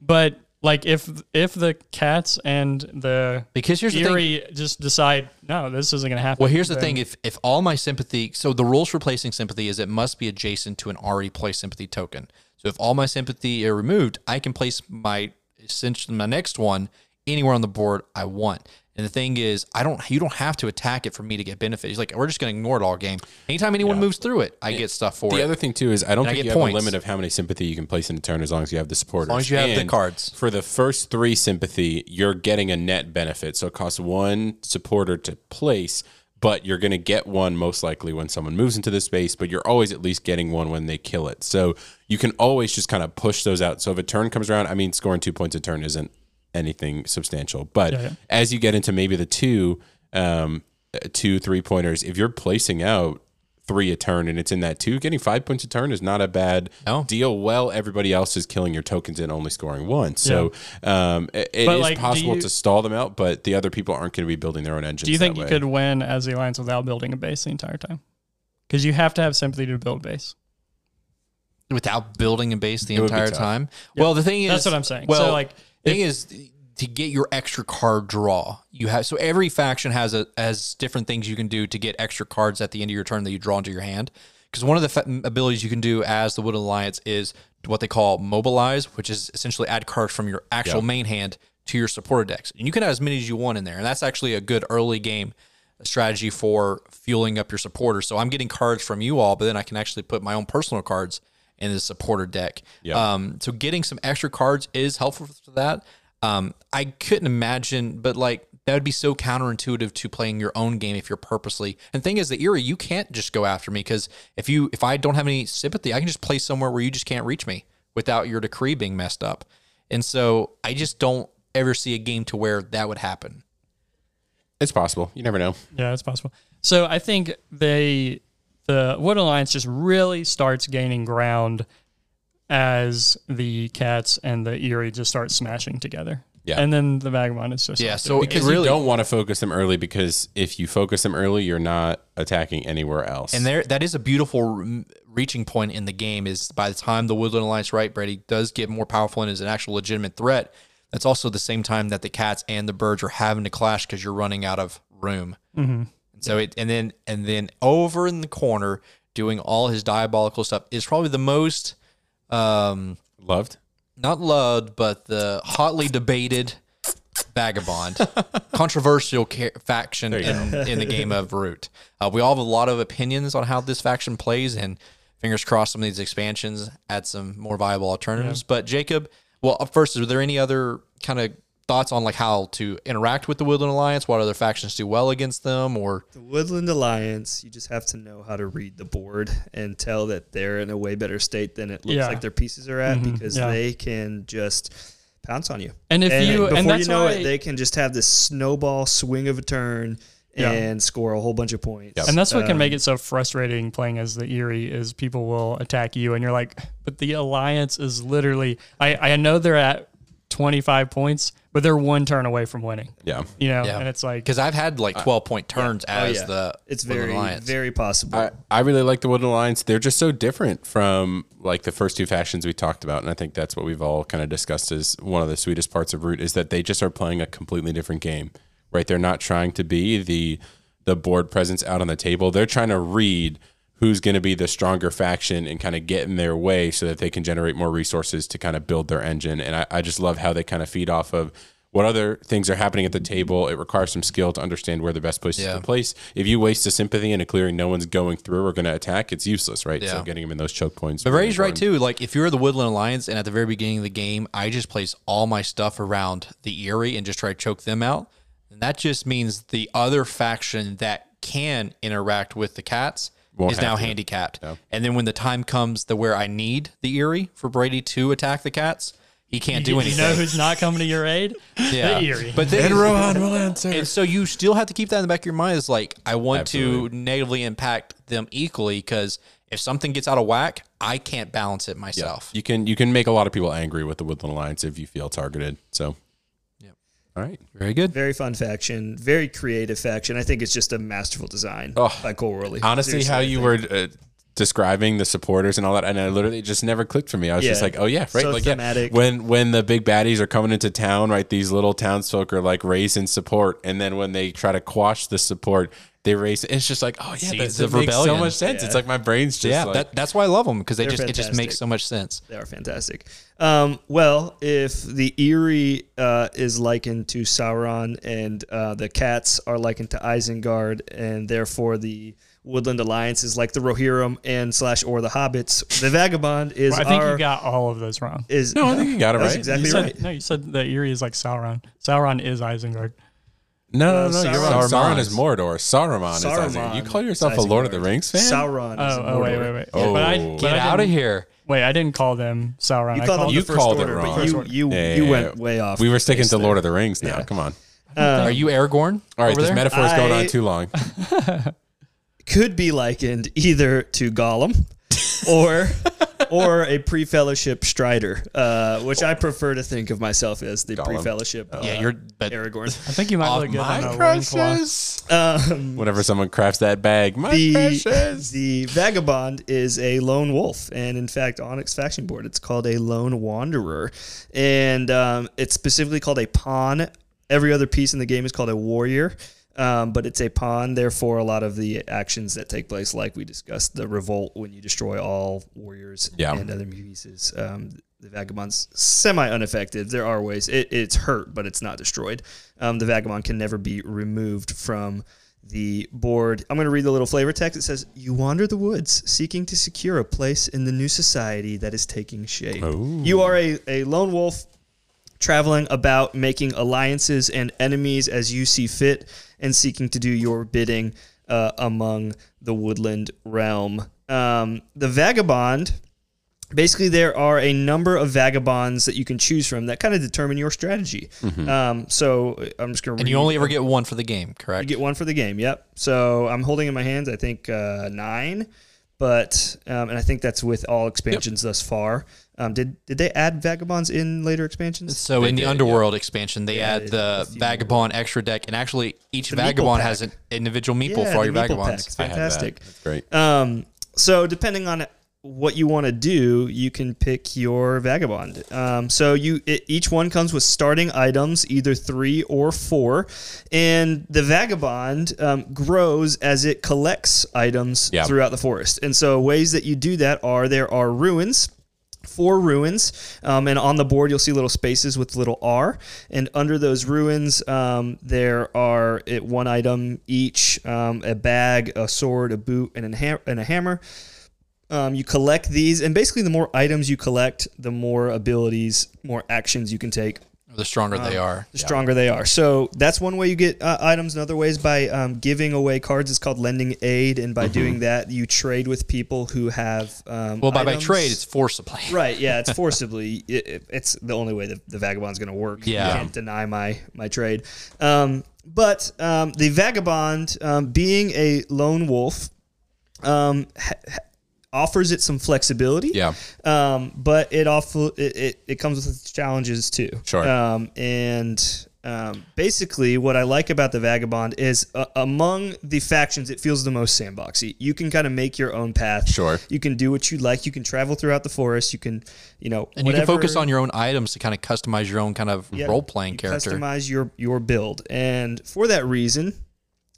but like if if the cats and the
because here's the thing.
Just decide no, this isn't going to happen.
Well, here's the thing: if if all my sympathy, so the rules for placing sympathy is it must be adjacent to an already placed sympathy token. So if all my sympathy are removed, I can place my essentially my next one anywhere on the board I want. And the thing is, I don't you don't have to attack it for me to get benefit. He's like, we're just going to ignore it all game. Anytime anyone moves through it, I get stuff for
The
it.
The other thing too is I don't
I
think
get
you have
points.
a limit of how many sympathy you can place in a turn as long as you have the supporters. As
long as you have the cards.
For the first three sympathy, you're getting a net benefit. So it costs one supporter to place, but you're going to get one most likely when someone moves into the space. But you're always at least getting one when they kill it. So you can always just kind of push those out. So if a turn comes around, I mean, scoring two points a turn isn't anything substantial. But
Yeah, yeah.
as you get into maybe the two, um, uh, two three pointers, if you're placing out three a turn and it's in that two, getting five points a turn is not a bad
No.
deal. Well, everybody else is killing your tokens and only scoring one. So um, it, it
But,
is
like,
possible
you-
to stall them out, but the other people aren't going to be building their own engines.
do you think
that
you
way.
could win as the alliance without building a base the entire time? Because you have to have sympathy to build a base.
without building a base the
It
entire
tough.
time. Well, the thing is,
That's what I'm saying.
Well,
So, like,
thing is to get your extra card draw, you have so every faction has a has different things you can do to get extra cards at the end of your turn that you draw into your hand. Because one of the fa- abilities you can do as the Woodland Alliance is what they call mobilize, which is essentially add cards from your actual
Yeah.
main hand to your supporter decks, and you can have as many as you want in there, and that's actually a good early game strategy for fueling up your supporters. So I'm getting cards from you all, but then I can actually put my own personal cards in the supporter deck.
Yeah.
Um, so getting some extra cards is helpful for that. Um, I couldn't imagine, but like that would be so counterintuitive to playing your own game if you're purposely. And the thing is, the Eyrie, you can't just go after me because if you if I don't have any sympathy, I can just play somewhere where you just can't reach me without your decree being messed up. And so I just don't ever see a game to where that would happen.
It's possible. You never know.
Yeah, it's possible. So I think they the Wood Alliance just really starts gaining ground as the cats and the Eyrie just start smashing together.
Yeah.
And then the Vagabond is just
Yeah, so
Because
really
you don't want to focus them early because if you focus them early, you're not attacking anywhere else.
And there, that is a beautiful reaching point in the game. Is by the time the Woodland Alliance, right, Brady does get more powerful and is an actual legitimate threat. That's also the same time that the cats and the birds are having to clash because you're running out of room. Mm-hmm. And so it, and then and then over in the corner doing all his diabolical stuff is probably the most, um,
Loved.
not loved, but the hotly debated vagabond, controversial ca- faction in, in the game of Root. Uh, we all have a lot of opinions on how this faction plays, and fingers crossed some of these expansions add some more viable alternatives. But Jacob, well, first, are there any other kind of thoughts on like how to interact with the Woodland Alliance? What other factions do well against them, or
The Woodland Alliance, you just have to know how to read the board and tell that they're in a way better state than it looks
Yeah.
like their pieces are at because
yeah.
they can just pounce on you.
And if you- and
before you know
why-
it, they can just have this snowball swing of a turn
Yeah.
and score a whole bunch of points.
And that's what can
Um,
make it so frustrating playing as the Eyrie is people will attack you and you're like, but the alliance is literally I, I know they're at 25 points, but but they're one turn away from winning.
Yeah.
You know,
Yeah.
and it's like
Because I've had like 12 point turns
Oh,
as
yeah.
the
it's
Woodland
very
Alliance.
very possible.
I, I really like the Woodland Alliance. They're just so different from like the first two factions we talked about, and I think that's what we've all kind of discussed as one of the sweetest parts of Root is that they just are playing a completely different game, right? They're not trying to be the the board presence out on the table. They're trying to read who's going to be the stronger faction and kind of get in their way so that they can generate more resources to kind of build their engine. And I, I just love how they kind of feed off of what other things are happening at the table. It requires some skill to understand where the best places
Yeah.
to place. If you waste a sympathy in a clearing, no one's going through or going to attack. It's useless, right?
Yeah.
So getting them in those choke points.
But Ray's right too. Like if you're the Woodland Alliance and at the very beginning of the game, I just place all my stuff around the Eyrie and just try to choke them out. And that just means the other faction that can interact with the cats
Won't
is now
to.
handicapped. And then when the time comes to where I need the Eyrie for Brady to attack the cats, he can't do anything.
you, know who's not coming to your aid?
yeah.
The Eyrie.
But then,
Rohan will answer.
and so you still have to keep that in the back of your mind. Is like I want to negatively impact them equally because if something gets out of whack, I can't balance it myself.
You can you can make a lot of people angry with the Woodland Alliance if you feel targeted. So,
Yep.
All right.
Very good.
very fun faction, very creative faction. I think it's just a masterful design
Oh,
by Cole Wehrle.
Honestly,
Seriously,
how you were uh, describing the supporters and all that, and I literally just never clicked for me. I was just like, oh yeah, right.
So
like yeah,
thematic.
when when the big baddies are coming into town, right? These little townsfolk are like raising support, and then when they try to quash the support, they raise. It's just like, oh yeah, that,
Seeds
that
of
makes so much sense. It's like my brain's just
yeah,
like,
that, that's why I love them because they
They're
just it just makes so much sense.
They are fantastic. Um, well, if the Eyrie uh, is likened to Sauron and uh, the cats are likened to Isengard, and therefore the Woodland Alliance is like the Rohirrim and slash or the Hobbits, the Vagabond is
I think
our
you got all of those wrong.
is
no, I think you got it right.
exactly
You said,
right.
No, you said that Eyrie is like Sauron. Sauron is Isengard.
No, no,
Uh,
no, you're
Sauron-
wrong.
Sauron
Sauron is
is-
Mordor. Saruman, is
Saruman
Isengard. You call
is
yourself a Lord of the Rings fan?
Sauron. is
Oh, oh wait, wait, wait.
Oh.
But I,
Get
but
Get
I
out of here.
Wait, I didn't call them Sauron.
You
I
called them
called
You
the first
called it wrong.
but you you,
Yeah,
you
yeah,
went
yeah.
way off.
We were sticking to
there.
Lord of the Rings now.
Yeah.
Come on.
Are you Aragorn?
All right, this
there?
metaphor is going on too long.
could be likened either to Gollum or or a pre-fellowship Strider, uh, which I prefer to think of myself as the pre-fellowship. Uh,
yeah, you're. But
Aragorn.
I think you might
Off
look good
my
on a loincloth.
Um,
Whenever someone crafts that bag, my
the
precious.
the vagabond is a lone wolf, and in fact, Onyx faction board, it's called a lone wanderer, and um, it's specifically called a pawn. Every other piece in the game is called a warrior. Um, but it's a pawn, therefore, a lot of the actions that take place, like we discussed, the revolt when you destroy all warriors
Yeah.
and other pieces. Um, the vagabond's semi unaffected. There are ways it, it's hurt, but it's not destroyed. Um, the vagabond can never be removed from the board. I'm going to read the little flavor text. It says, You wander the woods seeking to secure a place in the new society that is taking shape.
Ooh.
You are a, a lone wolf traveling about making alliances and enemies as you see fit and seeking to do your bidding uh, among the woodland realm. Um, the vagabond. Basically, there are a number of vagabonds that you can choose from that kind of determine your strategy. Um, so I'm just going to
and you only ever get one for the game, correct?
you get one for the game. Yep. So I'm holding in my hands. I think uh, nine, but um, and I think that's with all expansions thus far. Um, did did they add vagabonds in later expansions?
So in the
did,
Underworld expansion, they
Yeah,
add
it-
the
a few
Vagabond extra deck, and actually each
The
Vagabond has an individual meeple
Yeah,
for all your
meeple
Vagabonds.
packs.
I that.
Fantastic.
That's great.
Um, so depending on what you want to do, you can pick your vagabond. Um, so you it, each one comes with starting items, either three or four, and the vagabond um, grows as it collects items
Yeah.
throughout the forest. And so ways that you do that are there are ruins four ruins um, and on the board you'll see little spaces with little r and under those ruins um, there are it, one item each um, a bag a sword a boot and a, and a hammer. Um, you collect these and basically the more items you collect the more abilities more actions you can take
The stronger they are.
the stronger they are. So that's one way you get uh, items. Another way is by um, giving away cards. It's called lending aid, and by doing that, you trade with people who have. Um,
Well, by, by trade, it's forcibly.
right. Yeah, it's forcibly. it, it- it's the only way that the vagabond's going to work.
Yeah.
you can't deny my my trade. Um, but um, the vagabond, um, being a lone wolf, um, ha- offers it some flexibility.
Yeah.
Um, but it also it, it, it comes with its challenges too.
Sure.
Um, and um, basically, what I like about the Vagabond is uh, among the factions, it feels the most sandboxy. You can kind of make your own path.
Sure.
You can do what you like. You can travel throughout the forest. You can, you know,
And you can focus on your own items to kind of customize your own kind of
Yeah,
role playing character.
Customize your your build, and for that reason,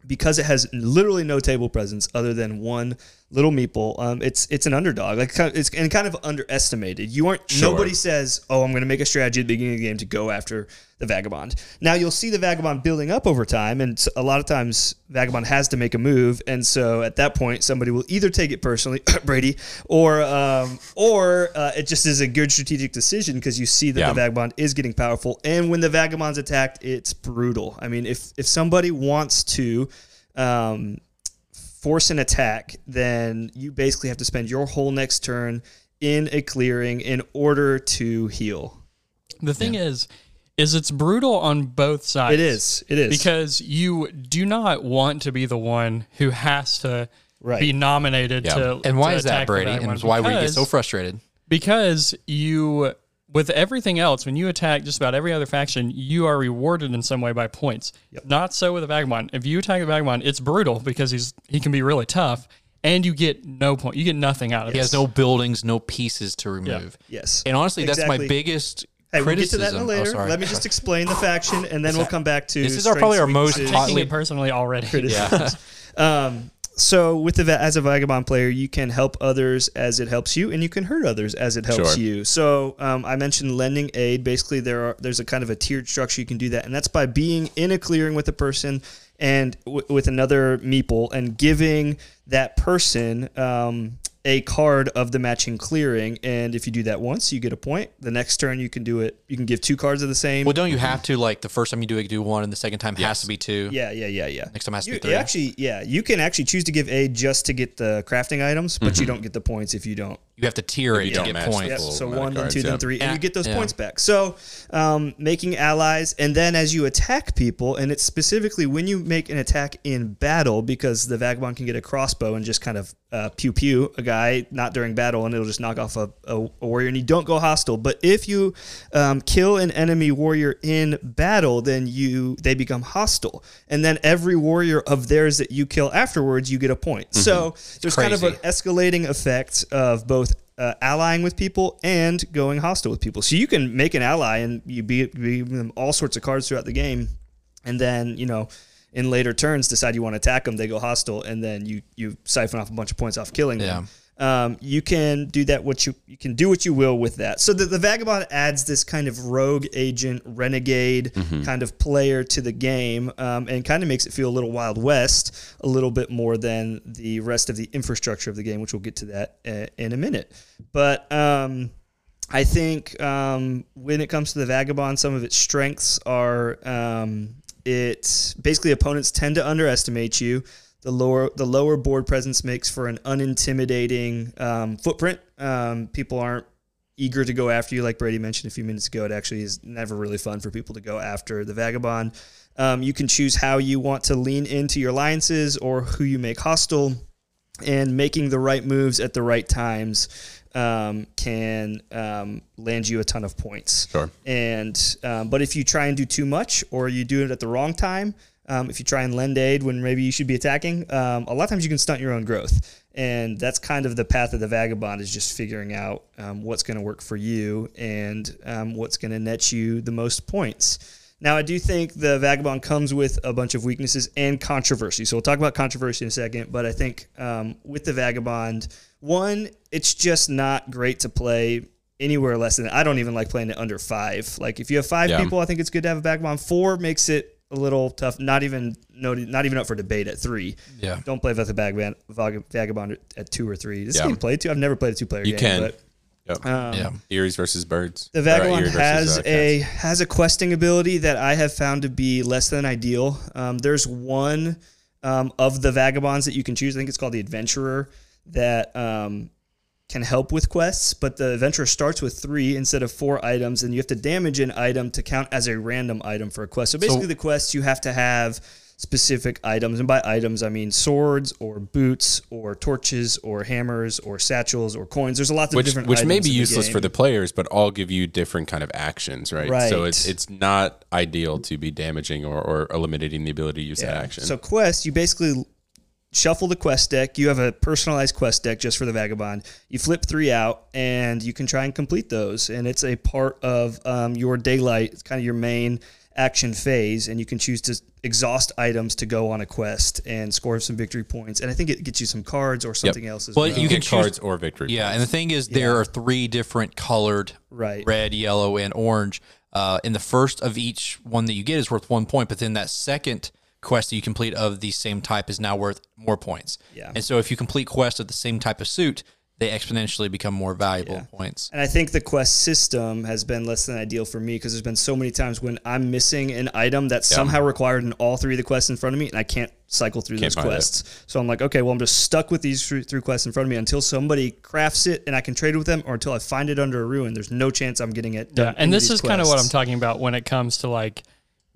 because it has literally no table presence other than one little meeple, um, it's it's an underdog. Like it's and kind of underestimated. You aren't.
Sure.
Nobody says, "Oh, I'm going to make a strategy at the beginning of the game to go after the vagabond." Now you'll see the vagabond building up over time, and a lot of times vagabond has to make a move, and so at that point, somebody will either take it personally, Brady, or um, or uh, it just is a good strategic decision because you see that
Yeah.
the vagabond is getting powerful, and when the vagabond's attacked, it's brutal. I mean, if if somebody wants to. Um, force an attack, then you basically have to spend your whole next turn in a clearing in order to heal.
The thing is, is it's brutal on both sides.
It is. It is.
because you do not want to be the one who has to
Right.
be nominated
Yeah.
to.
and why
to
is that, Brady?
vagabond.
And why would you get so frustrated?
because you with everything else when you attack just about every other faction you are rewarded in some way by points not so with a vagabond if you attack a vagabond it's brutal because he's he can be really tough and you get no point you get nothing out of it.
He
it
has no buildings, no pieces to remove.
yes.
And honestly, that's my biggest
Hey, we'll get to that in a
Oh,
later.
sorry.
Let me just explain the faction, and then we'll come back to.
This is our- probably our most
strengths,
hot-
weaknesses.
taking it personally already
yeah.
Um, so with the va- as a vagabond player, you can help others as it helps you, and you can hurt others as it helps
Sure.
you. So um, I mentioned lending aid. Basically, there are there's a kind of a tiered structure you can do that, and that's by being in a clearing with a person and w- with another meeple and giving that person um, a card of the matching clearing. And if you do that once, you get a point. The next turn, you can do it. You can give two cards of the same.
Well, don't you have to like the first time you do it, do one, and the second time has to be two?
Yeah, yeah, yeah, yeah.
Next time has to
You-
be three.
Actually, yeah, you can actually choose to give aid just to get the crafting items, but
Mm-hmm.
you don't get the points if you don't.
You have to tier it
you
to
don't
get
match
points.
Yep. So one, then
cards,
two,
yeah.
then three, and
Yeah,
you get those
yeah.
points back. So um, making allies, and then as you attack people, and it's specifically when you make an attack in battle, because the vagabond can get a crossbow and just kind of uh, pew pew a guy, not during battle, and it'll just knock off a, a, a warrior, and you don't go hostile. But if you um, kill an enemy warrior in battle, then you they become hostile, and then every warrior of theirs that you kill afterwards, you get a point. So there's kind of an
Mm-hmm.
Escalating effect of both uh, allying with people and going hostile with people. So you can make an ally and you be, be them all sorts of cards throughout the game, and then you know in later turns decide you want to attack them, they go hostile, and then you you siphon off a bunch of points off killing them. Um, you can do that. What you you can do what you will with that. So the, the vagabond adds this kind of rogue agent, renegade kind of player to the game, um, and kind of makes it feel a little Wild West, a little bit more than the rest of the infrastructure of the game, which we'll get to that uh, in a minute. But um, I think um, when it comes to the vagabond, some of its strengths are um, it basically opponents tend to underestimate you. The lower the lower board presence makes for an unintimidating um, footprint. Um, people aren't eager to go after you, like Brady mentioned a few minutes ago. It actually is never really fun for people to go after the vagabond. Um, you can choose how you want to lean into your alliances or who you make hostile and making the right moves at the right times um, can um, land you a ton of points.
Sure.
And um, but if you try and do too much, or you do it at the wrong time, um, if you try and lend aid when maybe you should be attacking, um, a lot of times you can stunt your own growth. And that's kind of the path of the vagabond is just figuring out um, what's going to work for you and um, what's going to net you the most points. Now, I do think the Vagabond comes with a bunch of weaknesses and controversy. So we'll talk about controversy in a second. But I think um, with the Vagabond, one, it's just not great to play anywhere less than. I don't even like playing it under five. Like if you have five
Yeah.
people, I think it's good to have a Vagabond. Four makes it a little tough. Not even no, not even up for debate at three.
Yeah.
Don't play with the Vagabond, Vagabond at two or three. This
Yeah.
game played two. I've never played a two player
You
game.
can.
But,
Yep.
um,
Yeah.
Eyries versus birds.
the
uh,
Vagabond
versus,
has
uh,
a has a questing ability that I have found to be less than ideal. Um, there's one um, of the vagabonds that you can choose. I think it's called the Adventurer. That um, can help with quests, but the adventure starts with three instead of four items, and you have to damage an item to count as a random item for a quest. So basically, the quests you have to have specific items, and by items I mean swords or boots or torches or hammers or satchels or coins. There's a lot of
which
different
which may be
in the
useless for the players, but all give you different kind of actions, right?
Right.
So it's it's not ideal to be damaging or, or eliminating the ability to use that action.
So quest, you basically shuffle the quest deck. You have a personalized quest deck just for the vagabond. You flip three out, and you can try and complete those. And it's a part of um, your daylight. It's kind of your main action phase, and you can choose to exhaust items to go on a quest and score some victory points. And I think it gets you some cards or something else as
Well,
well.
you
you
can
get
choose-
cards or victory.
Yeah,
points.
and the thing is, there are three different colored
Right.
red, yellow, and orange. Uh, and the first of each one that you get is worth one point, but then that second quest that you complete of the same type is now worth more points.
Yeah.
And so if you complete quests of the same type of suit, they exponentially become more valuable in points.
And I think the quest system has been less than ideal for me because there's been so many times when I'm missing an item that's somehow required in all three of the quests in front of me, and I can't cycle through
Can't
those
find it.
quests. So I'm like, okay, well, I'm just stuck with these three, three quests in front of me until somebody crafts it and I can trade with them, or until I find it under a ruin. There's no chance I'm getting it.
Yeah,
done
and this
these
is kind of what I'm talking about when it comes to like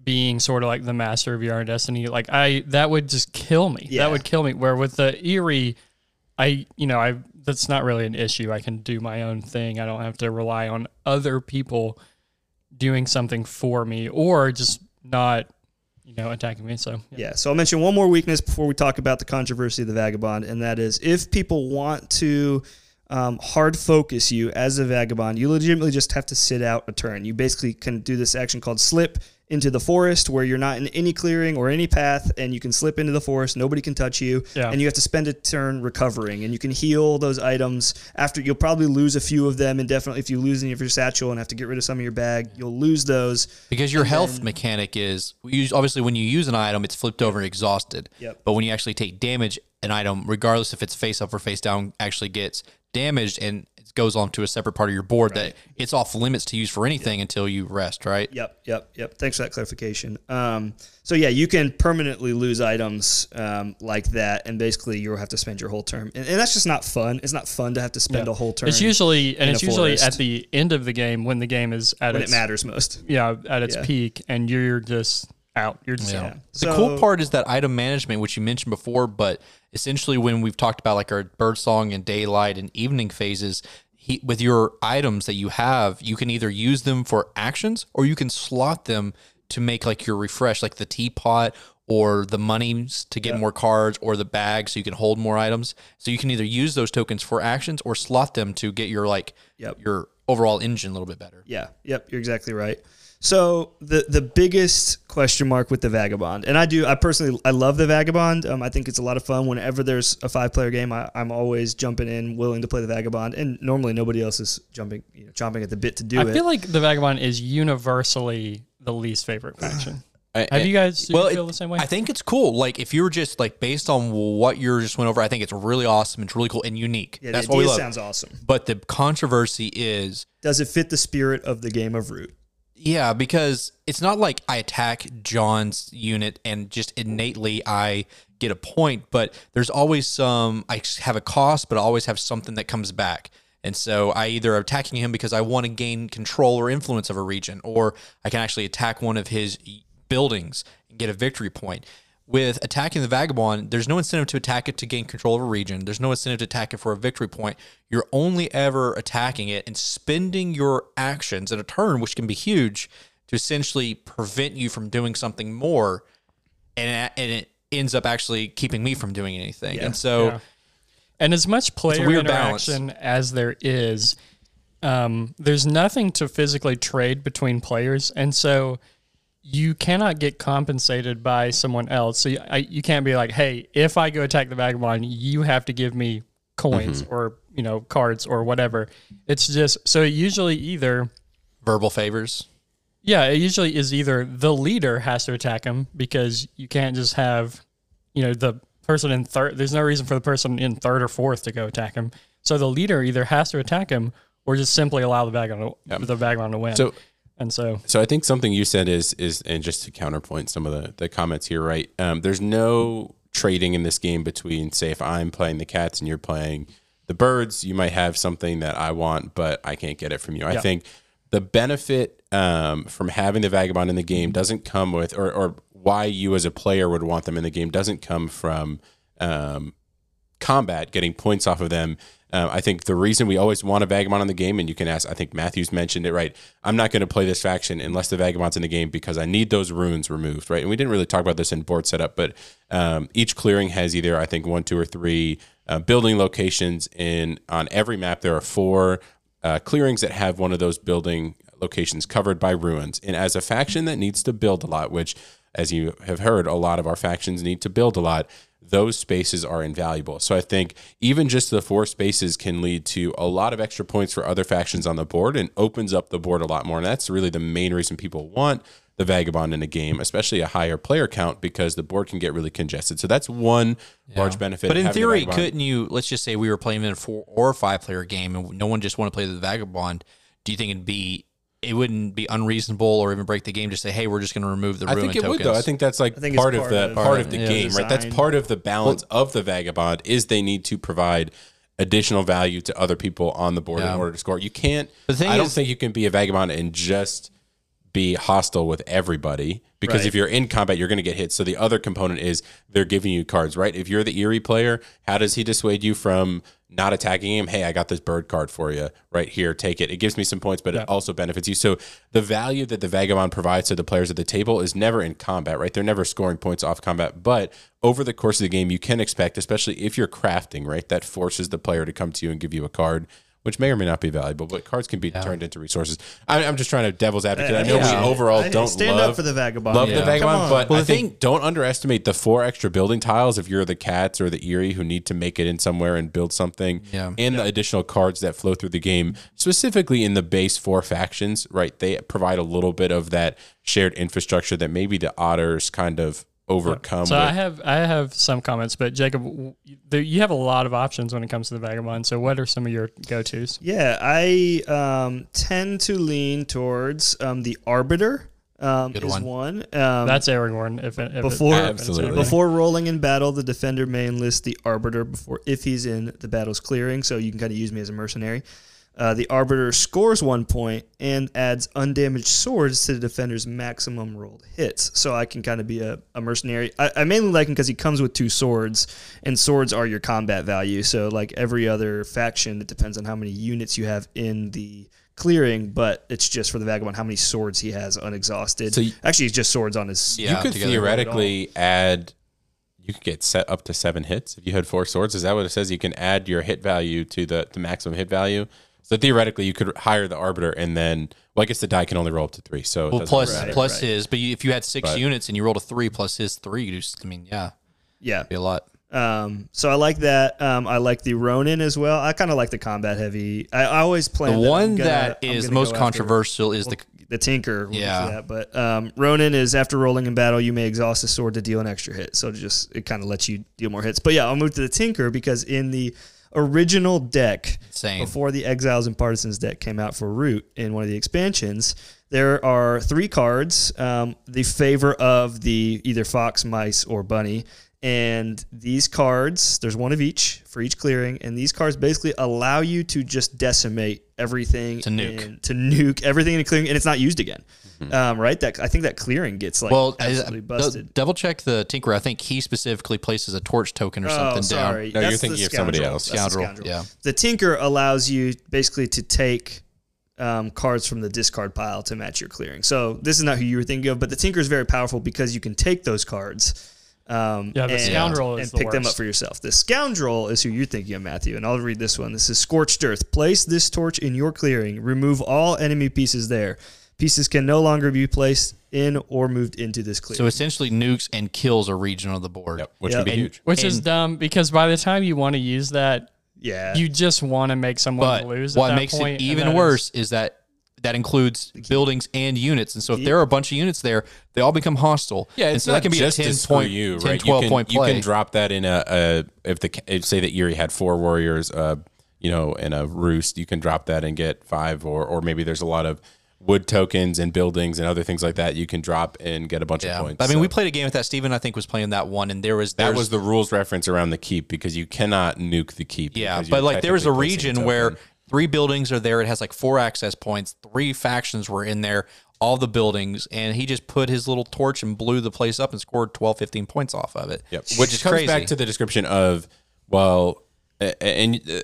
being sort of like the master of your own destiny. Like I, that would just kill me.
Yeah.
That would kill me. Where with the eyrie, I, you know, I that's not really an issue. I can do my own thing. I don't have to rely on other people doing something for me or just not, you know, attacking me. So yeah.
Yeah. So I'll mention one more weakness before we talk about the controversy of the vagabond, and that is if people want to um, hard focus you as a vagabond, you legitimately just have to sit out a turn. You basically can do this action called slip into the forest where you're not in any clearing or any path and you can slip into the forest nobody can touch you
Yeah.
and you have to spend a turn recovering and you can heal those items after you'll probably lose a few of them and definitely if you lose any of your satchel and have to get rid of some of your bag you'll lose those
Because your health mechanic is obviously when you use an item, it's flipped over and exhausted.
Yep.
But when you actually take damage, an item, regardless if it's face up or face down, actually gets damaged and it goes on to a separate part of your board that it's off limits to use for anything until you rest, right?
Yep, yep, yep. Thanks for that clarification. Um, so yeah, you can permanently lose items um, like that, and basically you'll have to spend your whole term, and, and that's just not fun. It's not fun to have to spend
Yeah.
a whole term.
It's usually and it's usually
forest.
at the end of the game when the game is at
when
its
it matters most.
yeah at its
Yeah.
peak and you're just out. You're just
Yeah.
out.
The cool part is that item management, which you mentioned before, but essentially when we've talked about like our birdsong and daylight and evening phases, he, with your items that you have, you can either use them for actions or you can slot them to make like your refresh, like the teapot or the monies to get more cards or the bag so you can hold more items. So you can either use those tokens for actions or slot them to get your like
Yep.
your overall engine a little bit better.
Yeah, yep, you're exactly right. So the the biggest question mark with the vagabond, and I do, I personally, I love the vagabond. Um, I think it's a lot of fun. Whenever there's a five player game, I, I'm always jumping in, willing to play the vagabond, and normally nobody else is jumping, you know, chomping at the bit to do
I
it.
I feel like the Vagabond is universally the least favorite faction.
I-
Have you guys
Well,
you feel
it-
the same way?
I think it's cool. Like if you were just like based on what you just went over, I think it's really awesome. It's really cool and unique.
yeah,
That's
the
what we
idea
love.
sounds awesome.
but the controversy is,
Does it fit the spirit of the game of Root?
Yeah, because it's not like I attack John's unit and just innately I get a point, but there's always some I have a cost, but I always have something that comes back. And so I either attacking him because I want to gain control or influence of a region, or I can actually attack one of his buildings and get a victory point. With attacking the vagabond, there's no incentive to attack it to gain control of a region. There's no incentive to attack it for a victory point. You're only ever attacking it and spending your actions in a turn, which can be huge, to essentially prevent you from doing something more. And, and it ends up actually keeping me from doing anything. And so,
Yeah. And as much player
weird balance.
interaction as there is, um, there's nothing to physically trade between players, and so you cannot get compensated by someone else. So you, I, you can't be like, "Hey, if I go attack the vagabond, you have to give me coins
Mm-hmm.
or you know cards or whatever." It's just so usually either
verbal favors.
yeah, it usually is either the leader has to attack him because you can't just have, you know, the person in third. There's no reason for the person in third or fourth to go attack him. So the leader either has to attack him or just simply allow the vagabond to, the vagabond to win.
So-
and so
So I think something you said is is and just to counterpoint some of the the comments here, right? Um, there's no trading in this game between say if I'm playing the cats and you're playing the birds, you might have something that I want, but I can't get it from you. I think the benefit um, from having the vagabond in the game doesn't come with, or, or why you as a player would want them in the game doesn't come from um, combat, getting points off of them. Uh, I think the reason we always want a vagabond in the game, and you can ask, I think Matthews mentioned it right. I'm not going to play this faction unless the vagabond's in the game because I need those ruins removed, right? And we didn't really talk about this in board setup, but um, each clearing has either I think one, two, or three uh, building locations. In on every map, there are four uh, clearings that have one of those building locations covered by ruins. And as a faction that needs to build a lot, which as you have heard, a lot of our factions need to build a lot those spaces are invaluable. So I think even just the four spaces can lead to a lot of extra points for other factions on the board and opens up the board a lot more. And that's really the main reason people want the vagabond in a game, especially a higher player count, because the board can get really congested. So that's one large benefit.
But in
having the
theory, couldn't you? Let's just say we were playing in a four or five player game, and no one just want to play the vagabond. Do you think it'd be? It wouldn't be unreasonable or even break the game to say, "Hey, we're just going to remove the
I
ruin
think it
tokens."
would though. I think that's like
think it's
part of
part
the
of-
part of the
yeah.
game, right? That's part of the balance of the vagabond is they need to provide additional value to other people on the board
Yeah.
in order to score. You can't.
The thing
I don't
is-
think you can be a vagabond and just be hostile with everybody because
Right.
if you're in combat, you're going to get hit. So the other component is they're giving you cards, right? If you're the Eyrie player, how does he dissuade you from not attacking him? Hey, I got this bird card for you right here. Take it. It gives me some points, but it also benefits you. So the value that the Vagabond provides to the players at the table is never in combat, right? They're never scoring points off combat, but over the course of the game, you can expect, especially if you're crafting, right? That forces the player to come to you and give you a card. Which may or may not be valuable, but cards can be turned into resources. I, I'm just trying to devil's advocate. I know
Yeah.
we overall
Hey,
don't
stand
love
up for the vagabond.
love
Yeah.
the vagabond, but
Well,
I think
thing-
don't underestimate the four extra building tiles if you're the cats or the Eyrie who need to make it in somewhere and build something.
Yeah.
And the additional cards that flow through the game, specifically in the base four factions, right? They provide a little bit of that shared infrastructure that maybe the otters kind of overcome.
So
with.
I have I have some comments, but Jacob, you have a lot of options when it comes to the vagabond. So what are some of your go tos?
Yeah, I um, tend to lean towards um, the Arbiter. Um,
Good
is
one.
one. Um,
That's Aragorn. If, if
Before-
Absolutely.
Before rolling in battle, the defender may enlist the arbiter before if he's in the battle's clearing, so you can kind of use me as a mercenary. Uh, the arbiter scores one point and adds undamaged swords to the defender's maximum rolled hits. So I can kind of be a, a mercenary. I, I mainly like him because he comes with two swords, and swords are your combat value. So like every other faction, it depends on how many units you have in the clearing, but it's just for the vagabond how many swords he has unexhausted.
So you-
Actually, it's just swords on his.
Yeah,
you could theoretically add. You could get set up to seven hits if you had four swords. Is that what it says? You can add your hit value to the, the maximum hit value. So theoretically, you could hire the arbiter, and then well, I guess the die can only roll up to three. So
Well,
doesn't
plus
really-
plus his, but you, if you had six
But-
units and you rolled a three plus his three, you just, I mean, yeah,
Yeah,
be a lot.
Um, so I like that. Um, I like the Ronin as well. I kind of like the combat heavy. I, I always
The
plan.
one
I'm gonna-
that
I'm
is most
go after
controversial is the
the Tinker. we'll
Yeah.
that. But um, Ronin is after rolling in battle, you may exhaust a sword to deal an extra hit. So just it kind of lets you deal more hits. But yeah, I'll move to the Tinker because in the original deck, before the Exiles and Partisans deck came out for Root in one of the expansions, there are three cards. Um, the favor of the either fox, mice, or bunny. And these cards, there's one of each for each clearing, and these cards basically allow you to just decimate everything
To nuke.
in- to nuke everything in a clearing, and it's not used again. Um, right? That I think that clearing gets like
well,
absolutely
I-
busted.
double check the tinker. I think he specifically places a torch token or something
oh, sorry.
No, you're thinking of somebody else.
That's the
Scoundrel, yeah.
The Tinker allows you basically to take um, cards from the discard pile to match your clearing. So this is not who you were thinking of, but the Tinker is very powerful because you can take those cards. Um,
Yeah, the
and,
Scoundrel is
and
the
pick them up for yourself. The scoundrel is who you're thinking of, Matthew, and I'll read this one. This is Scorched Earth. Place this torch in your clearing. Remove all enemy pieces there. Pieces can no longer be placed in or moved into this clearing.
So essentially, nukes and kills a region of the board.
Yep, which
Yeah.
would be
And-
huge.
which is dumb because by the time you want to use that,
yeah,
you just want to make someone
But
lose. at
what
that
makes
point,
it even
that is-
worse is that that includes buildings and units. And so if there are a bunch of units there, they all become hostile.
Yeah,
and so
not
that can be
just
a 10
to
point,
you,
10,
right?
12
you can,
point
You can drop that in a, a if the if, say that Eyrie had four warriors, uh, you know, in a roost, you can drop that and get five, or or maybe there's a lot of wood tokens and buildings and other things like that you can drop and get a bunch
Yeah,
of points.
I mean,
So
we played a game with that. Steven, I think, was playing that one, and there was
that was the rules reference around the keep because you cannot nuke the keep.
Yeah, but like there was a region where
token.
Three buildings are there. It has like four access points. Three factions were in there, all the buildings, and he just put his little torch and blew the place up and scored 12, 15 points off of it.
Yep. Which
is
comes
crazy.
back to the description of, well, and uh,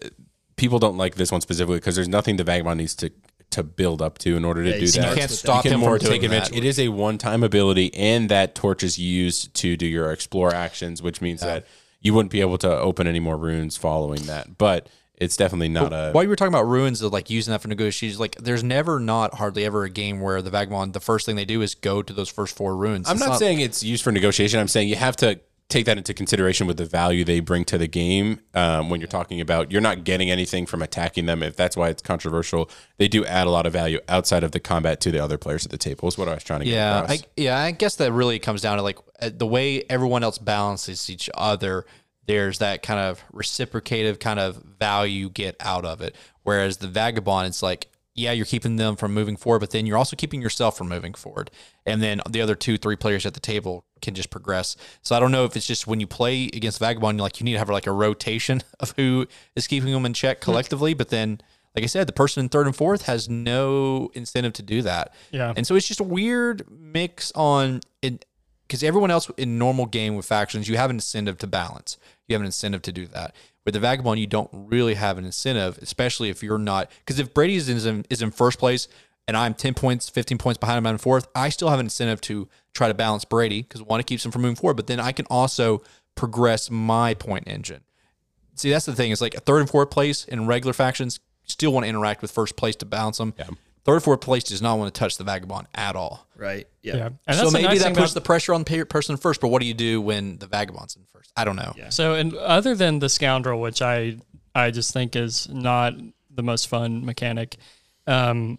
people don't like this one specifically because there's nothing the vagabond needs to to build up to in order to
Yeah,
do that.
You can't stop
you can
him
more
from doing
take advantage.
that.
It is a one-time ability, and that torch is used to do your explore actions, which means that you wouldn't be able to open any more ruins following that. But it's definitely not a.
While you were talking about ruins of like using that for negotiations, like there's never not hardly ever a game where the vagabond the first thing they do is go to those first four ruins.
I'm
It's
not, saying it's used for negotiation. I'm saying you have to take that into consideration with the value they bring to the game um, when you're talking about you're not getting anything from attacking them. If that's why it's controversial, they do add a lot of value outside of the combat to the other players at the table. Is what I was trying to get
Yeah,
across.
I, yeah. I guess that really comes down to like uh, the way everyone else balances each other. There's that kind of reciprocative kind of value you get out of it. Whereas the vagabond, it's like, yeah, you're keeping them from moving forward, but then you're also keeping yourself from moving forward. And then the other two, three players at the table can just progress. So I don't know if it's just when you play against vagabond, you like you need to have like a rotation of who is keeping them in check collectively, but then. Like I said, the person in third and fourth has no incentive to do that.
Yeah.
And so it's just a weird mix on it because everyone else in normal game with factions, you have an incentive to balance. You have an incentive to do that. With the vagabond, you don't really have an incentive, especially if you're not. Because if Brady is in, is in first place and I'm 10 points, 15 points behind him in fourth, I still have an incentive to try to balance Brady because one, it keeps him from moving forward, but then I can also progress my point engine. See, that's the thing. Is like a third and fourth place in regular factions still want to interact with first place to balance them. Third or fourth place does not want to touch the vagabond at all.
Right. Yeah.
Yeah. And
so maybe
nice
that puts
about-
the pressure on the person first. But what do you do when the vagabond's in first? I don't know.
Yeah.
So, and other than the scoundrel, which I I just think is not the most fun mechanic, um,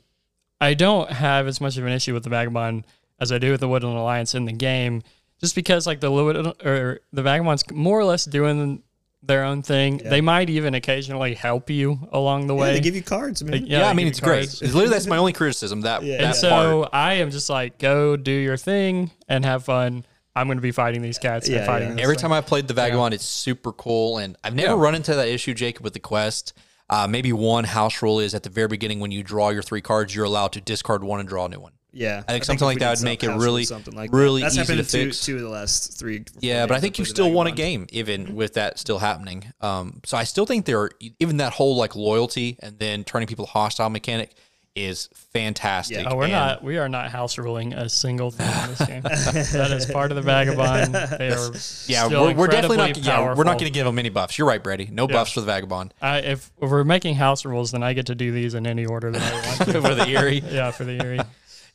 I don't have as much of an issue with the vagabond as I do with the Woodland Alliance in the game, just because like the Wood or the vagabonds more or less doing their own thing. They might even occasionally help you along the
Yeah,
way.
they give you cards, man.
Yeah,
they
I mean it's
you
great.
cards.
Literally, that's my only criticism. That
Yeah.
that
And so
part.
I am just like, go do your thing and have fun. I'm going to be fighting these cats
Yeah,
and fighting
yeah.
Every
thing.
time I've played the vagabond, it's super cool, and I've never
Yeah.
run into that issue, Jacob, with the quest. Uh, maybe one house rule is at the very beginning when you draw your three cards, you're allowed to discard one and draw a new one.
Yeah,
I think something
if
like that would make it really-
something like
really
that. That's
easy
happened
to
in two,
fix.
two of the last three.
Yeah, but I think you still won a game even with that still happening. Um, so I still think there are even that whole like loyalty and then turning people hostile mechanic is fantastic.
Yeah.
Oh, we're
And-
not. We are not house ruling a single thing in this game. that is part of the vagabond. They are.
Yeah,
still
we're, we're definitely not.
incredibly
Yeah, we're not going to give them any buffs. You're right, Brady. No buffs for the vagabond.
I, if, if we're making house rules, then I get to do these in any order that I want.
for the eyrie,
yeah, for the Eyrie.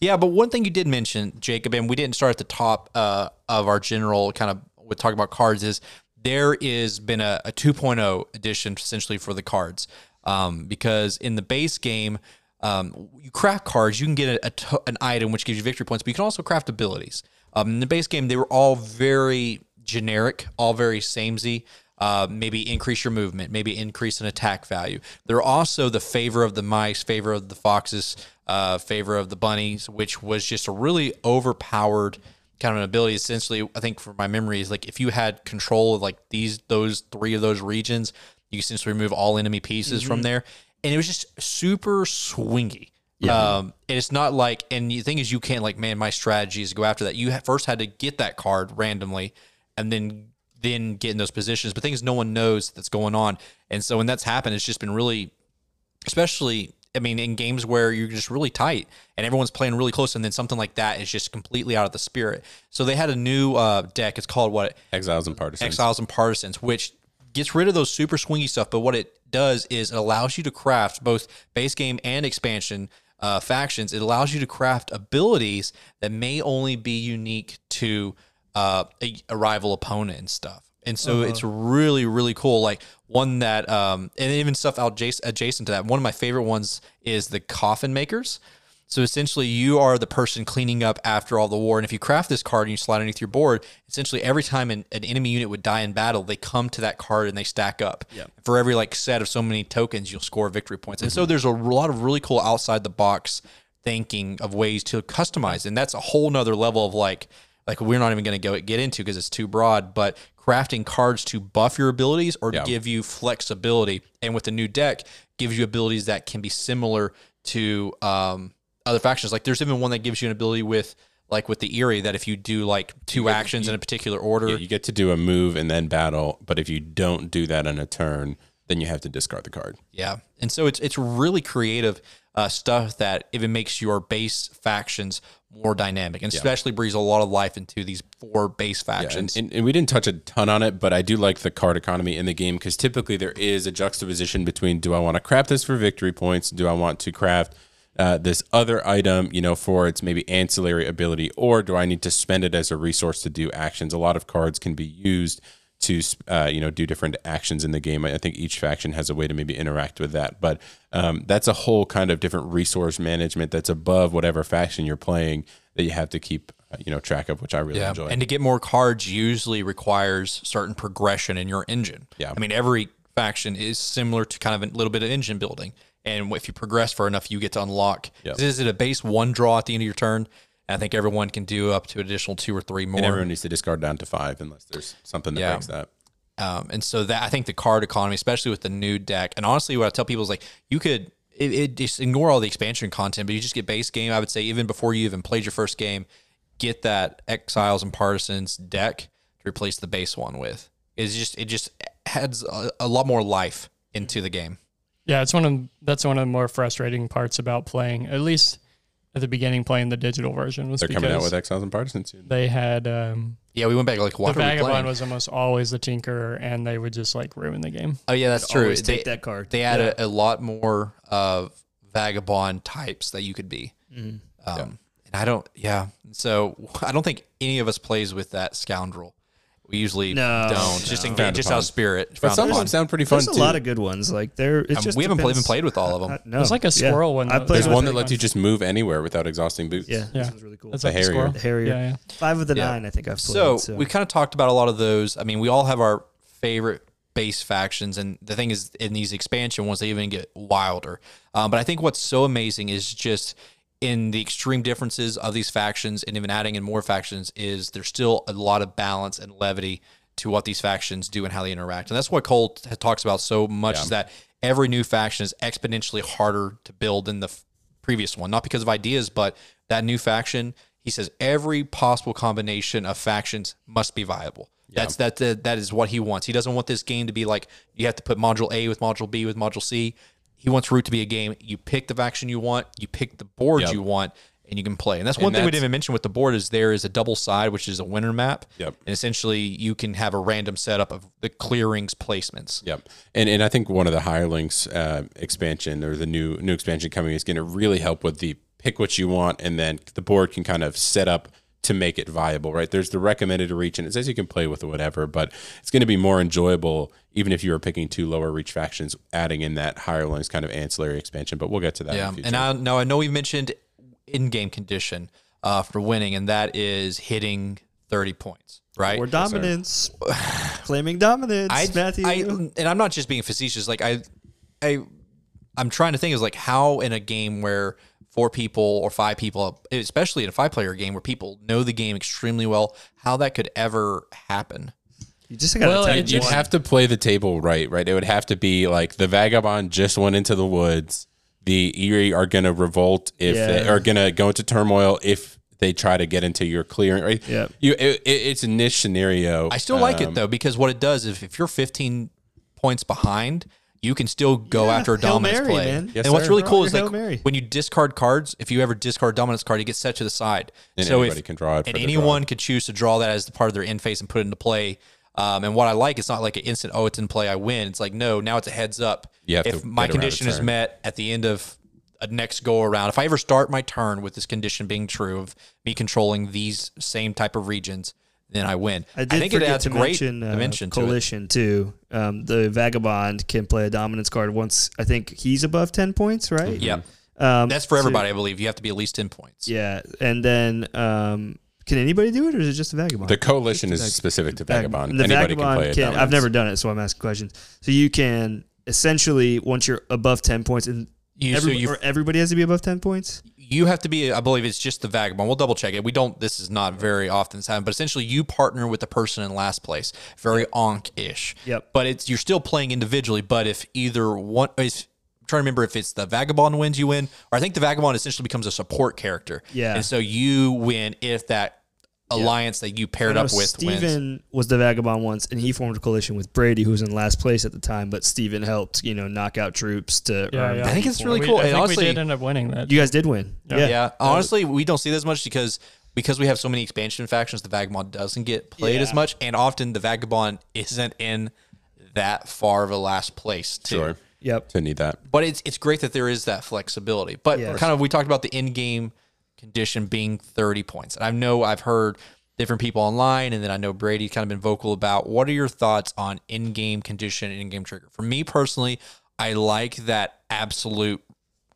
Yeah, but one thing you did mention, Jacob, and we didn't start at the top uh, of our general kind of with talking about cards is there is been a, a 2.0 edition essentially for the cards. Um, because in the base game um, you craft cards you can get a, a an item which gives you victory points but you can also craft abilities. Um, in the base game they were all very generic all very samey uh, maybe increase your movement, maybe increase an attack value. They're also the favor of the mice, favor of the foxes, uh, favor of the bunnies, which was just a really overpowered kind of an ability. Essentially, I think for my memory is like if you had control of like these those three of those regions, you essentially remove all enemy pieces from there, and it was just super swingy. Um, and it's not like, and the thing is, you can't like, man, my strategy is to go after that. You ha- first had to get that card randomly, and then then get in those positions. But things no one knows that's going on, and so when that's happened, it's just been really, especially. I mean, in games where you're just really tight and everyone's playing really close, and then something like that is just completely out of the spirit. So they had a new uh, deck. It's called what?
Exiles and partisans.
Exiles and Partisans, which gets rid of those super swingy stuff. But what it does is it allows you to craft both base game and expansion uh, factions. It allows you to craft abilities that may only be unique to uh, a, a rival opponent and stuff. And so it's really, really cool. Like one that, um, and even stuff adjacent, adjacent to that. One of my favorite ones is the coffin makers. So essentially, you are the person cleaning up after all the war. And if you craft this card and you slide it underneath your board, essentially every time an, an enemy unit would die in battle, they come to that card and they stack up. Yeah. For every like set of so many tokens, you'll score victory points. And so there's a lot of really cool outside the box thinking of ways to customize, and that's a whole nother level of like like we're not even going to go get into because it's too broad, but crafting cards to buff your abilities or
Yeah.
give you flexibility, and with the new deck gives you abilities that can be similar to um, other factions. Like there's even one that gives you an ability with like with the Eyrie that if you do like two actions in a particular order,
Yeah, you get to do a move and then battle, but if you don't do that in a turn, then you have to discard the card.
Yeah, and so it's it's really creative uh, stuff that even makes your base factions more dynamic, and especially breathes a lot of life into these four base
Yeah, and,
factions.
and, and we didn't touch a ton on it, but I do like the card economy in the game because typically there is a juxtaposition between do I want to craft this for victory points? Do I want to craft uh, this other item, you know, for its maybe ancillary ability, or do I need to spend it as a resource to do actions? A lot of cards can be used to, uh, you know, do different actions in the game. I think each faction has a way to maybe interact with that, but um, that's a whole kind of different resource management that's above whatever faction you're playing that you have to keep, uh, you know, track of, which I really
yeah,
enjoy.
and to get more cards usually requires certain progression in your engine.
Yeah.
I mean every faction is similar to kind of a little bit of engine building, and if you progress far enough, you get to unlock.
Yep.
Is it a base one draw at the end of your turn? And I think everyone can do up to an additional two or three more.
And everyone needs to discard down to five unless there's something that
Yeah.
breaks that.
Um, and so that I think the card economy, especially with the new deck, and honestly, what I tell people is like you could it, it just ignore all the expansion content, but you just get base game. I would say even before you even played your first game, get that Exiles and Partisans deck to replace the base one with. It's just it just adds a, a lot more life into the game.
Yeah, it's one of that's one of the more frustrating parts about playing. At least at the beginning, playing the digital version was
They're coming out with Exiles and Partisans soon.
they had um,
Yeah, we went back like
the
what are we
vagabond
playing?
was almost always the tinkerer, and they would just like ruin the game.
oh yeah, that's true.
Always
They,
take that card.
they had a, a lot more of vagabond types that you could be.
Mm-hmm.
Um, And I don't, yeah. So I don't think any of us plays with that scoundrel. We usually
No,
don't. Just
no.
in,
Frowned
just
upon.
out of spirit.
But
frowned
some of
upon.
them sound pretty fun
There's a
too.
lot of good ones. Like there, it's
Um,
just
we haven't played, even
depends-
played with all of them.
I- no,
There's like a
yeah.
squirrel one
I
that-
played
There's
with
one that lets you just move anywhere without exhausting boots.
Yeah,
Yeah.
this one's really cool.
That's
The
like the
Harrier.
squirrel.
The Harrier.
Yeah, yeah.
Five of the
Yeah.
nine, I think I've
So,
played. So,
we kind of talked about a lot of those. I mean, we all have our favorite base factions, and the thing is, in these expansion ones, they even get wilder. Um, but I think what's so amazing is just in the extreme differences of these factions, and even adding in more factions, is there's still a lot of balance and levity to what these factions do and how they interact. And that's what Cole t- talks about so much is that every new faction is exponentially harder to build than the f- previous one, not because of ideas, but that new faction. He says every possible combination of factions must be viable. That's that, that that is what he wants. He doesn't want this game to be like you have to put module A with module B with module C. He wants Root to be a game. You pick the faction you want, you pick the board
Yep.
you want, and you can play. And that's one thing we didn't even mention with the board is there is a double side, which is a winner map.
Yep.
And essentially you can have a random setup of the clearings placements.
Yep, and and I think one of the hirelings uh, expansion or the new new expansion coming is going to really help with the pick what you want, and then the board can kind of set up to make it viable. Right there's the recommended reach, and it says you can play with whatever, but it's going to be more enjoyable even if you are picking two lower reach factions, adding in that hirelings kind of ancillary expansion. But we'll get to that.
Yeah,
in the future.
and I now I know we mentioned in-game condition uh, for winning, and that is hitting thirty points, right?
or dominance, claiming dominance,
I,
Matthew.
I, and I'm not just being facetious. Like I, I, I'm trying to think is like how in a game where four people or five people, especially in a five-player game where people know the game extremely well, how that could ever happen.
you just gotta
it
take
You'd
just-
have to play the table right, right? It would have to be like the vagabond just went into the woods. The Eyrie are going to revolt if they are going to go into turmoil if they try to get into your clearing. Right?
Yep.
You, it, it- it's a niche scenario.
I still like
Um,
it though because what it does is if you're 15 points behind, you can still go
Yeah,
after a dominance
Mary,
play.
man.
Yes,
and what's
sir.
really
Throw
cool is
your
like
Mary.
when you discard cards, if you ever discard dominance card, it gets set to the side.
And
so
anybody
if,
can draw it for
and
the
anyone could choose to draw that as the part of their end phase and put it into play. Um, and what I like, it's not like an instant, oh, it's in play, I win. It's like, no, now it's a heads up.
You have
if
to
my
get around a
condition is met at the end of a next go around, if I ever start my turn with this condition being true of me controlling these same type of regions, then I win.
I did
think it adds
to
great
mention uh,
dimension to it.
coalition too. Um, the vagabond can play a dominance card once. I think he's above ten points, right?
Yeah.
Um,
That's for
so-
everybody, I believe. You have to be at least 10 points.
yeah, and then um, can anybody do it, or is it just a vagabond?
The coalition is
Vag-
specific to vagabond.
and The
Anybody
vagabond
can play. a
can. I've never done it, so I'm asking questions. So you can essentially once you're above ten points, and
You,
Every,
you
or everybody has to be above ten points.
You have to be i believe it's just the vagabond. We'll double check it. We don't this is not very often this happens but essentially you partner with the person in last place. Very Ankh-ish.
Yep.
but it's you're still playing individually but if either one is I'm trying to remember if it's the vagabond wins you win or i think the vagabond essentially becomes a support character.
Yeah.
and so you win if that alliance that you paired up with wins
Steven was the vagabond once, and he formed a coalition with Brady, who was in last place at the time. But Steven helped, you know, knock out troops to.
Yeah,
earn
yeah.
I think it's really
We-
cool
I
and
think
honestly
we did end up winning that.
You guys did win. Yeah.
Yeah. honestly, we don't see this much because because we have so many expansion factions. The vagabond doesn't get played as much, and often the vagabond isn't in that far of a last place too.
Sure.
Yep.
To need that.
But it's it's great that there is that flexibility. But
Yes.
kind of we talked about the in game condition being thirty points, and I know I've heard different people online, and then I know Brady's kind of been vocal about. What are your thoughts on in game condition and in game trigger? For me personally, I like that absolute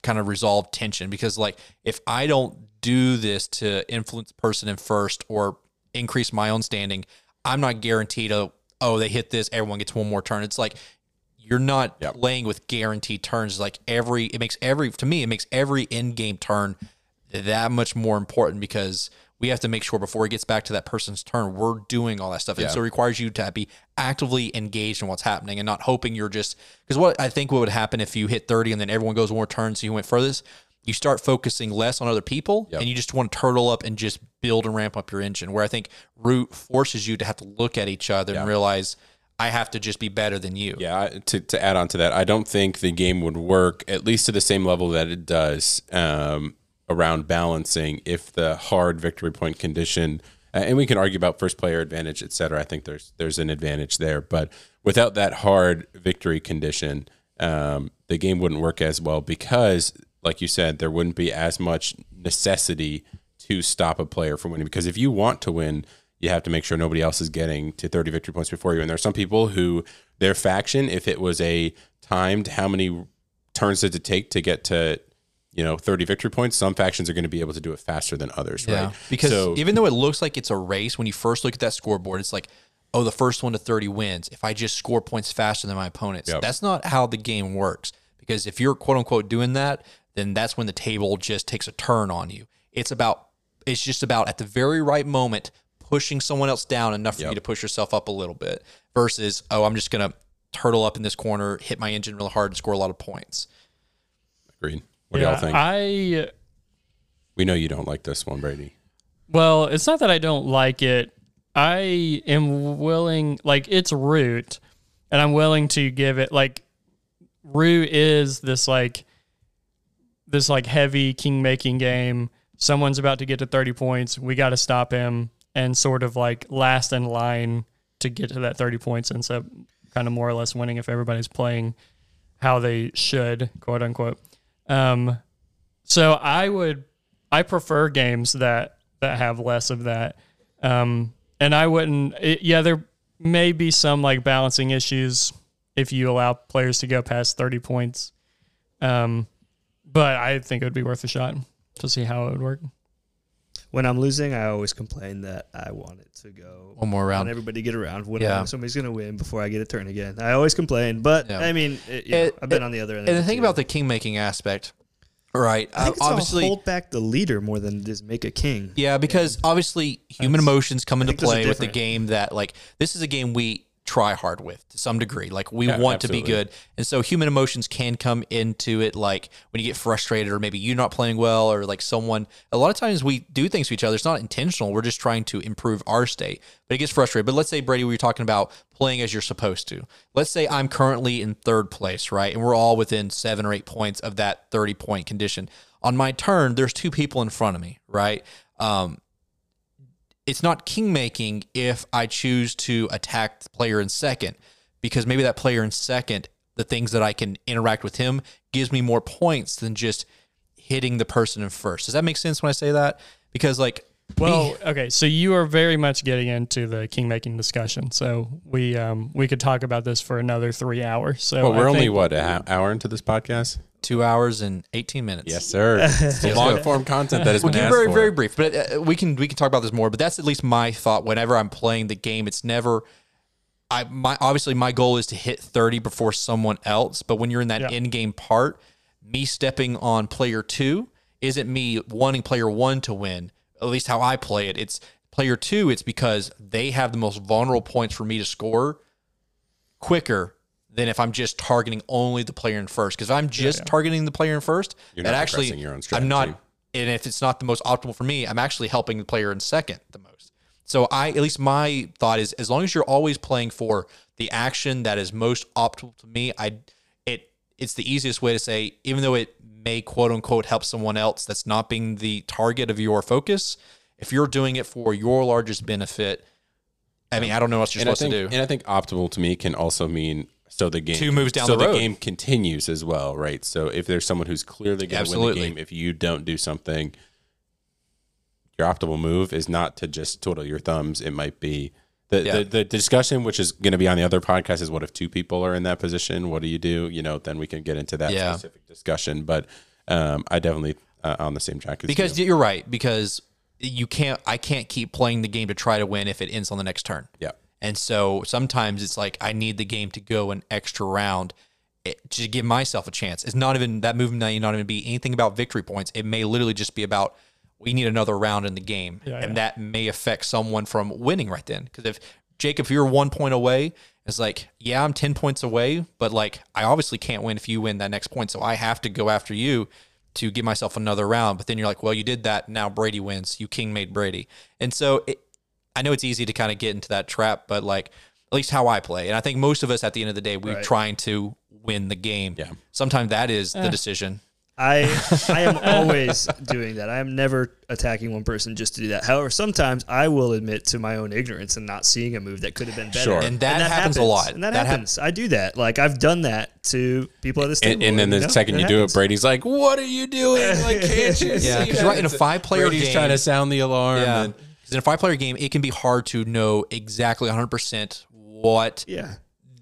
kind of resolve tension because like if I don't do this to influence person in first or increase my own standing, I'm not guaranteed to oh they hit this everyone gets one more turn. It's like you're not
Yep.
playing with guaranteed turns like every it makes every to me it makes every in game turn that much more important because we have to make sure before it gets back to that person's turn we're doing all that stuff and so it requires you to be actively engaged in what's happening and not hoping you're just because what i think what would happen if you hit 30 and then everyone goes one more turn so you went furthest you start focusing less on other people
Yep.
and you just want to turtle up and just build and ramp up your engine where i think root forces you to have to look at each other
Yeah.
and realize i have to just be better than you
Yeah, to, to add on to that, I don't think the game would work at least to the same level that it does um, around balancing if the hard victory point condition. And we can argue about first player advantage, et cetera. I think there's there's an advantage there, but without that hard victory condition, um, the game wouldn't work as well because, like you said, there wouldn't be as much necessity to stop a player from winning. Because if you want to win, you have to make sure nobody else is getting to 30 victory points before you. And there are some people who their faction, if it was a timed, how many turns did it take to get to, you know, 30 victory points? Some factions are going to be able to do it faster than others, right?
Because
So-
even though it looks like it's a race, when you first look at that scoreboard, it's like, oh, the first one to 30 wins. If I just score points faster than my opponents,
Yep.
that's not how the game works. Because if you're quote unquote doing that, then that's when the table just takes a turn on you. It's about, it's just about at the very right moment pushing someone else down enough for you to push yourself up a little bit versus, oh, I'm just going to turtle up in this corner, hit my engine real hard, and score a lot of points.
Agreed. What do y'all think?
I
we know you don't like this one, Brady.
well, it's not that I don't like it. I am willing, like it's root, and I'm willing to give it like root is this like this like heavy king making game. Someone's about to get to 30 points. We got to stop him and sort of like last in line to get to that 30 points and so kind of more or less winning if everybody's playing how they should, quote unquote. Um, so I would, I prefer games that that have less of that. Um, and I wouldn't. It, yeah, there may be some like balancing issues if you allow players to go past thirty points. Um, but I think it would be worth a shot to see how it would work.
When I'm losing, I always complain that I want it to go.
One more round.
everybody get around. When
Yeah.
Somebody's going to win before I get a turn again. I always complain, but
Yeah.
I mean, it, you know,
It-
I've been
it-
on the other end.
And the thing
too.
about the king making aspect, right?
I think it's
obviously,
hold back the leader more than it is make a king.
Yeah, because obviously human emotions come into
think those are
play with the game that like this is a game we try hard with to some degree. Like we
Yeah,
want to be good. And so human emotions can come into it like when you get frustrated or maybe you're not playing well or like someone a lot of times we do things to each other. It's not intentional. We're just trying to improve our state. But it gets frustrated. But let's say Brady, we were talking about playing as you're supposed to. Let's say I'm currently in third place, right? And we're all within seven or eight points of that 30 point condition. On my turn, there's two people in front of me, right? Um, it's not king making if I choose to attack the player in second, because maybe that player in second, the things that I can interact with him gives me more points than just hitting the person in first. Does that make sense when I say that? Because like,
Well, okay, so you are very much getting into the king making discussion. So we um we could talk about this for another three hours. So
Well, we're
I
only what an hour into this podcast.
Two hours and 18 minutes.
Yes, sir. It's long form content that has
We'll
been
keep it
asked
very,
for.
very brief, but uh, we can we can talk about this more. But that's at least my thought. Whenever I'm playing the game, it's never. I my obviously my goal is to hit 30 before someone else. But when you're in that
Yeah.
in game part, me stepping on player two isn't me wanting player one to win. At least how I play it. It's player two, it's because they have the most vulnerable points for me to score quicker than if I'm just targeting only the player in first. Because if I'm just targeting the player in 1st
You're
that
not
actually
your own
I'm not and if it's not the most optimal for me, I'm actually helping the player in second the most. So I at least my thought is as long as you're always playing for the action that is most optimal to me, I it it's the easiest way to say even though it may quote unquote help someone else that's not being the target of your focus, if you're doing it for your largest benefit, I mean, I don't know what you're
and
supposed
think,
to do.
And I think optimal to me can also mean so the game
Two moves down
so
the road.
game continues as well, right? So if there's someone who's clearly going to win the game, if you don't do something, your optimal move is not to just twiddle your thumbs. It might be the
Yeah.
the, the discussion, which is going to be on the other podcast, is what if two people are in that position? What do you do? You know, then we can get into that
Yeah.
specific discussion. But um, I definitely uh, on the same track as
because
you.
you're right because you can't i can't keep playing the game to try to win if it ends on the next turn
Yeah.
And so sometimes it's like i need the game to go an extra round eh, to give myself a chance it's not even that movement may not even be anything about victory points it may literally just be about we need another round in the game
Yeah,
and
yeah.
that may affect someone from winning right then because if jake if you're one point away it's like yeah i'm 10 points away but like i obviously can't win if you win that next point so i have to go after you to give myself another round. But then you're like, well, you did that. Now Brady wins. You king made Brady. And so it, I know it's easy to kind of get into that trap, but like at least how I play. And I think most of us at the end of the day, we're
Right.
trying to win the game.
Yeah.
Sometimes that is the decision.
I I am always doing that. I am never attacking one person just to do that. However, sometimes I will admit to my own ignorance and not seeing a move that could have been better.
Sure.
And that happens a lot.
And that,
That hap-
happens. I do that. Like I've done that to people at this table.
And, and then the
you know,
second
that
you do it. Brady's like, "What are you doing? Like, can't you see?"
Yeah, 'cause
that?"
right in a five-player
Brady's
game-
trying to sound the alarm.
Yeah.
and-
Because in a five player game, it can be hard to know exactly 100% what
Yeah.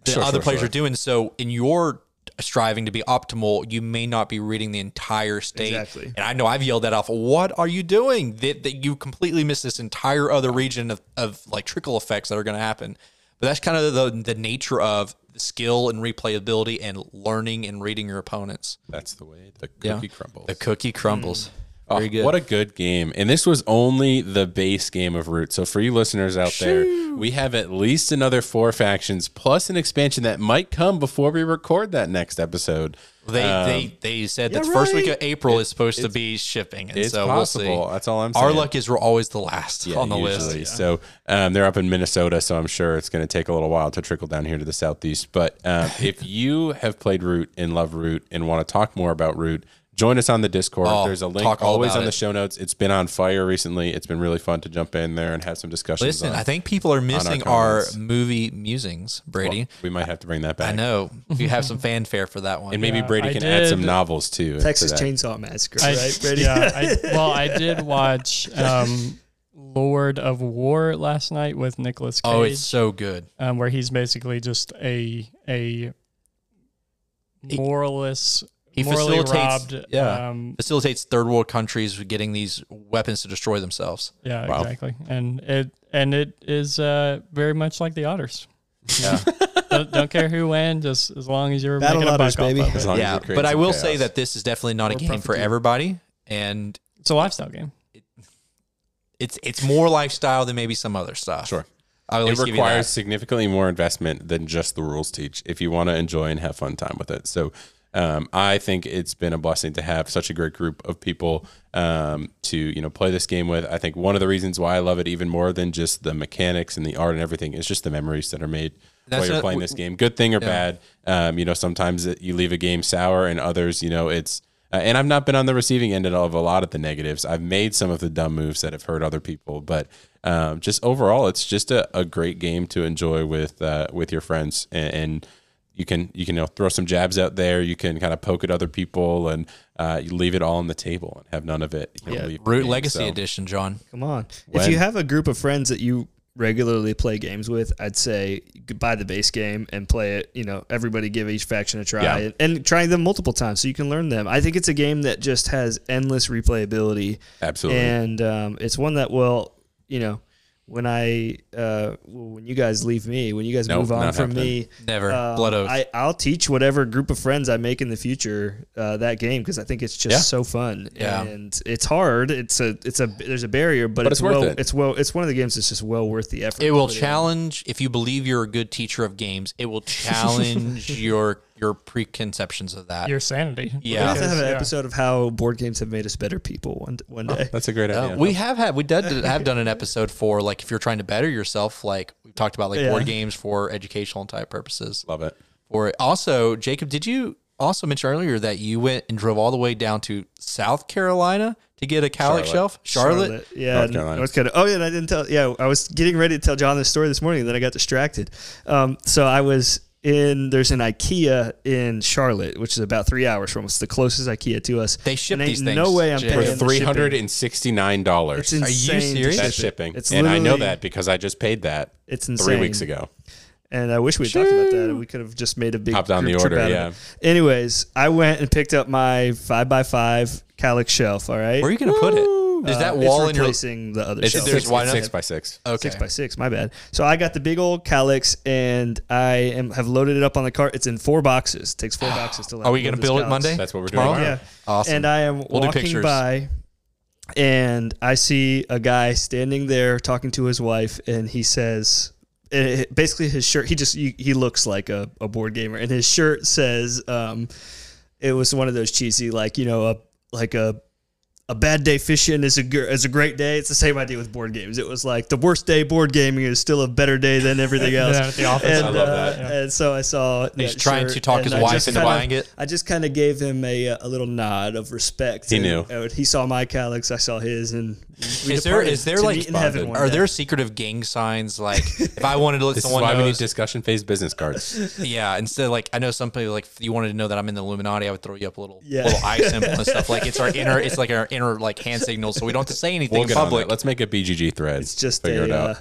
the
Sure,
other
sure,
players
sure.
are doing. So in your striving to be optimal, you may not be reading the entire state.
Exactly.
And I know I've yelled that off. What are you doing? That, that you completely miss this entire other region of, of like trickle effects that are going to happen. But that's kind of the the nature of the skill and replayability and learning and reading your opponents.
That's the way the
Yeah.
cookie crumbles.
The cookie crumbles.
Oh,
Very good.
What a good game. And this was only the base game of Root. So for you listeners out there, we have at least another four factions plus an expansion that might come before we record that next episode.
They
Um,
they they said that
yeah,
the first week of April is supposed to be shipping, and
it's
so
possible.
we'll see.
That's all I'm saying.
Our luck is we're always the last
Yeah,
on the
usually.
list.
So um, they're up in Minnesota, so I'm sure it's going to take a little while to trickle down here to the southeast. But um, if you have played Root and love Root and want to talk more about Root, join us on the Discord.
Oh,
There's a link always
about
on the show notes. It's been on fire recently. It's been really fun to jump in there and have some discussions.
Listen,
on.
I think people are missing our,
comments.
movie musings, Brady.
we might have to bring that back.
I know you have some fanfare for that one.
And maybe
Yeah,
Brady can add some novels too.
Texas. Chainsaw Massacre,
I,
right, Brady?
Yeah. I, well, I did watch um, Lord of War last night with Nicolas Cage.
oh, it's so good.
um, where he's basically just a a moralist,
He facilitates-
robbed.
yeah.
um,
Facilitates third world countries getting these weapons to destroy themselves.
yeah,
Wow.
exactly. And it and it is uh, very much like the otters.
Yeah,
don't, don't care who wins, just as long as you're
Battle
making a
otters,
buck
baby.
off of
As long
yeah.
you
But I will
chaos.
say that this is definitely not a
Or
game for
profiteer.
everybody, and
It's a lifestyle game.
it's it's more lifestyle than maybe some other stuff.
Sure. It
least give you
requires significantly more investment than just the rules teach if you want to enjoy and have fun time with it. So um, I think it's been a blessing to have such a great group of people um, to you know play this game with. I think one of the reasons why I love it even more than just the mechanics and the art and everything is just the memories that are made
That's
while you're playing this game. Good thing or bad. Um, you know, sometimes it, you leave a game sour, and others, you know, it's. Uh, and I've not been on the receiving end of a lot of the negatives. I've made some of the dumb moves that have hurt other people, but um, just overall, it's just a, a great game to enjoy with uh, with your friends, and, and you can you can you know, throw some jabs out there. You can kind of poke at other people, and uh, you leave it all on the table and have none of it. You know,
Yeah.
leave
Root
game.
Legacy
So-
Edition, John.
Come on.
When-
If you have a group of friends that you regularly play games with, I'd say buy the base game and play it. You know, everybody give each faction a try
Yeah.
and, and try them multiple times so you can learn them. I think it's a game that just has endless replayability.
Absolutely.
And um, it's one that will, you know, when I uh, when you guys leave me, when you guys
Nope,
move on from
happening.
me,
Never.
um,
Blood oath.
I, I'll teach whatever group of friends I make in the future uh, that game because I think it's just
Yeah.
so fun.
Yeah.
and it's hard. It's a it's a there's a barrier, but,
But
it's,
it's worth
well
it.
it's well it's one of the games that's just well worth the effort.
it will
put in.
challenge if you believe you're a good teacher of games. It will challenge your your preconceptions of that.
Your sanity.
We
yeah.
have to have an
Yeah.
episode of how board games have made us better people one one day.
That's a great
Uh,
idea.
we have had we did have done an episode for like if you're trying to better yourself, like we talked about like
Yeah.
board games for educational and type purposes.
love it.
For also, Jacob, did you also mention earlier that you went and drove all the way down to South Carolina to get a
Kallax
shelf? Charlotte.
yeah,
North
North
Carolina.
Carolina. North Carolina. Oh yeah, and I didn't tell. Yeah, I was getting ready to tell John this story this morning, and then I got distracted. Um, so I was in. There's an IKEA in Charlotte, which is about three hours from us. The closest IKEA to us.
They ship
And
these things,
No way I'm
Jay.
For
paying the
three
shipping.
hundred and sixty nine dollars.
It's insane. to
serious?
That's shipping,
It's
and I know that because I just paid that
It's insane.
three weeks ago.
And I wish we had talked about that. We could have just made a big
Hopped on
group
the order,
out
yeah.
Anyways, I went and picked up my five by five Kallax shelf. All right.
Where are you going to put it? Is
Uh,
that wall
it's
in your?
replacing the other
It's
shelf?
there's
six,
why
it's
not-
six by six.
Okay.
Six by six, my bad. So I got the big old Kallax and I am have loaded it up on the cart. It's in four boxes. takes four boxes to.
Are we going to build it Monday?
That's what we're doing
Tomorrow?
tomorrow.
Yeah.
Awesome.
And I am
We'll do
walking
pictures.
by, and I see a guy standing there talking to his wife, and he says, eh, basically his shirt. He just he, he looks like a, a board gamer, and his shirt says, um, it was one of those cheesy like you know a like a. A bad day fishing is a gr- is a great day. It's the same idea with board games. It was like the worst day board gaming is still a better day than everything else.
Yeah, at the office.
And,
I love
uh,
that.
And so I saw.
He's trying
shirt,
to talk his
I
wife
just
into
kinda-
buying it?
I just kind of gave him a, uh, a little nod of respect.
He
and,
knew.
uh, he saw my Kallax, I saw his, and we
Is there-
departed
is there, like,
in heaven
Are
day.
there secretive gang signs? Like, if I wanted to let
This is
someone
why we need discussion phase business cards.
yeah. Instead, of like I know some people like if you wanted to know that I'm in the Illuminati, I would throw you up a little
Yeah.
little eye symbol and stuff. Like it's our inner, it's like our inner like hand signal, so we don't have to say anything
We'll
in public.
Let's make a BGG thread.
It's just
figure it out.
Uh,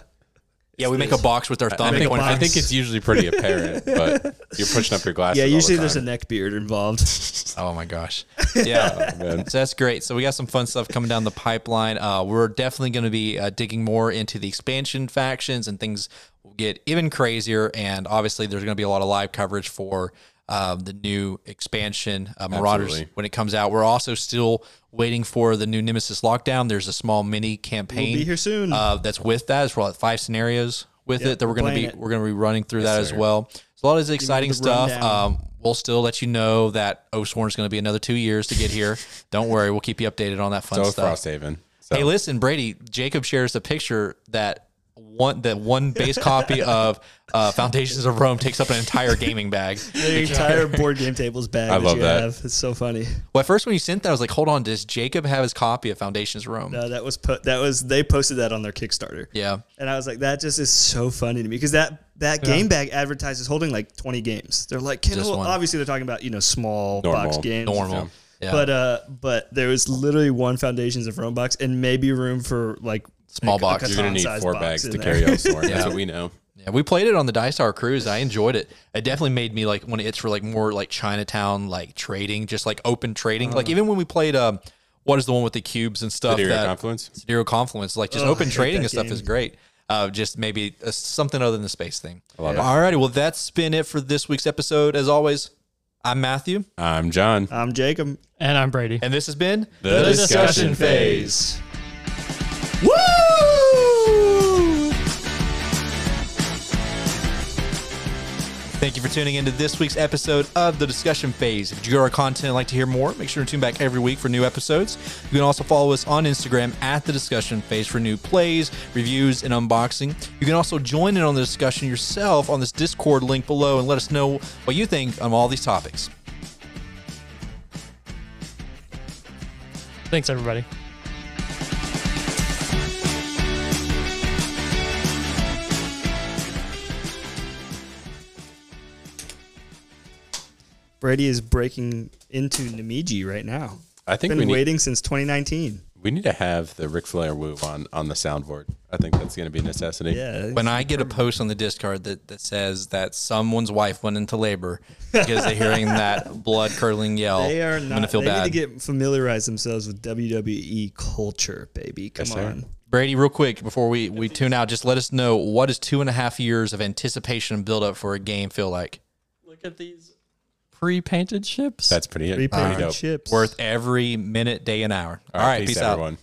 yeah, we make a box with our
I
thumb.
think,
and point-
box.
I think it's usually pretty apparent, but you're pushing up your glasses.
yeah,
all the
usually there's a neck beard involved.
Oh my gosh. Yeah.
man.
so that's great. So we got some fun stuff coming down the pipeline. Uh, we're definitely going to be uh, digging more into the expansion factions and things will get even crazier. And obviously, there's going to be a lot of live coverage for um, the new expansion uh, Marauders
Absolutely.
when it comes out. We're also still waiting for the new Nemesis Lockdown. There's a small mini campaign.
We'll be here soon.
Uh, that's with that. It's for like five scenarios with
Yep,
it that we're
we're
going to be
it.
we're going to be running through that as
sir.
well. So a lot of this
exciting
stuff. Um, we'll still let you know that Oathsworn is going to be another two years to get here. Don't worry, we'll keep you updated on that fun
So
stuff.
Frosthaven. So
Hey, listen, Brady. Jacob shares a picture that one that one base copy of uh, Foundations of Rome takes up an entire gaming bag.
the entire board game tables bag
I
that
love
you
that.
have. It's so funny.
Well, at first when you sent that, I was like, "Hold on, does Jacob have his copy of Foundations of Rome?"
No, that was put. That was they posted that on their Kickstarter.
Yeah,
And I was like, that just is so funny to me because that that game bag advertises holding like 20 games. They're like, can
Just
hold,
one.
obviously they're talking about you know small
Normal.
box games,
normal. Yeah,
But uh, but there was literally one Foundations of Rome box and maybe room for like
Small box.
you're gonna need four bags to
there.
carry Oathsworn.
Yeah.
That's what we know.
Yeah, we played it on the Dice Tower cruise. I enjoyed it. It definitely made me like when it's for like more like Chinatown like trading, just like open trading.
Uh-huh.
like even when we played um, what is the one with the cubes and stuff?
Sidereal
that
Confluence.
Zero Confluence, like just
Oh,
open trading
that
and stuff
game.
is great. Uh, just maybe uh, something other than the space thing.
love it.
Alrighty, well that's been it for this week's episode. As always, I'm Matthew,
I'm John.
I'm Jacob.
And I'm Brady.
and this has been
The
discussion
phase.
Woo!
Thank you for tuning into this week's episode of the discussion phase. If you enjoy our content and like to hear more, make sure to tune back every week for new episodes. You can also follow us on Instagram at the discussion phase for new plays, reviews, and unboxing. You can also join in on the discussion yourself on this Discord link below and let us know what you think on all these topics.
Thanks, everybody.
Brady is breaking into Namiji right now.
I think
Been
we need,
waiting since 2019.
we need to have the Ric Flair woo on, on the soundboard. I think that's going to be a necessity.
Yeah.
When I get a post on the Discord that, that says that someone's wife went into labor because they're hearing that blood curdling yell,
They are
I'm going to
not.
feel
they
bad.
need to get familiarize themselves with WWE culture, baby. Come
Yes, sir.
on.
Brady, real quick before we, we tune out, just let us know what does two and a half years of anticipation and build up for a game feel like?
Look at these pre-painted ships.
That's pretty, pretty
Repainted
dope.
ships.
Worth every minute, day, and hour. All right, peace, out.
everyone.